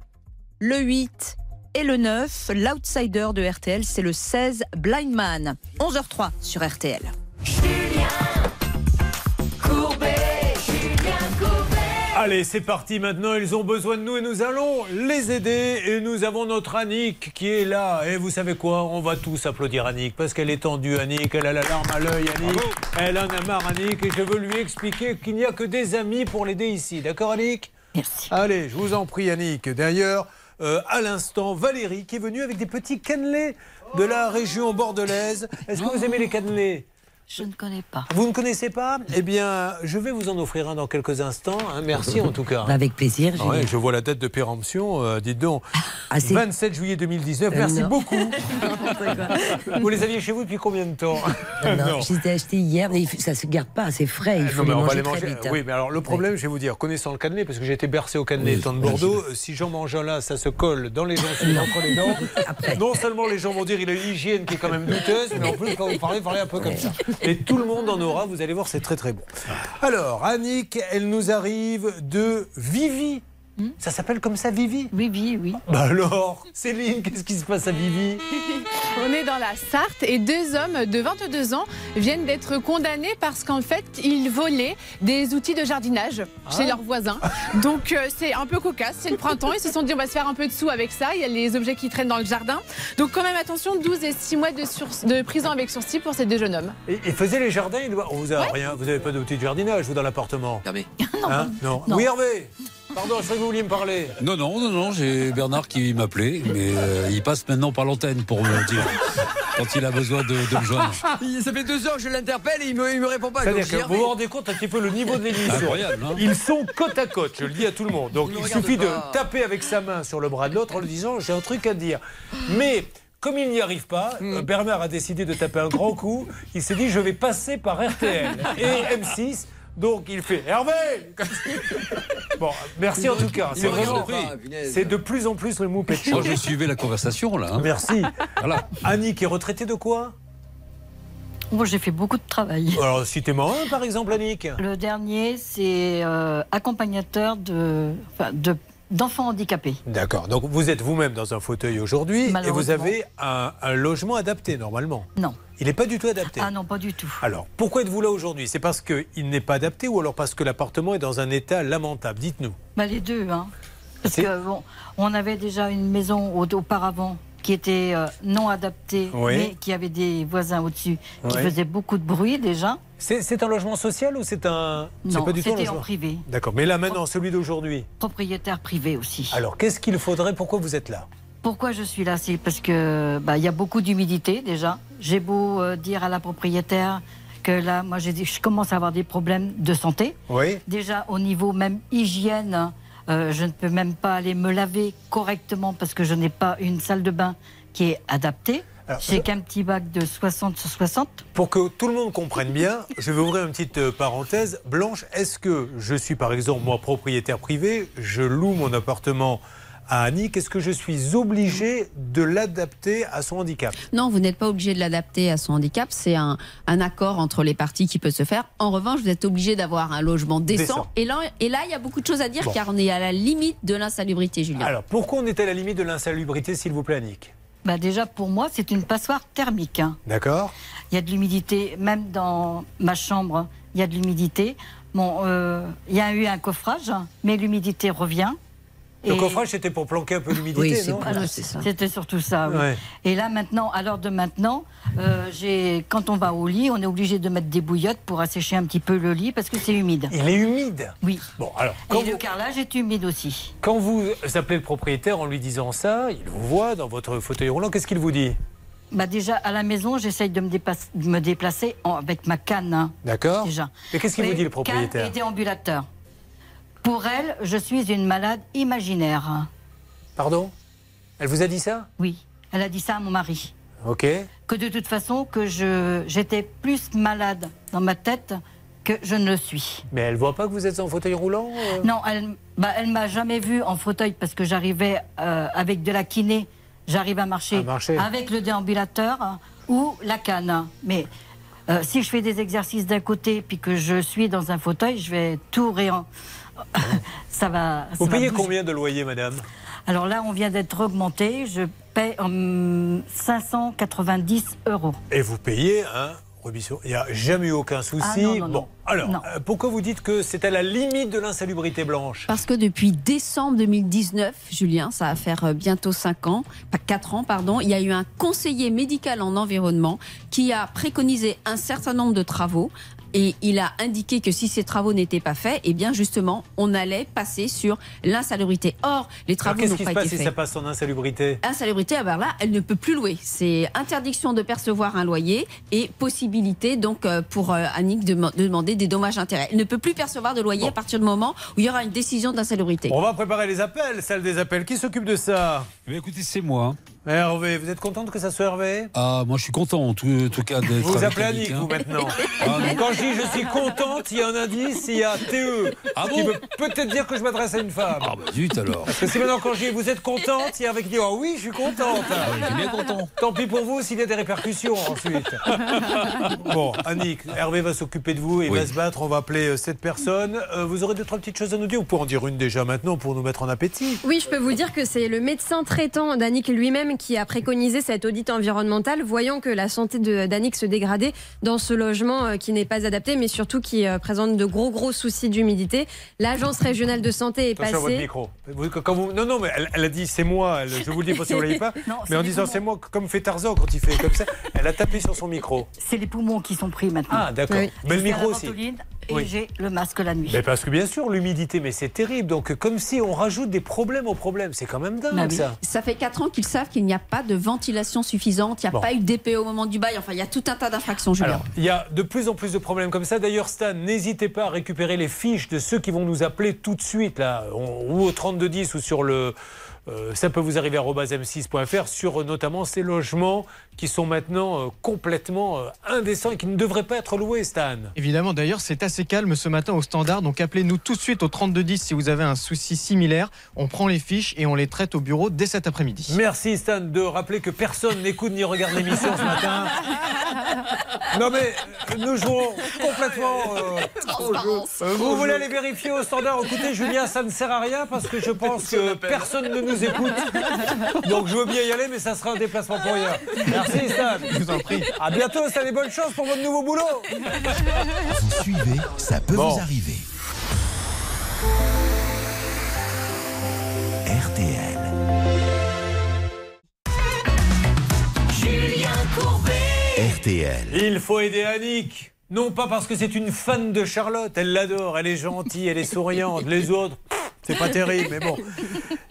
le 8 et le 9. L'outsider de RTL, c'est le 16 Blind Man. 11h03 sur RTL. Allez, c'est parti maintenant. Ils ont besoin de nous et nous allons les aider. Et nous avons notre Annick qui est là. Et vous savez quoi? On va tous applaudir Annick parce qu'elle est tendue, Annick. Elle a la larme à l'œil, Annick. Elle en a marre, Annick. Et je veux lui expliquer qu'il n'y a que des amis pour l'aider ici. D'accord, Annick? Merci. Allez, je vous en prie, Annick. D'ailleurs, euh, à l'instant, Valérie qui est venue avec des petits cannelés de la région bordelaise. Est-ce que vous aimez les cannelés? Je ne connais pas. vous ne connaissez pas Eh bien, je vais vous en offrir un dans quelques instants. hein. Merci en tout cas. Avec plaisir. Ah ouais, je vois la date de péremption, euh, dites donc. Ah, c'est- 27 juillet 2019, Euh, merci non. beaucoup. vous les aviez chez vous depuis combien de temps Non, non, je les ai achetés hier, mais ça se garde pas, c'est frais, il faut Non, mais les on va manger les très manger. vite. hein. Oui, mais alors le problème, je vais vous dire, connaissant le cannelé, parce que j'ai été bercé au cannelé étant de Bordeaux, si j'en mange un là, ça se colle dans les gencives, entre les dents. Non seulement les gens vont dire il a une hygiène qui est quand même douteuse, mais en plus quand vous parlez, vous parlez un peu comme ça. Et tout le monde en aura, vous allez voir, c'est très très bon. Alors, Annick, elle nous arrive de Vivi. Ça s'appelle comme ça, Vivi? Vivi, oui. Bah alors, Céline, qu'est-ce qui se passe à Vivi? On est dans la Sarthe et deux hommes de 22 ans viennent d'être condamnés parce qu'en fait, ils volaient des outils de jardinage chez Ah. leurs voisins. Donc euh, c'est un peu cocasse, c'est le printemps. Ils se sont dit on va se faire un peu de sous avec ça. Il y a les objets qui traînent dans le jardin. Donc quand même attention, 12 et 6 mois de, sur- de prison avec sursis pour ces deux jeunes hommes. Et, et faisait les jardins, il doit- on vous a rien, vous n'avez pas d'outil de jardinage, vous, dans l'appartement Hervé. Hein? non. Non. Oui, Hervé? Pardon, je croyais que vous vouliez me parler. Non, non, non, non, j'ai Bernard qui m'appelait, mais euh, il passe maintenant par l'antenne pour me dire quand il a besoin de, de me joindre. Ça fait deux heures que je l'interpelle et il me, il me répond pas. C'est-à-dire que vous vous rendez compte un petit peu le niveau de l'émission. Incroyable, hein Ils sont côte à côte, je le dis à tout le monde. Donc Il suffit de taper avec sa main sur le bras de l'autre en lui disant j'ai un truc à dire. Mais comme il n'y arrive pas, Hmm. euh, Bernard a décidé de taper un grand coup. Il s'est dit je vais passer par RTL et M6. Donc il fait Hervé Bon, merci en tout cas. C'est vraiment. de plus en plus le moupet de Moi, je suivais la conversation, là. hein. Merci. Voilà. Annick est retraitée de quoi? Moi, j'ai fait beaucoup de travail. Alors, citez-moi un, par exemple, Annick. Le dernier, c'est euh, accompagnateur de, enfin, de- d'enfants handicapés. D'accord. Donc, vous êtes vous-même dans un fauteuil aujourd'hui et vous Malheureusement. avez un, un logement adapté, normalement. Non. Il n'est pas du tout adapté. Ah non, pas du tout. Alors, pourquoi êtes-vous là aujourd'hui? C'est parce qu'il n'est pas adapté ou alors parce que l'appartement est dans un état lamentable? Dites-nous. Bah, les deux, hein. Parce que bon, on avait déjà une maison au- auparavant qui était euh, non adaptée, Oui. mais qui avait des voisins au-dessus qui Oui. faisaient beaucoup de bruit déjà. C'est un logement social ou c'est un. Non, pas du tout un c'était en logement? privé. D'accord. Mais là, maintenant, celui d'aujourd'hui? Propriétaire privé aussi. Alors, qu'est-ce qu'il faudrait? Pourquoi vous êtes là? Pourquoi je suis là C'est parce que bah, il y a beaucoup d'humidité déjà. J'ai beau euh, dire à la propriétaire que là, moi, dit- je commence à avoir des problèmes de santé. Oui. Déjà au niveau même hygiène, euh, je ne peux même pas aller me laver correctement parce que je n'ai pas une salle de bain qui est adaptée. J'ai qu'un petit bac de 60 sur 60. Pour que tout le monde comprenne bien, je vais ouvrir une petite euh, parenthèse. Blanche, est-ce que je suis par exemple moi propriétaire privé, je loue mon appartement à Annick, est-ce que je suis obligé de l'adapter à son handicap? Non, vous n'êtes pas obligé de l'adapter à son handicap. C'est un, un accord entre les parties qui peut se faire. En revanche, vous êtes obligé d'avoir un logement décent. Décent. Et, là, et là, il y a beaucoup de choses à dire Bon. car on est à la limite de l'insalubrité, Julien. Alors, pourquoi on est à la limite de l'insalubrité, s'il vous plaît, Annick? Bah déjà, pour moi, c'est une passoire thermique. hein. D'accord Il y a de l'humidité, même dans ma chambre, il y a de l'humidité. Bon, euh, il y a eu un coffrage, mais l'humidité revient. Le coffrage, c'était pour planquer un peu l'humidité, non Ah non, C'était surtout ça. oui. Ouais. Et là maintenant, à l'heure de maintenant, euh, quand on va au lit, on est obligé de mettre des bouillottes pour assécher un petit peu le lit parce que c'est humide. Il est humide Oui. Bon, alors, quand Et le carrelage est humide aussi. Quand vous appelez le propriétaire en lui disant ça, il vous voit dans votre fauteuil roulant, qu'est-ce qu'il vous dit Bah déjà à la maison, j'essaye de me, déplacer- de me déplacer en- avec ma canne. hein, D'accord Déjà. Et qu'est-ce qu'il vous Mais dit, le Canne propriétaire et déambulateur. Pour elle, je suis une malade imaginaire. Pardon? Elle vous a dit ça? Oui, elle a dit ça à mon mari. Ok. Que de toute façon, que je j'étais plus malade dans ma tête que je ne le suis. Mais elle voit pas que vous êtes en fauteuil roulant euh? Non, elle, bah, elle m'a jamais vu en fauteuil parce que j'arrivais euh, avec de la kiné, j'arrive à marcher, À marcher. avec le déambulateur hein, ou la canne. Mais euh, si je fais des exercices d'un côté puis que je suis dans un fauteuil, je vais tout réen. ça va. ça Vous va payez bouger. combien de loyer, madame Alors là, on vient d'être augmenté. Je paie hum, 590 euros. Et vous payez un Robisson. Il n'y a jamais eu aucun souci. Ah non, non, bon, non. alors, Non. euh, pourquoi vous dites que c'est à la limite de l'insalubrité blanche? Parce que depuis décembre 2019, Julien, ça va faire euh, bientôt 5 ans, pas 4 ans, pardon, il y a eu un conseiller médical en environnement qui a préconisé un certain nombre de travaux. Et il a indiqué que si ces travaux n'étaient pas faits, eh bien justement, on allait passer sur l'insalubrité. Or, les travaux Qu'est-ce n'ont qui se pas passe été si ça passe en insalubrité? Insalubrité, ah ben là, elle ne peut plus louer. C'est interdiction de percevoir un loyer et possibilité donc euh, pour euh, Annick de, de demander des dommages intérêts. Elle ne peut plus percevoir de loyer à partir du moment où il y aura une décision d'insalubrité. On va préparer les appels, celle des appels. Qui s'occupe de ça? Eh bien, écoutez, c'est moi. Hervé, vous êtes contente que ça soit Hervé? Ah, moi, je suis content, en tout, en tout cas, d'être. Vous vous avec appelez Annick, hein. vous maintenant. Ah, non. Quand je dis je suis contente, il y a un indice, il y a TE. Ah qui bon? veut peut-être dire que je m'adresse à une femme. Ah, bah, zut alors. Parce que si maintenant quand je dis vous êtes contente, il y a un qui dit ah oui, je suis contente. je suis bien content. Tant pis pour vous s'il y a des répercussions ensuite. bon, Annick, Hervé va s'occuper de vous et il Oui. va se battre. On va appeler euh, cette personne. Euh, vous aurez deux, trois petites choses à nous dire. Vous pouvez en dire une déjà maintenant pour nous mettre en appétit. Oui, je peux vous dire que c'est le médecin traitant d'Annick lui-même qui a préconisé cet audit environnemental, voyant que la santé de- d'Annick se dégradait dans ce logement euh, qui n'est pas adapté, mais surtout qui euh, présente de gros gros soucis d'humidité. L'agence régionale de santé est Attention à votre passée. micro. Vous- quand vous- non, non, mais elle, elle a dit c'est moi. elle- je vous le dis pas si vous ne voyez pas. Non, mais en disant c'est moi, comme fait Tarzan quand il fait comme ça, elle a tapé sur son micro. C'est les poumons qui sont pris maintenant. Ah, d'accord. Oui. Mais le micro aussi. Et Oui. j'ai le masque la nuit. Mais parce que bien sûr, l'humidité, mais c'est terrible. Donc, comme si on rajoute des problèmes aux problèmes. C'est quand même dingue, Bah oui. ça. Ça fait 4 ans qu'ils savent qu'il n'y a pas de ventilation suffisante, il n'y a Bon. pas eu d'épée au moment du bail, enfin il y a tout un tas d'infractions, Julien. Alors, il y a de plus en plus de problèmes comme ça. D'ailleurs, Stan, n'hésitez pas à récupérer les fiches de ceux qui vont nous appeler tout de suite, là, on- ou au 3210 ou sur le. euh, ça peut vous arriver à m6.fr sur euh, notamment ces logements qui sont maintenant euh, complètement euh, indécents et qui ne devraient pas être loués, Stan. Évidemment, d'ailleurs, c'est assez calme ce matin au standard. Donc appelez-nous tout de suite au 3210 si vous avez un souci similaire. On prend les fiches et on les traite au bureau dès cet après-midi. Merci Stan de rappeler que personne n'écoute ni regarde l'émission ce matin. Non mais euh, nous jouons complètement. euh. Euh, vous voulez aller vérifier au standard? Écoutez Julien, ça ne sert à rien parce que je pense que personne ne nous écoute. Donc je veux bien y aller, mais ça sera un déplacement pour rien. Merci Stan. Je vous en prie. À bientôt, Stan et bonne chance pour votre nouveau boulot. Vous suivez, ça peut Bon. vous arriver. RTL. Julien Courbet. RTL. Il faut aider Annick. Non pas parce que c'est une fan de Charlotte, elle l'adore, elle est gentille, elle est souriante. Les autres, c'est pas terrible, mais bon.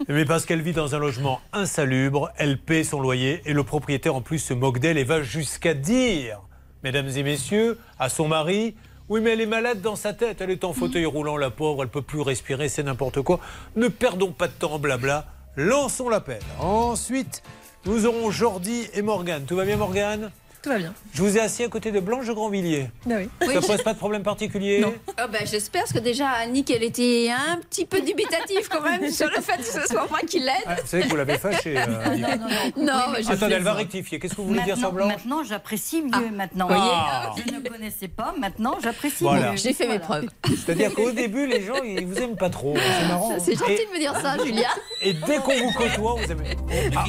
Mais parce qu'elle vit dans un logement insalubre, elle paie son loyer et le propriétaire en plus se moque d'elle et va jusqu'à dire, mesdames et messieurs, à son mari, oui mais elle est malade dans sa tête, elle est en fauteuil roulant, la pauvre, elle peut plus respirer, c'est n'importe quoi. Ne perdons pas de temps, blabla, lançons l'appel. Ensuite, nous aurons Jordi et Morgane. Tout va bien Morgane? Tout va bien. Je vous ai assis à côté de Blanche Grandvilliers. Bah oui. Ça pose pas de problème particulier Oh, bah, J'espère parce que déjà Annick elle était un petit peu dubitative quand même sur le fait que ce soit moi qui l'aide. Ah, Vous savez que vous l'avez fâchée. euh. Non, non, non. Non, Oui, mais je Attendez, elle va rectifier. Qu'est-ce que vous voulez dire sur Maintenant, Blanche maintenant j'apprécie mieux. maintenant. voyez Ah. Je ne connaissais pas. Maintenant, j'apprécie Voilà. mieux. J'ai fait mes preuves. C'est-à-dire qu'au début, les gens, ils vous aiment pas trop. C'est marrant. C'est gentil Et- de me dire ça, Julien. Et dès qu'on vous côtoie, vous aimez. Ah,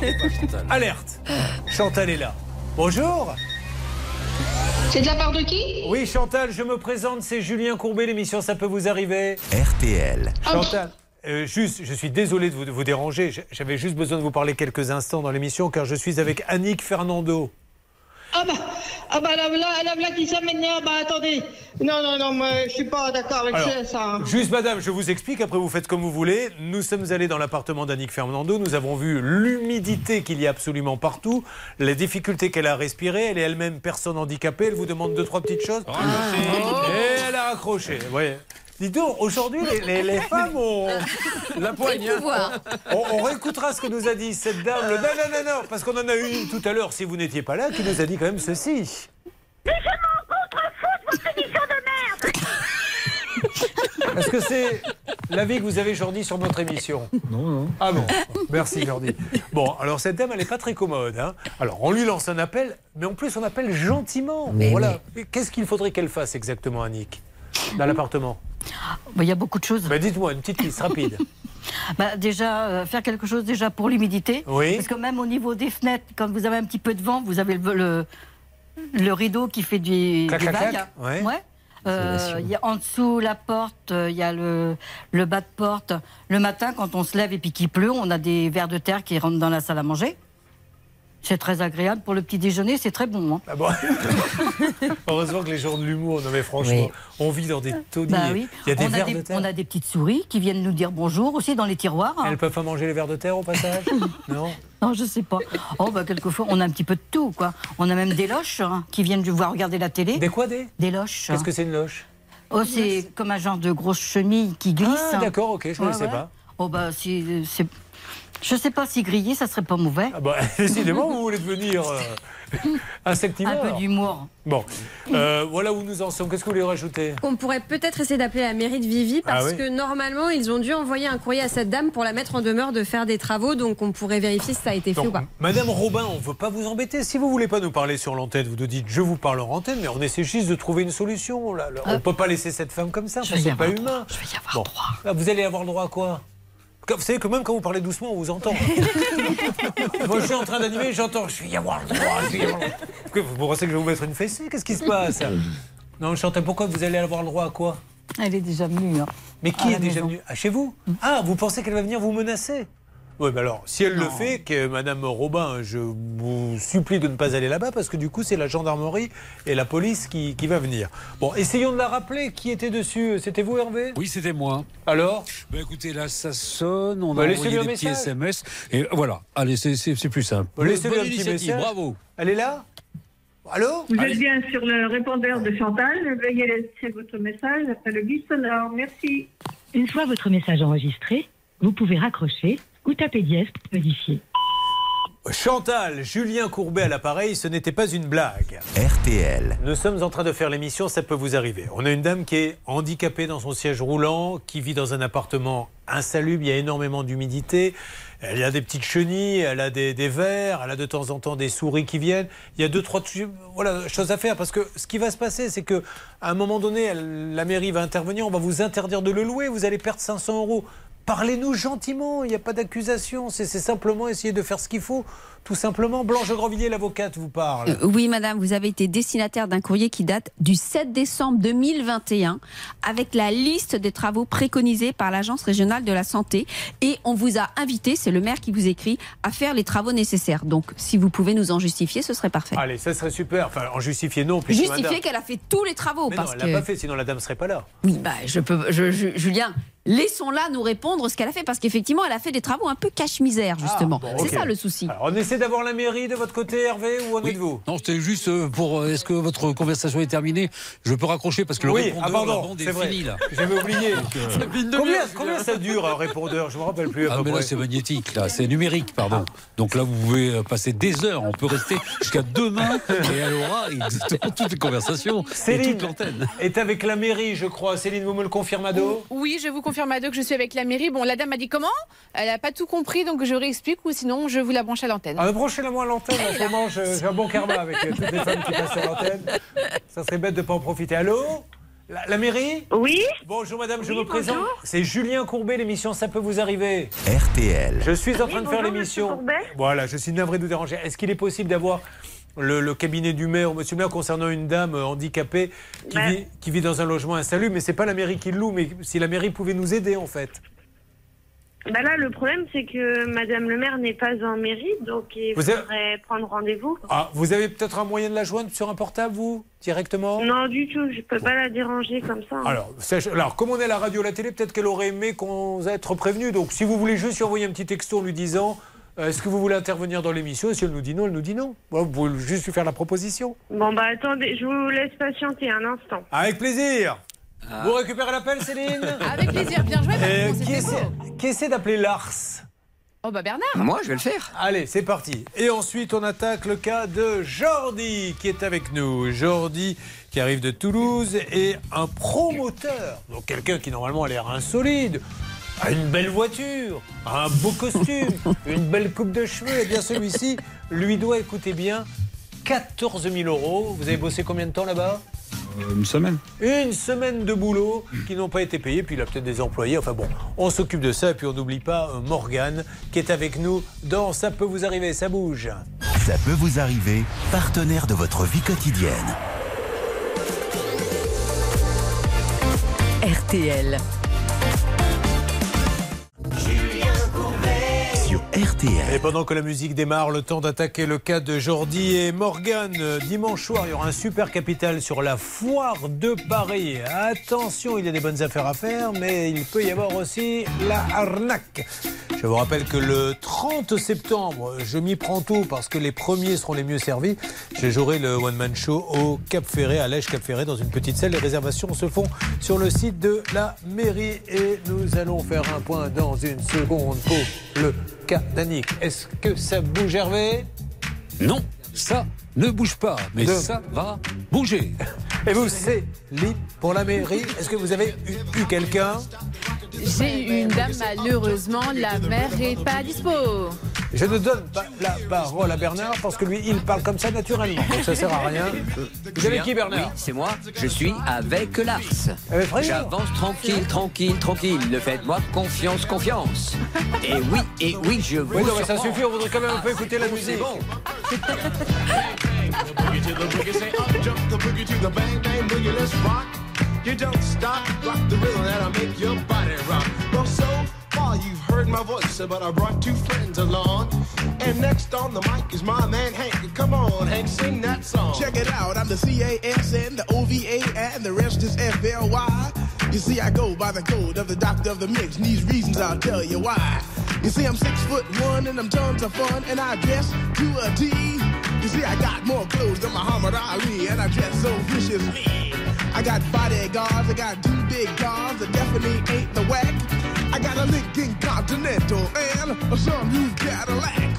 alerte Chantal est là. Bonjour C'est de la part de qui? Oui, Chantal, je me présente, c'est Julien Courbet, l'émission Ça peut vous arriver. RTL. Chantal. euh, juste, je suis désolé de vous, de vous déranger. J'avais juste besoin de vous parler quelques instants dans l'émission car je suis avec Annick Fernando. Ah bah, ah bah la voilà, la voilà qui s'amène là, bah attendez. Non, non, non, moi je suis pas d'accord avec Alors, ça, ça. hein. Juste, madame, je vous explique, après vous faites comme vous voulez. Nous sommes allés dans l'appartement d'Annick Fernando, nous avons vu l'humidité qu'il y a absolument partout, les difficultés qu'elle a à respirer, elle est elle-même personne handicapée, elle vous demande deux, trois petites choses. Et elle a raccroché, vous voyez. Dis donc, aujourd'hui, les, les- les femmes ont la poigne. pouvoir. On, on réécoutera ce que nous a dit cette dame. Le... Non, non, non, non, parce qu'on en a eu une tout à l'heure, si vous n'étiez pas là, qui nous a dit quand même ceci. Mais je m'en contrefoute votre émission de merde Est-ce que c'est l'avis que vous avez, Jordi, sur notre émission Non, non. Ah bon Merci, Jordi. Bon, alors cette dame, elle n'est pas très commode. hein. Alors, on lui lance un appel, mais en plus, on appelle gentiment. Mais voilà. Qu'est-ce qu'il faudrait qu'elle fasse exactement, Annick Dans l'appartement? Il y a beaucoup de choses. bah, Dites-moi, une petite liste rapide. Bah, déjà, euh, faire quelque chose déjà pour l'humidité. Oui. Parce que même au niveau des fenêtres, quand vous avez un petit peu de vent, vous avez le, le, le rideau qui fait du, Clac, du clac, vague. clac. Ouais. Euh, y a en dessous la porte, euh, il y a le, le bas de porte. Le matin, quand on se lève et puis qu'il pleut, on a des vers de terre qui rentrent dans la salle à manger. C'est très agréable pour le petit déjeuner, c'est très bon. hein. Ah bon Heureusement que les gens de l'humour, non mais franchement, on vit dans des taudis. Bah oui. Il y a des on, vers a des, de terre. on a des petites souris qui viennent nous dire bonjour aussi dans les tiroirs. hein. Elles peuvent pas manger les vers de terre au passage Non Non, je sais pas. Oh, bah, quelquefois, on a un petit peu de tout, quoi. On a même des loches hein, qui viennent de voir regarder la télé. Des quoi, des Des loches. Qu'est-ce que c'est une loche Oh, c'est comme un genre de grosse chenille qui glisse. Ah, hein. d'accord, ok, je connaissais pas. Oh, bah, c'est. Je sais pas si grillé, ça serait pas mauvais. Ah bah, décidément, vous voulez devenir euh, insectivore. Un peu d'humour. Bon, euh, voilà où nous en sommes. Qu'est-ce que vous voulez rajouter? On pourrait peut-être essayer d'appeler la mairie de Vivi parce Ah oui. que normalement ils ont dû envoyer un courrier à cette dame pour la mettre en demeure de faire des travaux donc on pourrait vérifier si ça a été fait ou pas. Madame Robin, on ne veut pas vous embêter. Si vous voulez pas nous parler sur l'antenne, vous nous dites je vous parle en antenne, mais on essaie juste de trouver une solution. Là. On ne peut pas laisser cette femme comme ça, Euh, c'est pas humain. Je vais y avoir Bon. droit. Ah, Vous allez avoir le droit à quoi? Vous savez que même quand vous parlez doucement, on vous entend. Moi, je suis en train d'animer, j'entends, je vais y avoir le droit. Je avoir le droit. Vous pensez que je vais vous mettre une fessée Qu'est-ce qui se passe Non, Chantal, pourquoi vous allez avoir le droit à quoi Elle est déjà venue. hein. Mais qui est déjà maison. venu Ah, Chez vous? Ah, vous pensez qu'elle va venir vous menacer? Oui, mais alors, si elle le fait, que Madame Robin, je vous supplie de ne pas aller là-bas parce que du coup, c'est la gendarmerie et la police qui, qui va venir. Bon, essayons de la rappeler. Qui était dessus C'était vous, Hervé? Oui, c'était moi. Alors? Bah, Écoutez, là, ça sonne, on Bah, a envoyé un des petits. SMS. Et voilà, allez, c'est- plus simple. Bah, Laissez-lui Bonne un petit message. bravo. Elle est là? Allô? Vous Allez. êtes bien sur le répondeur de Chantal. Veuillez laisser votre message après le bip sonore. Merci. Une fois votre message enregistré, vous pouvez raccrocher ou taper dièse pour modifier. Chantal, Julien Courbet à l'appareil, ce n'était pas une blague. RTL. Nous sommes en train de faire l'émission, ça peut vous arriver. On a une dame qui est handicapée dans son siège roulant, qui vit dans un appartement insalubre, il y a énormément d'humidité, elle a des petites chenilles, elle a des, des vers, elle a de temps en temps des souris qui viennent. Il y a deux, trois voilà, choses à faire parce que ce qui va se passer, c'est que à un moment donné, elle- la mairie va intervenir, on va vous interdire de le louer, vous allez perdre 500 euros. Parlez-nous gentiment, il n'y a pas d'accusation, c'est simplement essayer de faire ce qu'il faut, tout simplement. Blanche Grandvilliers, l'avocate, vous parle. Euh, Oui, madame, vous avez été destinataire d'un courrier qui date du 7 décembre 2021 avec la liste des travaux préconisés par l'Agence régionale de la santé. Et on vous a invité, c'est le maire qui vous écrit, à faire les travaux nécessaires. Donc, si vous pouvez nous en justifier, ce serait parfait. Allez, ça serait super. Enfin, en justifier, non. puisque Justifier qu'elle a fait tous les travaux. Mais parce non, elle que... l'a pas fait, sinon la dame serait pas là. Oui, bah, je peux, je- je- Julien, Laissons-la nous répondre ce qu'elle a fait, parce qu'effectivement, elle a fait des travaux un peu cache-misère, justement. Ah, bon, C'est ça le souci. Alors, on essaie d'avoir la mairie de votre côté, Hervé, ou en êtes-vous? Non, c'était juste euh, pour. euh, Est-ce que votre conversation est terminée? Je peux raccrocher parce que le Oui, répondeur, ah pardon, la bande c'est est vrai. finie là. J'avais oublié. Combien, combien ça dure un répondeur? Je me rappelle plus. à Ah, peu mais là, c'est magnétique, là, c'est numérique, pardon. Donc là, vous pouvez euh, passer des heures. On peut rester jusqu'à demain et elle aura exactement toutes les conversations et Céline toute l'antenne. est avec la mairie, je crois. Céline, vous me le confirmez à dos? Oui, je vous confirme à deux que je suis avec la mairie. Bon, la dame m'a dit comment? Elle n'a pas tout compris, donc je réexplique ou sinon je vous la branche à l'antenne. Ah, branchez-la moi à l'antenne. En ce moment, je- j'ai un bon karma avec euh, toutes les femmes qui passent sur l'antenne. Ça serait bête de ne pas en profiter. Allô? La, la mairie? Oui Bonjour madame, je Oui, me présente. bonjour. C'est Julien Courbet, l'émission Ça peut vous arriver. RTL. Je suis en Oui, train de faire l'émission. Voilà, je suis navré de vous déranger. Est-ce qu'il est possible d'avoir le, le cabinet du maire ou monsieur le maire concernant une dame euh, handicapée qui, Ben. vit, qui vit dans un logement insalubre, mais c'est pas la mairie qui le loue, mais si la mairie pouvait nous aider en fait? Bah là, le problème, c'est que Madame le maire n'est pas en mairie, donc il Vous avez- prendre rendez-vous. Ah, vous avez peut-être un moyen de la joindre sur un portable, vous, directement? Non, du tout, je peux pas la déranger comme ça. hein. Alors, alors, comme on est à la radio la télé, peut-être qu'elle aurait aimé qu'on être prévenu. Donc, si vous voulez juste lui envoyer un petit texto en lui disant euh, Est-ce que vous voulez intervenir dans l'émission? Si elle nous dit non, elle nous dit non. Vous pouvez juste lui faire la proposition. Bon, bah attendez, je vous laisse patienter un instant. Avec plaisir. Vous récupérez l'appel, Céline Avec plaisir, bien joué. Euh, qui, essaie, qui essaie d'appeler Lars Oh bah Bernard. Moi, je vais le faire. Allez, c'est parti. Et ensuite, on attaque le cas de Jordi qui est avec nous. Jordi qui arrive de Toulouse et un promoteur. Donc quelqu'un qui normalement a l'air insolide. A une belle voiture, a un beau costume, une belle coupe de cheveux. Et bien celui-ci lui doit, écoutez bien, 14 000 euros. Vous avez bossé combien de temps là-bas? Une semaine. une semaine de boulot qui n'ont pas été payés, puis il a peut-être des employés. Enfin bon, on s'occupe de ça et puis on n'oublie pas euh, Morgane qui est avec nous dans Ça peut vous arriver, ça bouge. Ça peut vous arriver, partenaire de votre vie quotidienne. RTL. Et pendant que la musique démarre, le temps d'attaquer le cas de Jordi et Morgane. Euh, Dimanche soir, il y aura un super capital sur la foire de Paris. Attention, il y a des bonnes affaires à faire, mais il peut y avoir aussi la arnaque. Je vous rappelle que le 30 septembre, je m'y prends tout parce que les premiers seront les mieux servis. Je jouerai le One Man Show au Cap Ferré, à l'Èche Cap Ferré, dans une petite salle. Les réservations se font sur le site de la mairie et nous allons faire un point dans une seconde pour le cas d'Annick. Est-ce que ça bouge Hervé? Non, ça ne bouge pas, mais De- ça va bouger. Et vous, c'est libre pour la mairie. Est-ce que vous avez eu, eu quelqu'un? J'ai eu une dame, malheureusement, la mère est pas dispo. Je ne donne pas la parole à Bernard parce que lui, il parle comme ça naturellement. Donc ça sert à rien. Vous avez qui Bernard Oui, c'est moi. Je suis avec Lars. J'avance tranquille, tranquille, tranquille. Le faites-moi confiance, confiance. Et oui, et oui, je vous Oui, non, mais ça suffit, on voudrait quand même un peu écouter la musique. bon. You don't stop, rock the rhythm that'll make your body rock. Well, so far you've heard my voice, but I brought two friends along. And next on the mic is my man Hank. Come on, Hank, sing that song. Check it out, I'm the CAS and the OVA and the rest is FLY. You see, I go by the code of the doctor of the mix, and these reasons I'll tell you why. You see, I'm six foot one and I'm tons of fun, and I dress to a T. You see, I got more clothes than Muhammad Ali, and I dress so viciously. I got bodyguards, I got two big cars that definitely ain't the whack. I got a Lincoln Continental and a some new Cadillac.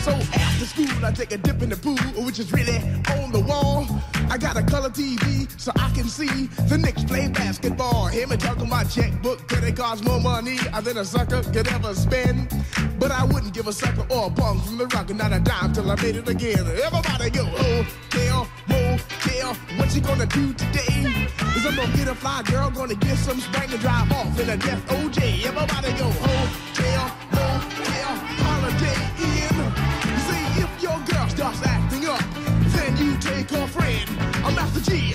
So after school, I take a dip in the pool, which is really on the wall. I got a color TV so I can see the Knicks play basketball. Hear me talking my checkbook, cause it costs more money than a sucker could ever spend. But I wouldn't give a sucker or a bum from the rock, not a dime till I made it again. Everybody go, oh, hotel, motel, what you gonna do today? Is I'm gonna get a fly girl, gonna get some spring and drive off in a death OJ. Everybody go, hotel, motel, holiday in. See if your girl starts acting up, then you take her friend. I'm Master G,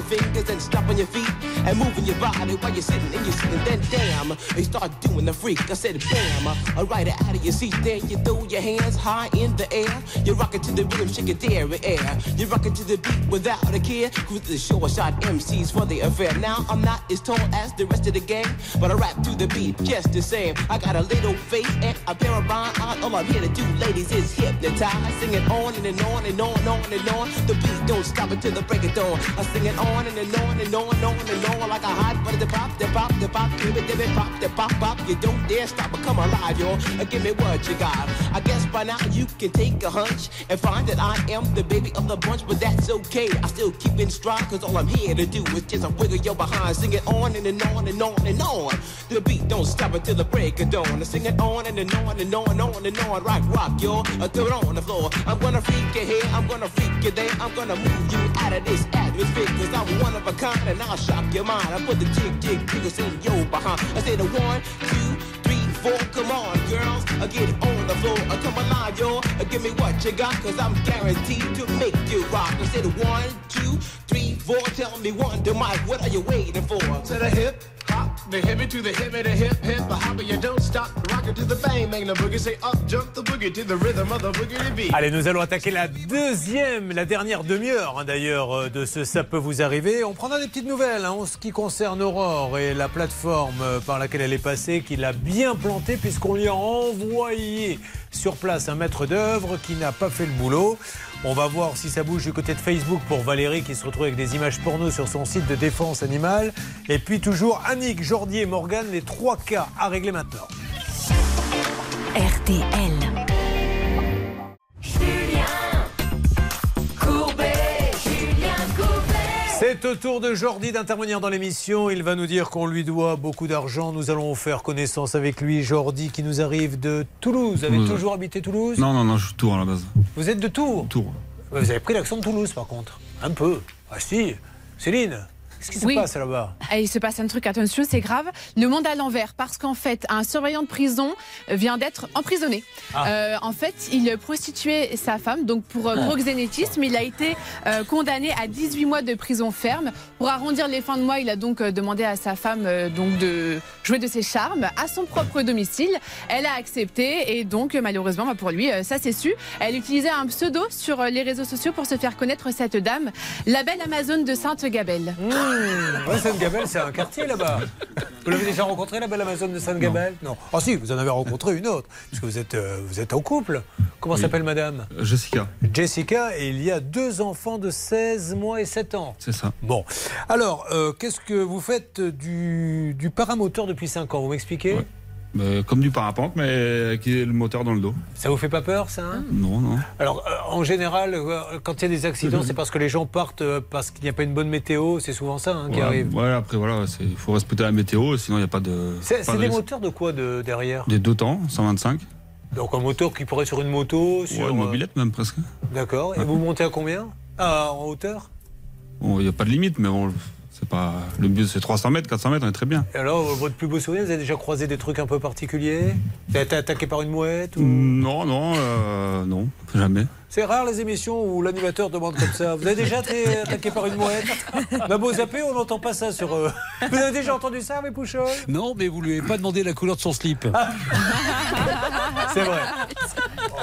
fingers and stomping your feet and moving your body while you're sitting and you're sitting. Then damn, you start doing the freak. I said bam, I ride it out of your seat. Then you throw your hands high in the air. You rock it to the rhythm, shake it air. You rock it to the beat without a care. Cruise the show, I shot MCs for the affair. Now I'm not as tall as the rest of the gang, but I rap to the beat just the same. I got a little face and a pair of rhyme eyes. All I'm here to do, ladies, is hypnotize. Sing it on and, and on and on and on and on. The beat don't stop until the break of dawn. I sing it on and, and on and on and on and on like a hot butter. The pop, the pop, the pop, give it, give it, pop, the pop, pop. You don't dare stop or come alive, y'all. Uh, Give me what you got. I guess by now you can take a hunch and find that I am the baby of the bunch, but that's okay. I still keep in stride, cause all I'm here to do is just a wiggle your behind. Sing it on and, and on and on and on. The beat don't stop until the break of dawn. I sing it on and, and on and on and on and on. Rock, rock, y'all. Uh, throw it on the floor. I'm gonna freak you here, I'm gonna freak you there. I'm gonna move you out of this atmosphere, cause I'm one of a kind and I'll shock your mind. I put the jig, jig, jiggles in your behind. I say the one, two, three, four. Come on, girls, I get it on the floor. I come alive, yo. Uh, Give me what you got, cause I'm guaranteed to make you rock. I said one, two, three, four. Tell me one, to Mike, what are you waiting for? To the hip, Allez, nous allons attaquer la deuxième, la dernière demi-heure hein, d'ailleurs euh, de ce Ça peut vous arriver. On prendra des petites nouvelles hein, en ce qui concerne Aurore et la plateforme euh, par laquelle elle est passée, qui l'a bien plantée puisqu'on lui a envoyé sur place un maître d'œuvre qui n'a pas fait le boulot. On va voir si ça bouge du côté de Facebook pour Valérie qui se retrouve avec des images porno sur son site de défense animale. Et puis toujours Annick, Jordi et Morgane, les trois cas à régler maintenant. RTL. C'est au tour de Jordi d'intervenir dans l'émission. Il va nous dire qu'on lui doit beaucoup d'argent. Nous allons faire connaissance avec lui. Jordi qui nous arrive de Toulouse. Vous avez Toulouse. toujours habité Toulouse? Non, non, non, je suis Tours à la base. Vous êtes de Tours? Tours. Vous avez pris l'accent de Toulouse par contre. Un peu. Ah si. Céline, qu'est-ce qui se Oui. passe là-bas? Et il se passe un truc, attention, c'est grave. Le monde à l'envers, parce qu'en fait, un surveillant de prison vient d'être emprisonné. Ah. Euh, en fait, il prostituait sa femme, donc pour euh, Ah. proxénétisme. Il a été euh, condamné à 18 mois de prison ferme. Pour arrondir les fins de mois, il a donc euh, demandé à sa femme euh, donc de jouer de ses charmes à son propre domicile. Elle a accepté et donc euh, malheureusement bah, pour lui, euh, ça s'est su. Elle utilisait un pseudo sur les réseaux sociaux pour se faire connaître cette dame, la belle Amazone de Sainte-Gabelle. Ouais, Sainte-Gabelle, c'est un quartier là-bas. Vous l'avez déjà rencontré, la belle Amazone de Sainte-Gabelle Non. Ah si, vous en avez rencontré une autre, puisque vous êtes, euh, vous êtes en couple. Comment Oui. s'appelle madame Euh, Jessica, Jessica, et il y a deux enfants de 16 mois et 7 ans. c'est ça. Bon, alors, euh, qu'est-ce que vous faites du, du paramoteur depuis 5 ans? Vous m'expliquez? Mais comme du parapente, mais avec le moteur dans le dos. Ça vous fait pas peur, ça hein Non, non. Alors, euh, en général, euh, quand il y a des accidents, c'est parce que les gens partent euh, parce qu'il n'y a pas une bonne météo. C'est souvent ça hein, qui arrive. ouais, après, voilà, il faut respecter la météo, sinon il n'y a pas de. C'est des risque. moteurs de quoi de, derrière Des deux temps, 125. Donc un moteur qui pourrait sur une moto, sur. Ouais, une mobilette même presque. D'accord. Et vous montez à combien? Ah, En hauteur? Il n'y a pas de limite, mais bon, c'est pas. Le mieux, c'est 300 mètres, 400 mètres, on est très bien. Et alors, votre plus beau souvenir, vous avez déjà croisé des trucs un peu particuliers? Vous avez été attaqué par une mouette ou... Non, non, euh, non, jamais. C'est rare les émissions où l'animateur demande comme ça. Vous avez déjà été attaqué par une mouette? On a beau zapper, on n'entend pas ça sur. euh, Vous avez déjà entendu ça, mes pouchons Non, mais vous lui avez pas demandé la couleur de son slip. C'est vrai.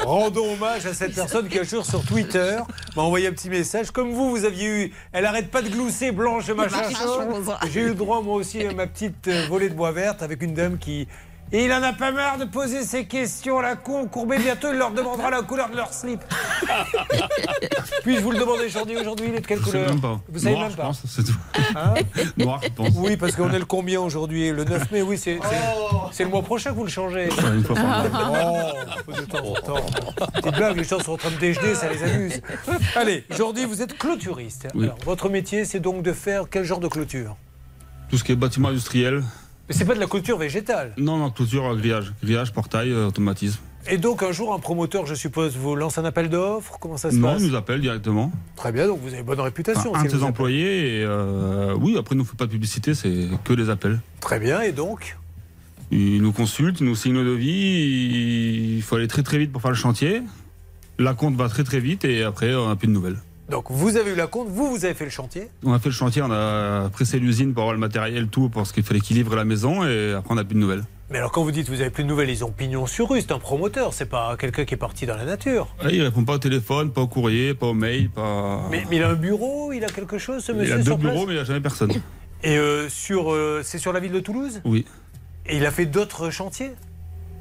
Rendons hommage à cette personne qui, un jour, sur Twitter, m'a envoyé un petit message. Comme vous, vous aviez eu. Elle arrête pas de glousser, blanche et machin. J'ai eu le droit, moi aussi, à ma petite euh, volée de bois verte avec une dame qui. Et il en a pas marre de poser ces questions, la con. Courbet, bientôt, il leur demandera la couleur de leur slip. Puis-je vous le demander aujourd'hui Aujourd'hui, il est de quelle Je sais couleur même pas. Vous savez Noir, même je pas pense, c'est tout. Hein Noir, je pense. Oui, parce qu'on est le combien aujourd'hui Le 9 mai, oui, c'est c'est- c'est le mois prochain que vous le changez. Une fois par mois. Oh, de temps en temps. Petite blague, les gens sont en train de déjeuner, ça les amuse. Allez, aujourd'hui, vous êtes clôturiste. Oui. Alors, votre métier, c'est donc de faire quel genre de clôture? Tout ce qui est bâtiment industriel. Mais c'est pas de la clôture végétale. Non, non, clôture, euh, grillage. Grillage, portail, euh, automatisme. Et donc un jour, un promoteur, je suppose, vous lance un appel d'offres? Comment ça se Non, passe? il nous appelle directement. Très bien, donc vous avez bonne réputation. un si de ses employés. Et, euh, oui, après, il nous fait pas de publicité, c'est que des appels. Très bien, et donc? Il nous consulte, il nous signe le devis. Il faut aller très très vite pour faire le chantier. La compte va très très vite et après, on n'a plus de nouvelles. Donc vous avez eu la compte, vous, vous avez fait le chantier. On a fait le chantier, on a pressé l'usine pour avoir le matériel, tout, parce qu'il fallait qu'il livre la maison et après, on n'a plus de nouvelles. Mais alors quand vous dites vous avez plus de nouvelles, ils ont pignon sur rue, c'est un promoteur, c'est pas quelqu'un qui est parti dans la nature. Ouais, il répond pas au téléphone, pas au courrier, pas au mail, pas. Mais, mais il a un bureau, il a quelque chose, ce il monsieur a deux bureaux, mais il n'y a jamais personne. Et euh, sur, euh, c'est sur la ville de Toulouse Oui. Et il a fait d'autres chantiers?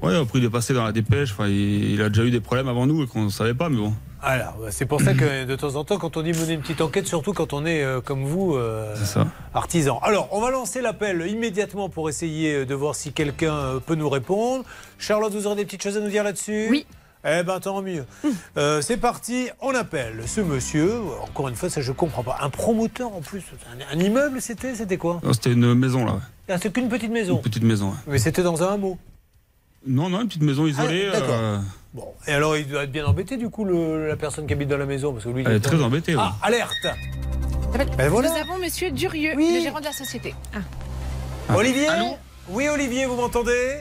Ouais, après, il est passé dans la dépêche. Enfin, il, il a déjà eu des problèmes avant nous et qu'on ne savait pas, mais bon. Alors, bah, c'est pour ça que de temps en temps, quand on dit mener une petite enquête, surtout quand on est euh, comme vous, euh, artisan. Alors, on va lancer l'appel immédiatement pour essayer de voir si quelqu'un euh, peut nous répondre. Charlotte, vous aurez des petites choses à nous dire là-dessus? Oui. Eh ben, tant mieux. Euh, c'est parti, on appelle ce monsieur. Encore une fois, ça je comprends pas. Un promoteur en plus. Un, un immeuble, c'était C'était quoi? Non, C'était une maison, là. ouais. Ah, C'est qu'une petite maison. Une petite maison, ouais. Mais c'était dans un hameau. Non, non, une petite maison isolée. Ah, d'accord. euh, Bon, et alors il doit être bien embêté du coup le- la personne qui habite dans la maison parce que lui. il Elle est très embêtée, oui. Ah, alerte Ben voilà. Nous avons Monsieur Durieux, le gérant de la société. Olivier Oui, Olivier, vous m'entendez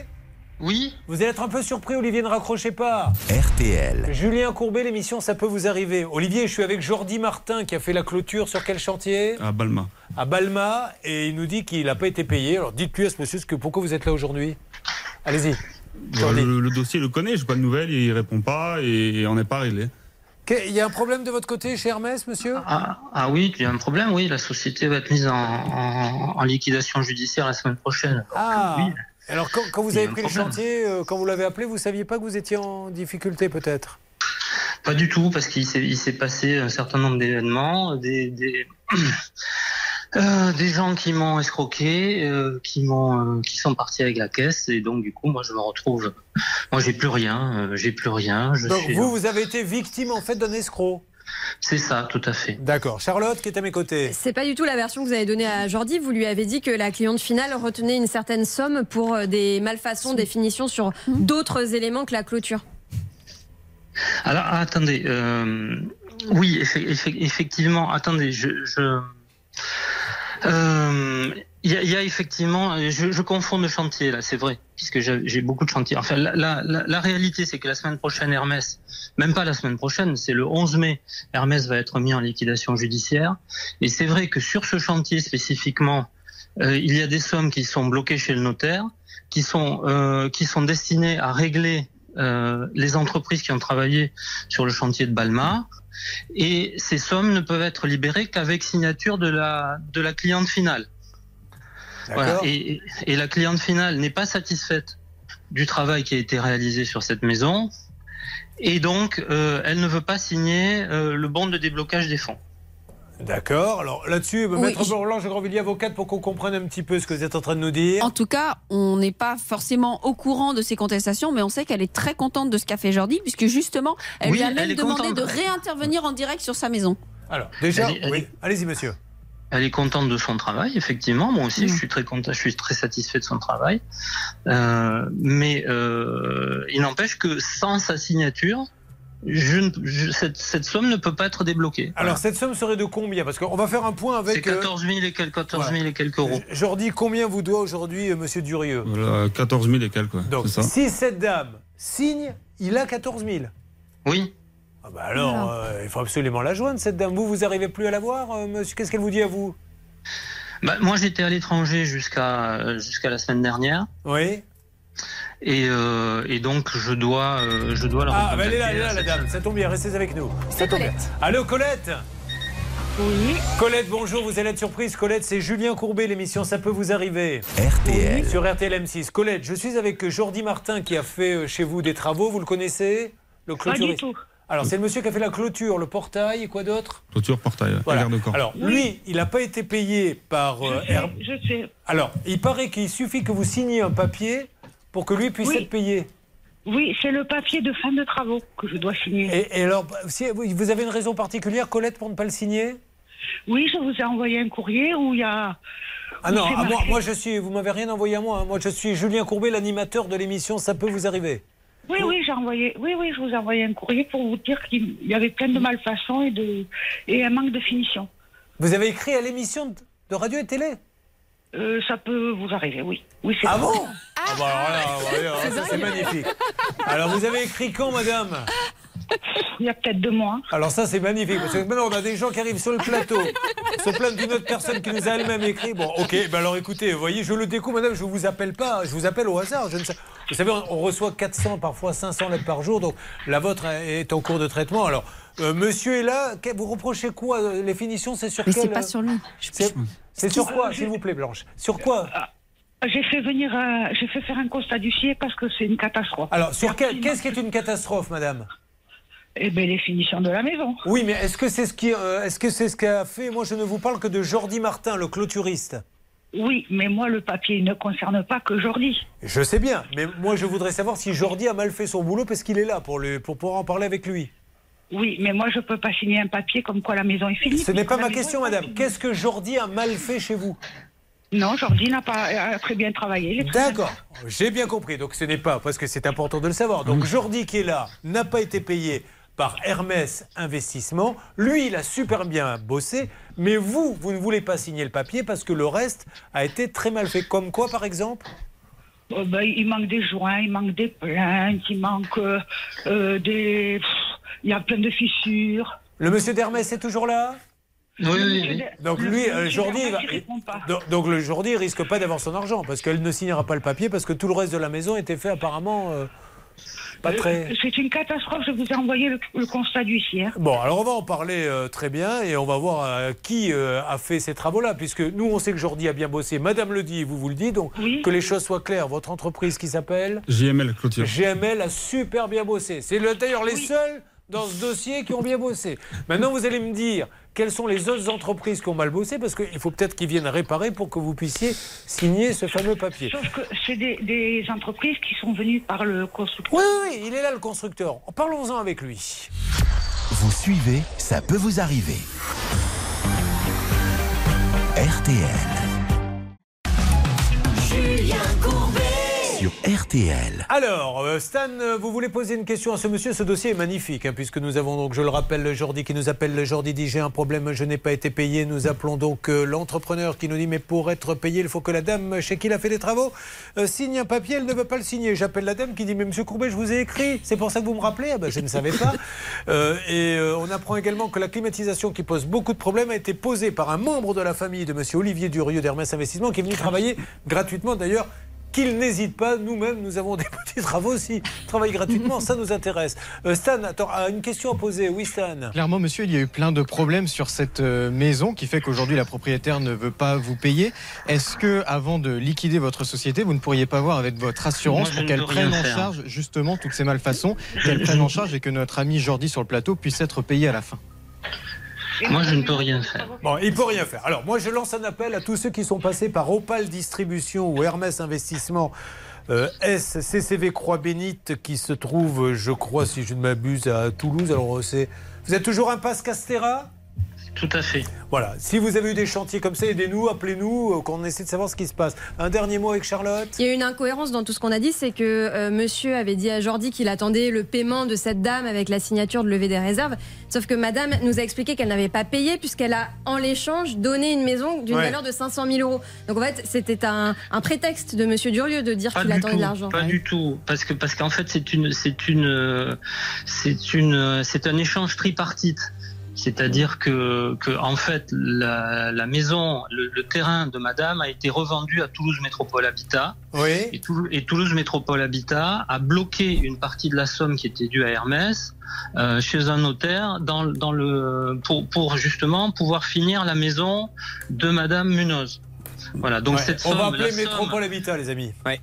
Oui. Vous allez être un peu surpris, Olivier, ne raccrochez pas. RTL. Julien Courbet, l'émission Ça peut vous arriver. Olivier, je suis avec Jordi Martin qui a fait la clôture sur quel chantier À Balma. À Balma, et il nous dit qu'il n'a pas été payé. Alors dites-lui à ce monsieur ce que, pourquoi vous êtes là aujourd'hui? Allez-y. Bon, le, le dossier, le connaît, je pas de nouvelles, il répond pas et on n'est pas réglé. Il y a un problème de votre côté chez Hermès, monsieur? Ah, ah oui, il y a un problème, oui. La société va être mise en, en- en liquidation judiciaire la semaine prochaine. Ah Oui. Alors quand, quand vous avez pris le chantier, euh, quand vous l'avez appelé, vous saviez pas que vous étiez en difficulté peut-être? Pas du tout, parce qu'il s'est, passé un certain nombre d'événements, des, des, euh, des gens qui m'ont escroqué, euh, qui m'ont, euh, qui sont partis avec la caisse, et donc du coup, moi, je me retrouve, moi, j'ai plus rien, euh, j'ai plus rien. Je Donc suis- vous, vous avez été victime en fait d'un escroc C'est ça, tout à fait. D'accord. Charlotte qui est à mes côtés. C'est pas du tout la version que vous avez donnée à Jordi. Vous lui avez dit que la cliente finale retenait une certaine somme pour des malfaçons, des finitions sur d'autres éléments que la clôture. Alors, attendez. euh, oui, effe- effe- effectivement. Attendez, je. je- euh, Il y, y a effectivement, je, je confonds de chantier là, c'est vrai, puisque j'ai beaucoup de chantiers. Enfin, la, la- la- la réalité, c'est que la semaine prochaine, Hermès, même pas la semaine prochaine, c'est le 11 mai, Hermès va être mis en liquidation judiciaire. Et c'est vrai que sur ce chantier spécifiquement, euh, il y a des sommes qui sont bloquées chez le notaire, qui sont euh, qui sont destinées à régler euh, les entreprises qui ont travaillé sur le chantier de Balma. Et ces sommes ne peuvent être libérées qu'avec signature de la de la cliente finale. Voilà. Et, et la cliente finale n'est pas satisfaite du travail qui a été réalisé sur cette maison. Et donc, euh, elle ne veut pas signer euh, le bon de déblocage des fonds. D'accord. Alors là-dessus, Oui, Maître je- Blanche Grandvilliers, avocate, pour qu'on comprenne un petit peu ce que vous êtes en train de nous dire. En tout cas, on n'est pas forcément au courant de ces contestations, mais on sait qu'elle est très contente de ce qu'a fait Jordi, puisque justement, elle Oui, lui a même demandé contente. de réintervenir en direct sur sa maison. Alors, déjà, oui. Allez-y, monsieur. Elle est contente de son travail, effectivement. Moi aussi, je suis très content, je suis très satisfait de son travail. Euh, mais euh, il n'empêche que sans sa signature, je ne- je- cette, cette somme ne peut pas être débloquée. Alors, cette somme serait de combien? Parce qu'on va faire un point avec. C'est 14 000 et quelques, 14 000 et quelques euros. Euh, Jordi, combien vous doit aujourd'hui euh, monsieur Durieux Voilà, 14 000 et quelques, ouais, Donc, ça. si cette dame signe, il a 14 000. Oui. Ah bah alors, euh, il faut absolument la joindre, cette dame. Vous, vous arrivez plus à la voir, euh, monsieur? Qu'est-ce qu'elle vous dit à vous? Bah, moi, j'étais à l'étranger jusqu'à euh, jusqu'à la semaine dernière. Oui. Et, euh, et donc, je dois, euh, je dois la Ah, bah elle est là, elle est là, la dame. Ça tombe bien, restez avec nous. Ça tombe bien. Allô, Colette Oui. Colette, bonjour, vous allez être surprise. Colette, c'est Julien Courbet, l'émission Ça peut vous arriver. RTL. Sur RTL M6. Colette, je suis avec Jordi Martin qui a fait euh, chez vous des travaux. Vous le connaissez le Pas du clôturiste tout. Alors, c'est le monsieur qui a fait la clôture, le portail et quoi d'autre Clôture, portail, Voilà. de corps. Alors, lui, il n'a pas été payé par euh, Je sais, Herm- je sais. Alors, il paraît qu'il suffit que vous signiez un papier pour que lui puisse Oui. être payé. Oui, c'est le papier de fin de travaux que je dois signer. Et, et alors, si, vous avez une raison particulière, Colette, pour ne pas le signer? Oui, je vous ai envoyé un courrier où il y a Ah non, ah, moi, je suis. Vous m'avez rien envoyé à moi. hein. Moi je suis Julien Courbet, l'animateur de l'émission. Ça peut vous arriver. Oui, oui, j'ai envoyé. Oui, oui, je vous ai envoyé un courrier pour vous dire qu'il y avait plein de malfaçons et de et un manque de finition. Vous avez écrit à l'émission de radio et télé? Euh, ça peut vous arriver, oui. Oui, c'est Ah bon Ah bah alors là, C'est ça, c'est dingue. magnifique. Alors vous avez écrit quand, madame Il y a peut-être deux mois. Alors ça c'est magnifique parce que maintenant on a des gens qui arrivent sur le plateau, se plaignent d'une autre personne qui nous a elle-même écrit. Bon, ok, ben alors écoutez, vous voyez, je le découvre, madame, je vous appelle pas, je vous appelle au hasard. Je ne sais... Vous savez, on, reçoit 400, parfois 500 lettres par jour, donc la vôtre est en cours de traitement. Alors, euh, monsieur est là, vous reprochez quoi? Les finitions, c'est sur Mais quel c'est pas sur lui. C'est c'est sur quoi, s'il vous plaît, Blanche Sur quoi J'ai fait venir, euh, j'ai fait faire un constat d'huissier parce que c'est une catastrophe. Alors, sur quel- qu'est-ce qui est une catastrophe, madame? Eh bien, les finitions de la maison. Oui, mais est-ce que c'est ce qui, euh, est-ce que c'est ce qu'a fait Moi, je ne vous parle que de Jordi Martin, le clôturiste? Oui, mais moi, le papier ne concerne pas que Jordi. Je sais bien, mais moi, je voudrais savoir si Jordi a mal fait son boulot parce qu'il est là pour, le, pour pouvoir en parler avec lui. Oui, mais moi, je peux pas signer un papier comme quoi la maison est finie. Ce n'est pas ma question, madame. Qu'est-ce que Jordi a mal fait chez vous? Non, Jordi n'a pas a très bien travaillé. D'accord, j'ai bien compris. Donc ce n'est pas, parce que c'est important de le savoir. Donc Jordi qui est là n'a pas été payé par Hermès Investissement. Lui, il a super bien bossé, mais vous, vous ne voulez pas signer le papier parce que le reste a été très mal fait. Comme quoi, par exemple? Oh, ben, il manque des joints, il manque des plaintes, il manque euh, euh, des. pff, Il y a plein de fissures. Le monsieur d'Hermès est toujours là? Oui, oui, oui. Donc Le lui, euh, Jordi, donc, donc le Jordi il risque pas d'avoir son argent parce qu'elle ne signera pas le papier parce que tout le reste de la maison était fait apparemment euh, pas très. Euh, C'est une catastrophe. Je vous ai envoyé le, le constat d'huissier. Bon, alors on va en parler euh, très bien et on va voir euh, qui euh, a fait ces travaux-là, puisque nous on sait que Jordi a bien bossé. Madame le dit, vous vous le dites, donc que les choses soient claires. Votre entreprise qui s'appelle JML Clôture. GML a super bien bossé. C'est le- d'ailleurs les seuls dans ce dossier qui ont bien bossé. Maintenant, vous allez me dire quelles sont les autres entreprises qui ont mal bossé, parce qu'il faut peut-être qu'ils viennent réparer pour que vous puissiez signer ce fameux papier. Sauf que c'est des, des entreprises qui sont venues par le constructeur. Oui, oui, oui, il est là le constructeur. Parlons-en avec lui. Vous suivez, ça peut vous arriver. RTL. Julien Courbet. Sur RTL. Alors, euh, Stan, euh, vous voulez poser une question à ce monsieur? Ce dossier est magnifique, hein, puisque nous avons donc, je le rappelle, le Jordi qui nous appelle. Le Jordi dit J'ai un problème, je n'ai pas été payé. Nous appelons donc euh, l'entrepreneur qui nous dit Mais pour être payé, il faut que la dame chez qui il a fait des travaux euh, signe un papier. Elle ne veut pas le signer. J'appelle la dame qui dit Mais monsieur Courbet, je vous ai écrit. C'est pour ça que vous me rappelez? Ah ben, Je ne savais pas. Euh, et on apprend également que la climatisation qui pose beaucoup de problèmes a été posée par un membre de la famille de monsieur Olivier Durieux d'Hermès Investissement qui est venu travailler gratuitement d'ailleurs qu'il n'hésite pas. Nous-mêmes, nous avons des petits travaux aussi. Travailler gratuitement, ça nous intéresse. Euh, Stan, attends, ah, une question à poser. Oui, Stan. Clairement, monsieur, il y a eu plein de problèmes sur cette euh, maison qui fait qu'aujourd'hui la propriétaire ne veut pas vous payer. Est-ce que, avant de liquider votre société, vous ne pourriez pas voir avec votre assurance Moi, pour qu'elle prenne en faire. charge justement toutes ces malfaçons, qu'elle prenne en charge et que notre ami Jordi sur le plateau puisse être payé à la fin? Moi, je ne peux rien faire. Bon, il peut rien faire. Alors, moi, je lance un appel à tous ceux qui sont passés par Opal Distribution ou Hermès Investissement. euh, SCCV Croix Bénite qui se trouve, je crois, si je ne m'abuse, à Toulouse. Alors, c'est. Vous êtes toujours impasse Castera Tout à fait. Voilà. Si vous avez eu des chantiers comme ça, aidez-nous, appelez-nous, euh, qu'on essaie de savoir ce qui se passe. Un dernier mot avec Charlotte? Il y a une incohérence dans tout ce qu'on a dit, c'est que euh, monsieur avait dit à Jordi qu'il attendait le paiement de cette dame avec la signature de levée des réserves. Sauf que madame nous a expliqué qu'elle n'avait pas payé puisqu'elle a, en l'échange, donné une maison d'une Ouais. valeur de 500 000 euros. Donc en fait, c'était un, un prétexte de monsieur Durieux de dire qu'il attendait tout, de l'argent. Pas du tout, parce que parce qu'en fait c'est une c'est une euh, c'est une c'est un échange tripartite. C'est-à-dire que, que en fait la, la maison, le, le terrain de Madame a été revendu à Toulouse Métropole Habitat. Oui. Et, Toulouse, et Toulouse Métropole Habitat a bloqué une partie de la somme qui était due à Hermès euh, chez un notaire dans, dans le pour, pour justement pouvoir finir la maison de Madame Munoz. Voilà. Donc Ouais. cette On somme, va appeler somme- Métropole Habitat, les amis. la,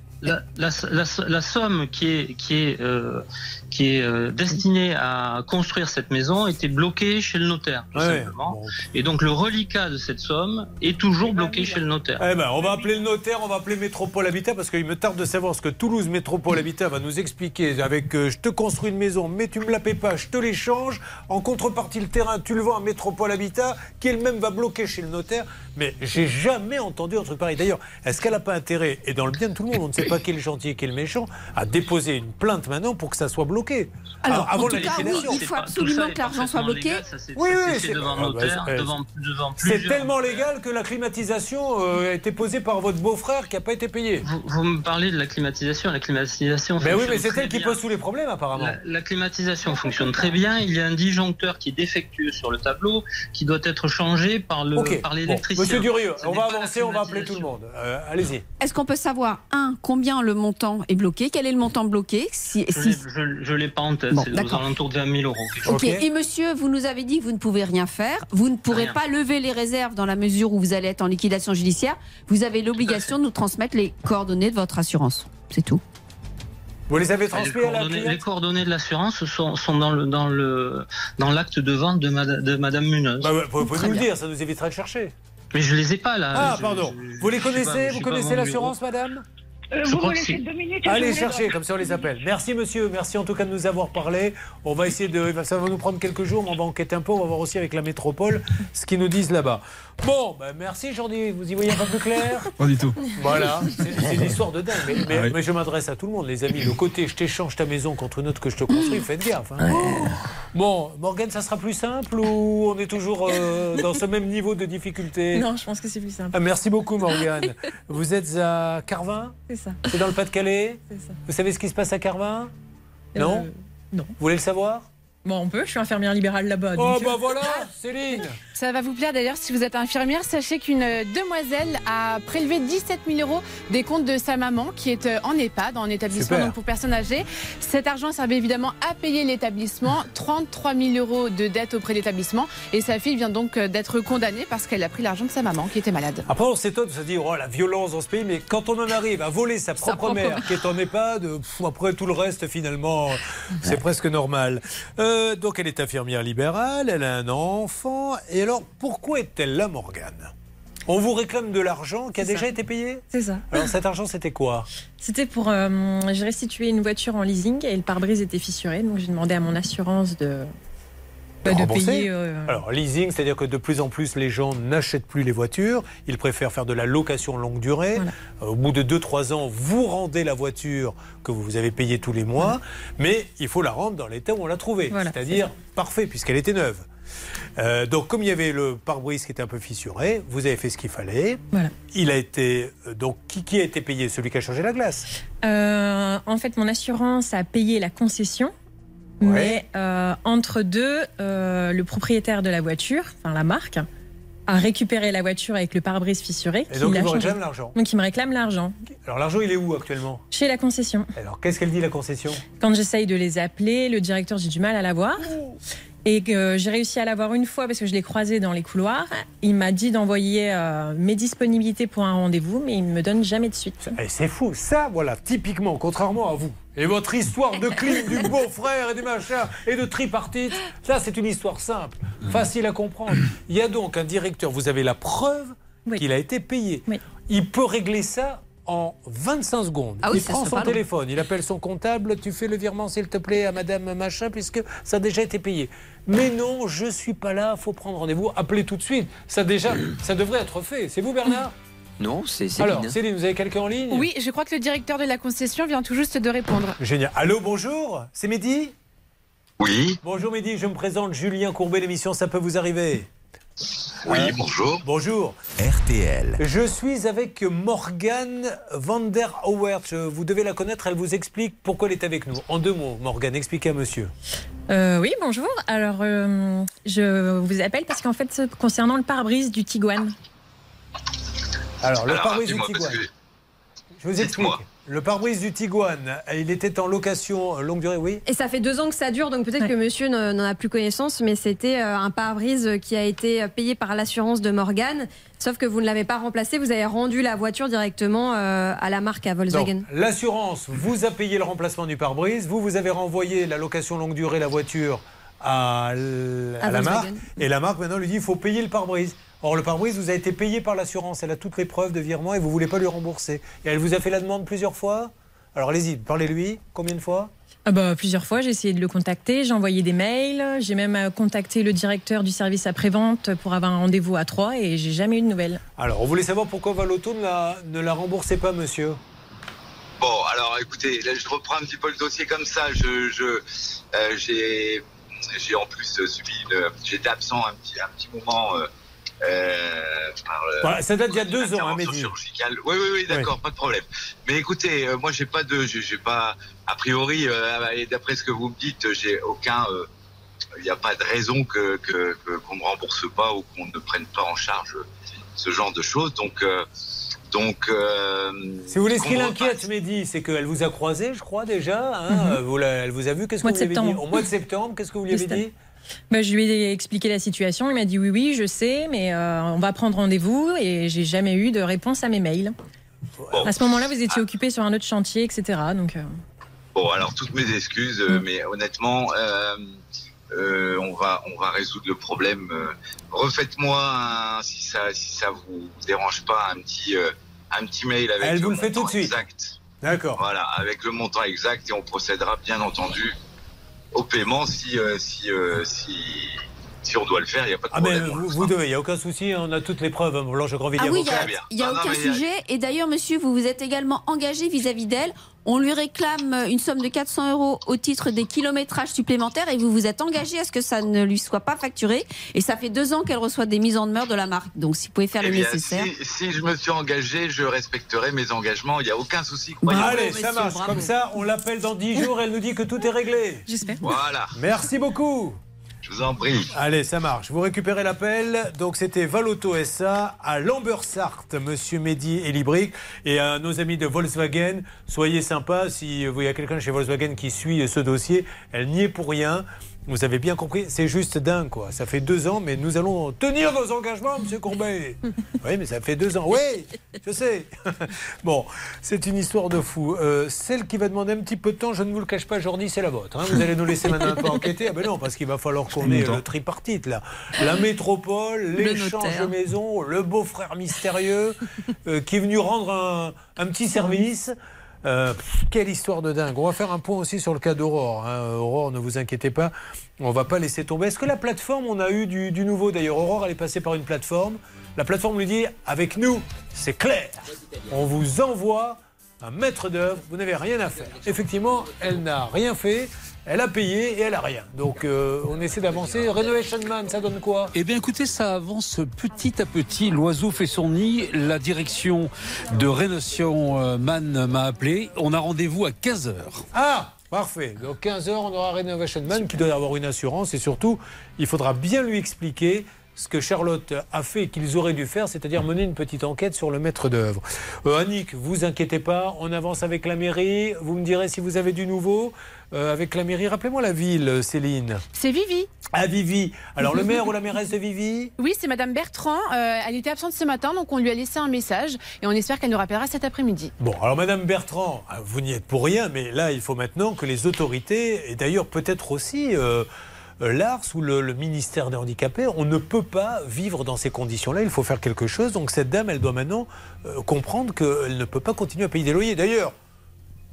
la, la, la somme qui est, qui est, euh, qui est euh, destinée à construire cette maison était bloquée chez le notaire, tout Ouais, simplement. Et donc le reliquat de cette somme est toujours bloqué chez le notaire. Eh ben, on va appeler le notaire, on va appeler Métropole Habitat parce qu'il me tarde de savoir ce que Toulouse Métropole Habitat va nous expliquer avec euh, je te construis une maison, mais tu me la paies pas, je te l'échange. En contrepartie, le terrain, tu le vends à Métropole Habitat qui elle-même va bloquer chez le notaire. Mais j'ai jamais entendu un truc pareil. D'ailleurs, est-ce qu'elle n'a pas intérêt, et dans le bien de tout le monde, on ne sait pas qui est le gentil, qui est le méchant, à déposer une plainte maintenant pour que ça soit bloqué Alors, avant en tout la cas, oui, il faut absolument que l'argent soit bloqué. Oui, oui, c'est c'est devant notaire, devant, devant C'est plusieurs. tellement légal que la climatisation euh, a été posée par votre beau-frère qui n'a pas été payé. Vous, vous me parlez de la climatisation. La climatisation. Ben oui, fonctionne mais c'est très elle qui bien. pose tous les problèmes apparemment. La, la climatisation fonctionne très bien. Il y a un disjoncteur qui est défectueux sur le tableau, qui doit être changé par le Ok, par bon, l'électricien. Monsieur Durieux, on va pas avancer, on va appeler tout le monde. Euh, Allez-y. Est-ce qu'on peut savoir, un, combien le montant est bloqué? Quel est le montant bloqué? Si, Je si- l'ai- Je, je l'ai pas en tête. Bon, c'est aux alentours de 20 000 euros. Ok, et monsieur, vous nous avez dit que vous ne pouvez rien faire, vous ne pourrez Rien. pas lever les réserves dans la mesure où vous allez être en liquidation judiciaire. Vous avez l'obligation de nous transmettre les coordonnées de votre assurance. C'est tout. Vous les avez Les transmis à la coordonnées, cliente les coordonnées de l'assurance sont, sont dans le dans le dans l'acte de vente de, Mada- de Madame Munoz. Bah Vous pouvez nous le dire, ça nous évitera de chercher. Mais je les ai pas là. Ah, Je- pardon. je- Vous les connaissez pas- Vous connaissez l'assurance, madame? Euh, vous me laissez deux minutes Allez chercher, comme ça on les appelle. Merci monsieur, merci en tout cas de nous avoir parlé. On va essayer de. Ça va nous prendre quelques jours, mais on va enquêter un peu. On va voir aussi avec la métropole ce qu'ils nous disent là-bas. Bon, ben merci Jordi, vous y voyez un peu plus clair? Pas du tout. Voilà, c'est une histoire de dingue. Mais, mais- Ah oui. mais je m'adresse à tout le monde, les amis. Le côté je t'échange ta maison contre une autre que je te construis, faites gaffe. hein. Bon, Morgane, ça sera plus simple ou on est toujours euh, dans ce même niveau de difficulté? Non, je pense que c'est plus simple. Ah, Merci beaucoup Morgane. Vous êtes à Carvin? C'est ça. C'est dans le Pas-de-Calais. Vous savez ce qui se passe à Carvin? Non? Euh, Non. Vous voulez le savoir? Bon, on peut, je suis infirmière libérale là-bas. Oh donc, bah voilà, Céline Ça va vous plaire d'ailleurs si vous êtes infirmière. Sachez qu'une euh, demoiselle a prélevé 17 000 euros des comptes de sa maman qui est euh, en EHPAD, en établissement donc pour personnes âgées. Cet argent servait évidemment à payer l'établissement. 33 000 euros de dette auprès de l'établissement. Et sa fille vient donc euh, d'être condamnée parce qu'elle a pris l'argent de sa maman qui était malade. Après, on s'étonne de se dire, oh la violence dans ce pays, mais quand on en arrive à voler sa propre, propre mère mère. qui est en EHPAD, pff, après tout le reste, finalement, c'est presque normal. Euh, donc, elle est infirmière libérale, elle a un enfant. Et alors, pourquoi est-elle là, Morgane? On vous réclame de l'argent qui a déjà ça. été payé? C'est ça. Alors, cet argent, c'était quoi? C'était pour. euh, j'ai restitué une voiture en leasing et le pare-brise était fissuré, donc j'ai demandé à mon assurance de. De rembourser payer. euh, Alors, leasing, c'est-à-dire que de plus en plus, les gens n'achètent plus les voitures. Ils préfèrent faire de la location longue durée. Euh, Au bout de 2-3 ans, vous rendez la voiture que vous avez payée tous les mois. Mais il faut la rendre dans l'état où on l'a trouvée. Voilà, c'est-à-dire parfait, puisqu'elle était neuve. Euh, donc, comme il y avait le pare-brise qui était un peu fissuré, vous avez fait ce qu'il fallait. Voilà. Il a été. donc, qui, qui a été payé? Celui qui a changé la glace? euh, en fait, mon assurance a payé la concession. Mais euh, entre deux, euh, le propriétaire de la voiture, enfin la marque, a récupéré la voiture avec le pare-brise fissuré. Et qui donc, l'a il vous changé. réclame l'argent? Donc, il me réclame l'argent. Alors, l'argent, il est où actuellement? Chez la concession. Alors, qu'est-ce qu'elle dit, la concession? Quand j'essaye de les appeler, le directeur, j'ai du mal à l'avoir. Et que j'ai réussi à l'avoir une fois parce que je l'ai croisé dans les couloirs. Il m'a dit d'envoyer euh, mes disponibilités pour un rendez-vous, mais il ne me donne jamais de suite. Eh, c'est fou. Ça, voilà, typiquement, contrairement à vous. Et votre histoire de clim du beau-frère et des machins et de tripartite, ça, c'est une histoire simple, facile à comprendre. Il y a donc un directeur, vous avez la preuve qu'il a été payé. Il peut régler ça en 25 secondes. Ah oui, il prend son téléphone, il appelle son comptable, tu fais le virement s'il te plaît à madame machin puisque ça a déjà été payé. Mais non, je suis pas là, faut prendre rendez-vous, appelez tout de suite. Ça déjà, ça devrait être fait. C'est vous Bernard? Non, c'est Céline. Alors, Céline, vous avez quelqu'un en ligne? Oui, je crois que le directeur de la concession vient tout juste de répondre. Génial. Allô, bonjour, c'est Mehdi? Oui. Bonjour Mehdi, je me présente Julien Courbet, l'émission Ça peut vous arriver? Oui, bonjour. Bonjour. RTL. Je suis avec Morgane van der. Vous devez la connaître, elle vous explique pourquoi elle est avec nous. En deux mots, Morgane, expliquez à monsieur. Euh, oui, bonjour. Alors, euh, je vous appelle parce qu'en fait, concernant le pare-brise du Tiguan. Alors, le pare-brise du Tiguan. Je vous explique. Le pare-brise du Tiguan, il était en location longue durée, oui? Et ça fait deux ans que ça dure, donc peut-être que monsieur ne- n'en a plus connaissance, mais c'était euh, un pare-brise qui a été payé par l'assurance de Morgan. Sauf que vous ne l'avez pas remplacé, vous avez rendu la voiture directement euh, à la marque, à Volkswagen. L'assurance vous a payé le remplacement du pare-brise. Vous, vous avez renvoyé la location longue durée, la voiture, à, l- À à la marque. Et la marque, maintenant, lui dit il faut payer le pare-brise. Or, le pare-brise vous a été payé par l'assurance. Elle a toutes les preuves de virement et vous ne voulez pas lui rembourser. Et elle vous a fait la demande plusieurs fois? Alors, allez-y, parlez-lui. Combien de fois? Ah bah, plusieurs fois, j'ai essayé de le contacter, j'ai envoyé des mails, j'ai même euh, contacté le directeur du service après-vente pour avoir un rendez-vous à 3 et j'ai jamais eu de nouvelles. Alors, on voulait savoir pourquoi Valoto ne la, ne la remboursait pas, monsieur? Bon, alors écoutez, là je reprends un petit peu le dossier comme ça. Je, je, euh, j'ai, en plus euh, subi une. J'étais absent un petit, un petit moment. Euh, euh, par, euh, Voilà, ça date d'il y a deux ans, hein, Mehdi. chirurgicale. Oui, oui, oui, d'accord, pas de problème. Mais écoutez, euh, moi j'ai pas de, j'ai pas, a priori, euh, et d'après ce que vous me dites, j'ai aucun, euh, il n'y a pas de raison que qu'on ne rembourse pas ou qu'on ne prenne pas en charge ce genre de choses. Donc, euh, donc. euh, Si vous voulez, ce qui l'inquiète, Mehdi, c'est qu'elle vous a croisé, je crois, déjà. hein, vous la- elle vous a vu. Qu'est-ce que Mois vous de lui avez dit septembre. Au mois de septembre, qu'est-ce que vous lui avez dit Bah, je lui ai expliqué la situation, il m'a dit oui, oui, je sais, mais euh, on va prendre rendez-vous et j'ai jamais eu de réponse à mes mails. À ce moment-là, vous étiez occupé sur un autre chantier, etc. Donc, euh, Bon, alors toutes mes excuses, euh, mais honnêtement, euh, euh, on va on va résoudre le problème. Euh, Refaites-moi si ça si ça vous dérange pas un petit euh, un petit mail avec Elle le vous le fait tout montant de suite. exact. D'accord. Voilà, avec le montant exact et on procédera bien entendu au paiement si euh, si euh, si si on doit le faire, il n'y a pas de Ah, mais problème. vous, vous devez, il n'y a aucun souci, on a toutes les preuves. Blanche Grandvilliers, Ah oui, il a- n'y a, Non, non, aucun mais sujet. Et d'ailleurs, monsieur, vous vous êtes également engagé vis-à-vis d'elle. On lui réclame une somme de 400 euros au titre des kilométrages supplémentaires et vous vous êtes engagé à ce que ça ne lui soit pas facturé. Et ça fait deux ans qu'elle reçoit des mises en demeure de la marque. Donc, si vous pouvez faire Eh le bien, nécessaire. si, si je me suis engagé, je respecterai mes engagements. Il n'y a aucun souci. Allez, ça marche. Comme ça, on l'appelle dans 10 jours, elle nous dit que tout est réglé. J'espère. Voilà. Merci beaucoup. Je vous en prie. Allez, ça marche. Vous récupérez l'appel. Donc, c'était Valoto SA à Lambersart, monsieur Mehdi et Libric. Et à nos amis de Volkswagen, soyez sympas. Si vous il y a quelqu'un chez Volkswagen qui suit ce dossier, elle n'y est pour rien. Vous avez bien compris, c'est juste dingue, quoi. Ça fait deux ans, mais nous allons tenir nos engagements, monsieur Courbet. Oui, mais ça fait deux ans. Oui, je sais. Bon, c'est une histoire de fou. Euh, celle qui va demander un petit peu de temps, je ne vous le cache pas, Jordi, c'est la vôtre. hein. Vous allez nous laisser maintenant un peu enquêter. Ah ben non, parce qu'il va falloir qu'on ait le tripartite, là. La métropole, l'échange notaire. maison, le beau-frère mystérieux euh, qui est venu rendre un, un petit service. Euh, quelle histoire de dingue. On va faire un point aussi sur le cas d'Aurore. hein. Aurore, ne vous inquiétez pas, on va pas laisser tomber. Est-ce que la plateforme, on a eu du, du nouveau d'ailleurs? Aurore, elle est passée par une plateforme. La plateforme lui dit, avec nous, c'est clair. On vous envoie un maître d'œuvre, vous n'avez rien à faire. Effectivement, elle n'a rien fait, elle a payé et elle a rien. Donc euh, on essaie d'avancer. Renovation Man, ça donne quoi? Eh bien, écoutez, ça avance petit à petit. L'oiseau fait son nid. La direction de Rénovation euh, Man m'a appelé. On a rendez-vous à 15h. Ah Parfait. Donc 15h, on aura Renovation Man qui doit avoir une assurance et surtout, il faudra bien lui expliquer ce que Charlotte a fait et qu'ils auraient dû faire, c'est-à-dire mener une petite enquête sur le maître d'œuvre. Euh, Annick, vous inquiétez pas, on avance avec la mairie. Vous me direz si vous avez du nouveau euh, avec la mairie. Rappelez-moi la ville, Céline. C'est Vivi. À Vivi. Alors le maire ou la mairesse de Vivi Oui, c'est Madame Bertrand. Euh, elle était absente ce matin, donc on lui a laissé un message et on espère qu'elle nous rappellera cet après-midi. Bon, alors Madame Bertrand, ah, vous n'y êtes pour rien, mais là, il faut maintenant que les autorités, et d'ailleurs peut-être aussi euh, euh, l'ARS ou le, le ministère des handicapés, on ne peut pas vivre dans ces conditions-là, il faut faire quelque chose. Donc cette dame, elle doit maintenant euh, comprendre qu'elle ne peut pas continuer à payer des loyers. D'ailleurs,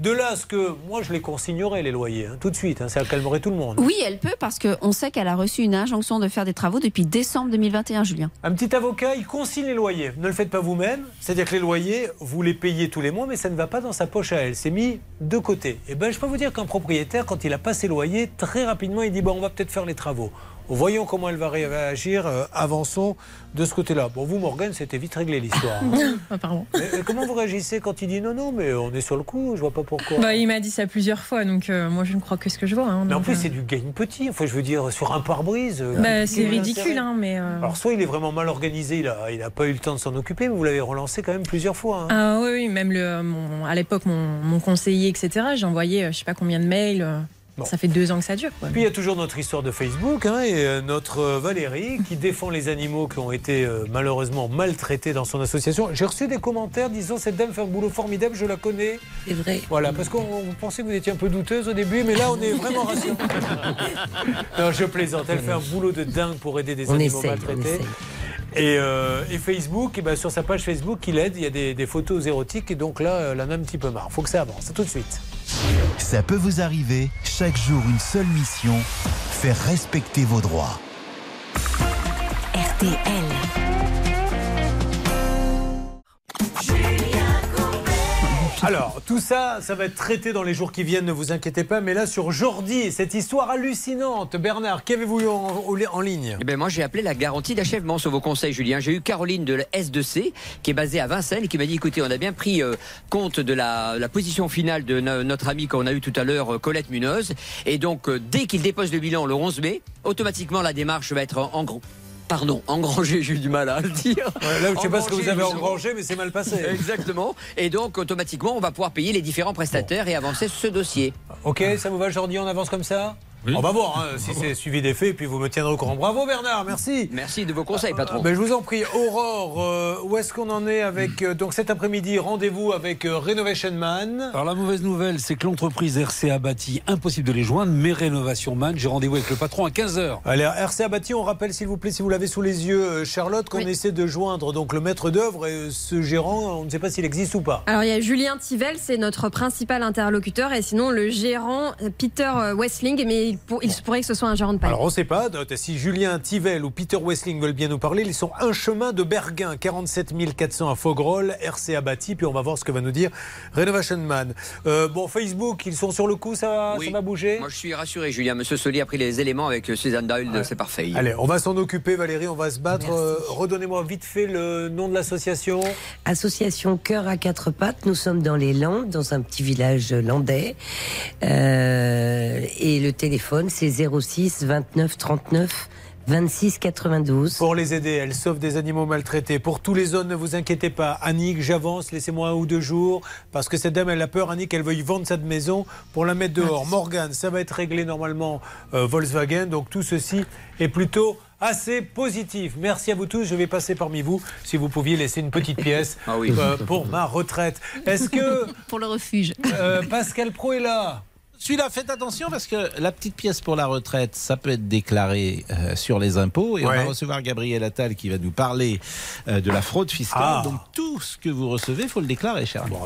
de là à ce que moi, je les consignerais, les loyers, hein, tout de suite, hein, ça calmerait tout le monde. Oui, elle peut parce qu'on sait qu'elle a reçu une injonction de faire des travaux depuis décembre 2021, Julien. Un petit avocat, il consigne les loyers. Ne le faites pas vous-même. C'est-à-dire que les loyers, vous les payez tous les mois, mais ça ne va pas dans sa poche à elle. C'est mis de côté. Et ben, je peux vous dire qu'un propriétaire, quand il a pas ses loyers, très rapidement, il dit bon, on va peut-être faire les travaux. Voyons comment elle va réagir. Euh, avançons de ce côté-là. Bon, vous, Morgane, c'était vite réglé l'histoire. Ah, pardon. Mais, mais comment vous réagissez quand il dit non, non, mais on est sur le coup, je vois pas pourquoi. Bah, il m'a dit ça plusieurs fois, donc euh, moi je ne crois que ce que je vois. hein, mais en plus, euh, c'est du gain petit. Enfin, je veux dire, sur un pare-brise. bah, c'est est ridicule, hein, mais. Alors, soit il est vraiment mal organisé, il a, il a pas eu le temps de s'en occuper, mais vous l'avez relancé quand même plusieurs fois. hein. Ah oui, oui, même le, mon- à l'époque, mon, mon conseiller, etc., j'ai envoyé je sais pas combien de mails. Ça fait deux ans que ça dure. Quoi. Puis il y a toujours notre histoire de Facebook hein, et euh, notre euh, Valérie qui défend les animaux qui ont été euh, malheureusement maltraités dans son association. J'ai reçu des commentaires disant cette dame fait un boulot formidable, je la connais. C'est vrai. Voilà, parce qu'on on pensait que vous étiez un peu douteuse au début, mais là on est vraiment rassurés. non, je plaisante, elle fait un boulot de dingue pour aider des On animaux maltraités. Et, euh, et Facebook, eh ben, sur sa page Facebook, il aide, il y a des, des photos érotiques, et donc là, elle en a un petit peu marre. faut que ça avance. À tout de suite. Ça peut vous arriver, chaque jour une seule mission, faire respecter vos droits. RTL. Alors, tout ça, ça va être traité dans les jours qui viennent, ne vous inquiétez pas. Mais là, sur Jordi, cette histoire hallucinante. Bernard, qu'avez-vous eu en, ligne? Eh ben moi, j'ai appelé la garantie d'achèvement sur vos conseils, Julien. J'ai eu Caroline de la S2C, qui est basée à Vincennes, qui m'a dit écoutez, on a bien pris euh, compte de la, position finale de no- notre amie qu'on a eu tout à l'heure, euh, Colette Munoz. Et donc, euh, dès qu'il dépose le bilan le 11 mai, automatiquement, la démarche va être en, en gros. Pardon, engrangée, j'ai eu du mal à le dire. Ouais, là, je ne sais pas ce que vous avez engrangé, mais c'est mal passé. Exactement. Et donc, automatiquement, on va pouvoir payer les différents prestataires et avancer ce dossier. Ok, ça vous va, Jordi On avance comme ça? On va voir hein, si c'est suivi des faits, puis vous me tiendrez au courant. Bravo, Bernard, merci. Merci de vos conseils, patron. Ben, je vous en prie, Aurore, euh, où est-ce qu'on en est avec euh, donc cet après-midi rendez-vous avec euh, Renovation Man. Alors la mauvaise nouvelle, c'est que l'entreprise RCA Bâti, impossible de les joindre, mais Rénovation Man, j'ai rendez-vous avec le patron à 15h. Allez, RCA Bâti, on rappelle s'il vous plaît, si vous l'avez sous les yeux, euh, Charlotte, qu'on essaie de joindre donc le maître d'œuvre et euh, ce gérant, on ne sait pas s'il existe ou pas. Alors il y a Julien Tivel, c'est notre principal interlocuteur, et sinon le gérant euh, Peter euh, Westling, mais il, pour- il se pourrait que ce soit un gérant de paille. Alors on ne sait pas, si Julien Tivel ou Peter Wessling veulent bien nous parler, ils sont un chemin de Berguin, 47 400 à Fogrolles, RCA Bâti, puis on va voir ce que va nous dire Renovation Man. Euh, bon, Facebook, ils sont sur le coup, ça, va- Oui. ça va bouger? Moi, je suis rassuré, Julien. Monsieur Soli a pris les éléments avec euh, Suzanne Doyle, c'est parfait. Allez, on va s'en occuper Valérie, on va se battre. Euh, Redonnez-moi vite fait le nom de l'association. Association Cœur à quatre pattes. Nous sommes dans les Landes, dans un petit village landais. Euh, et le téléphone, c'est 06 29 39 26 92. Pour les aider, elle sauve des animaux maltraités. Pour tous les zones, ne vous inquiétez pas. Annick, j'avance, laissez-moi un ou deux jours. Parce que cette dame, elle a peur, Annick, elle veut y vendre cette maison pour la mettre dehors. Morgane, ça va être réglé normalement euh, Volkswagen. Donc tout ceci est plutôt assez positif. Merci à vous tous. Je vais passer parmi vous. Si vous pouviez laisser une petite pièce Ah oui. euh, pour ma retraite. Est-ce que Pour le refuge. euh, Pascal Pro est là Celui-là, faites attention parce que la petite pièce pour la retraite, ça peut être déclaré euh, sur les impôts. Et on va recevoir Gabriel Attal qui va nous parler euh, de la fraude fiscale. Ah. Donc tout ce que vous recevez, il faut le déclarer, cher. ami.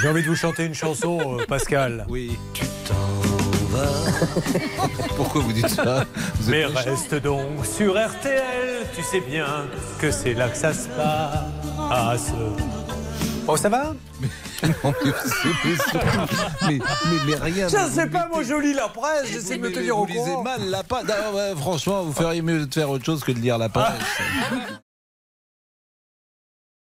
J'ai envie de vous chanter une chanson, euh, Pascal. Oui. Tu t'en vas. Pourquoi vous dites ça? Vous Mais reste donc sur RTL, tu sais bien que c'est là que ça se passe. Oh, ça va Non, mais c'est- mais c'est- mais, rien. Vous sais pas, moi je lis la presse, j'essaie de vous- me tenir vous au courant. lisez mal la page. Ah ouais, franchement, vous feriez mieux de faire autre chose que de lire la presse.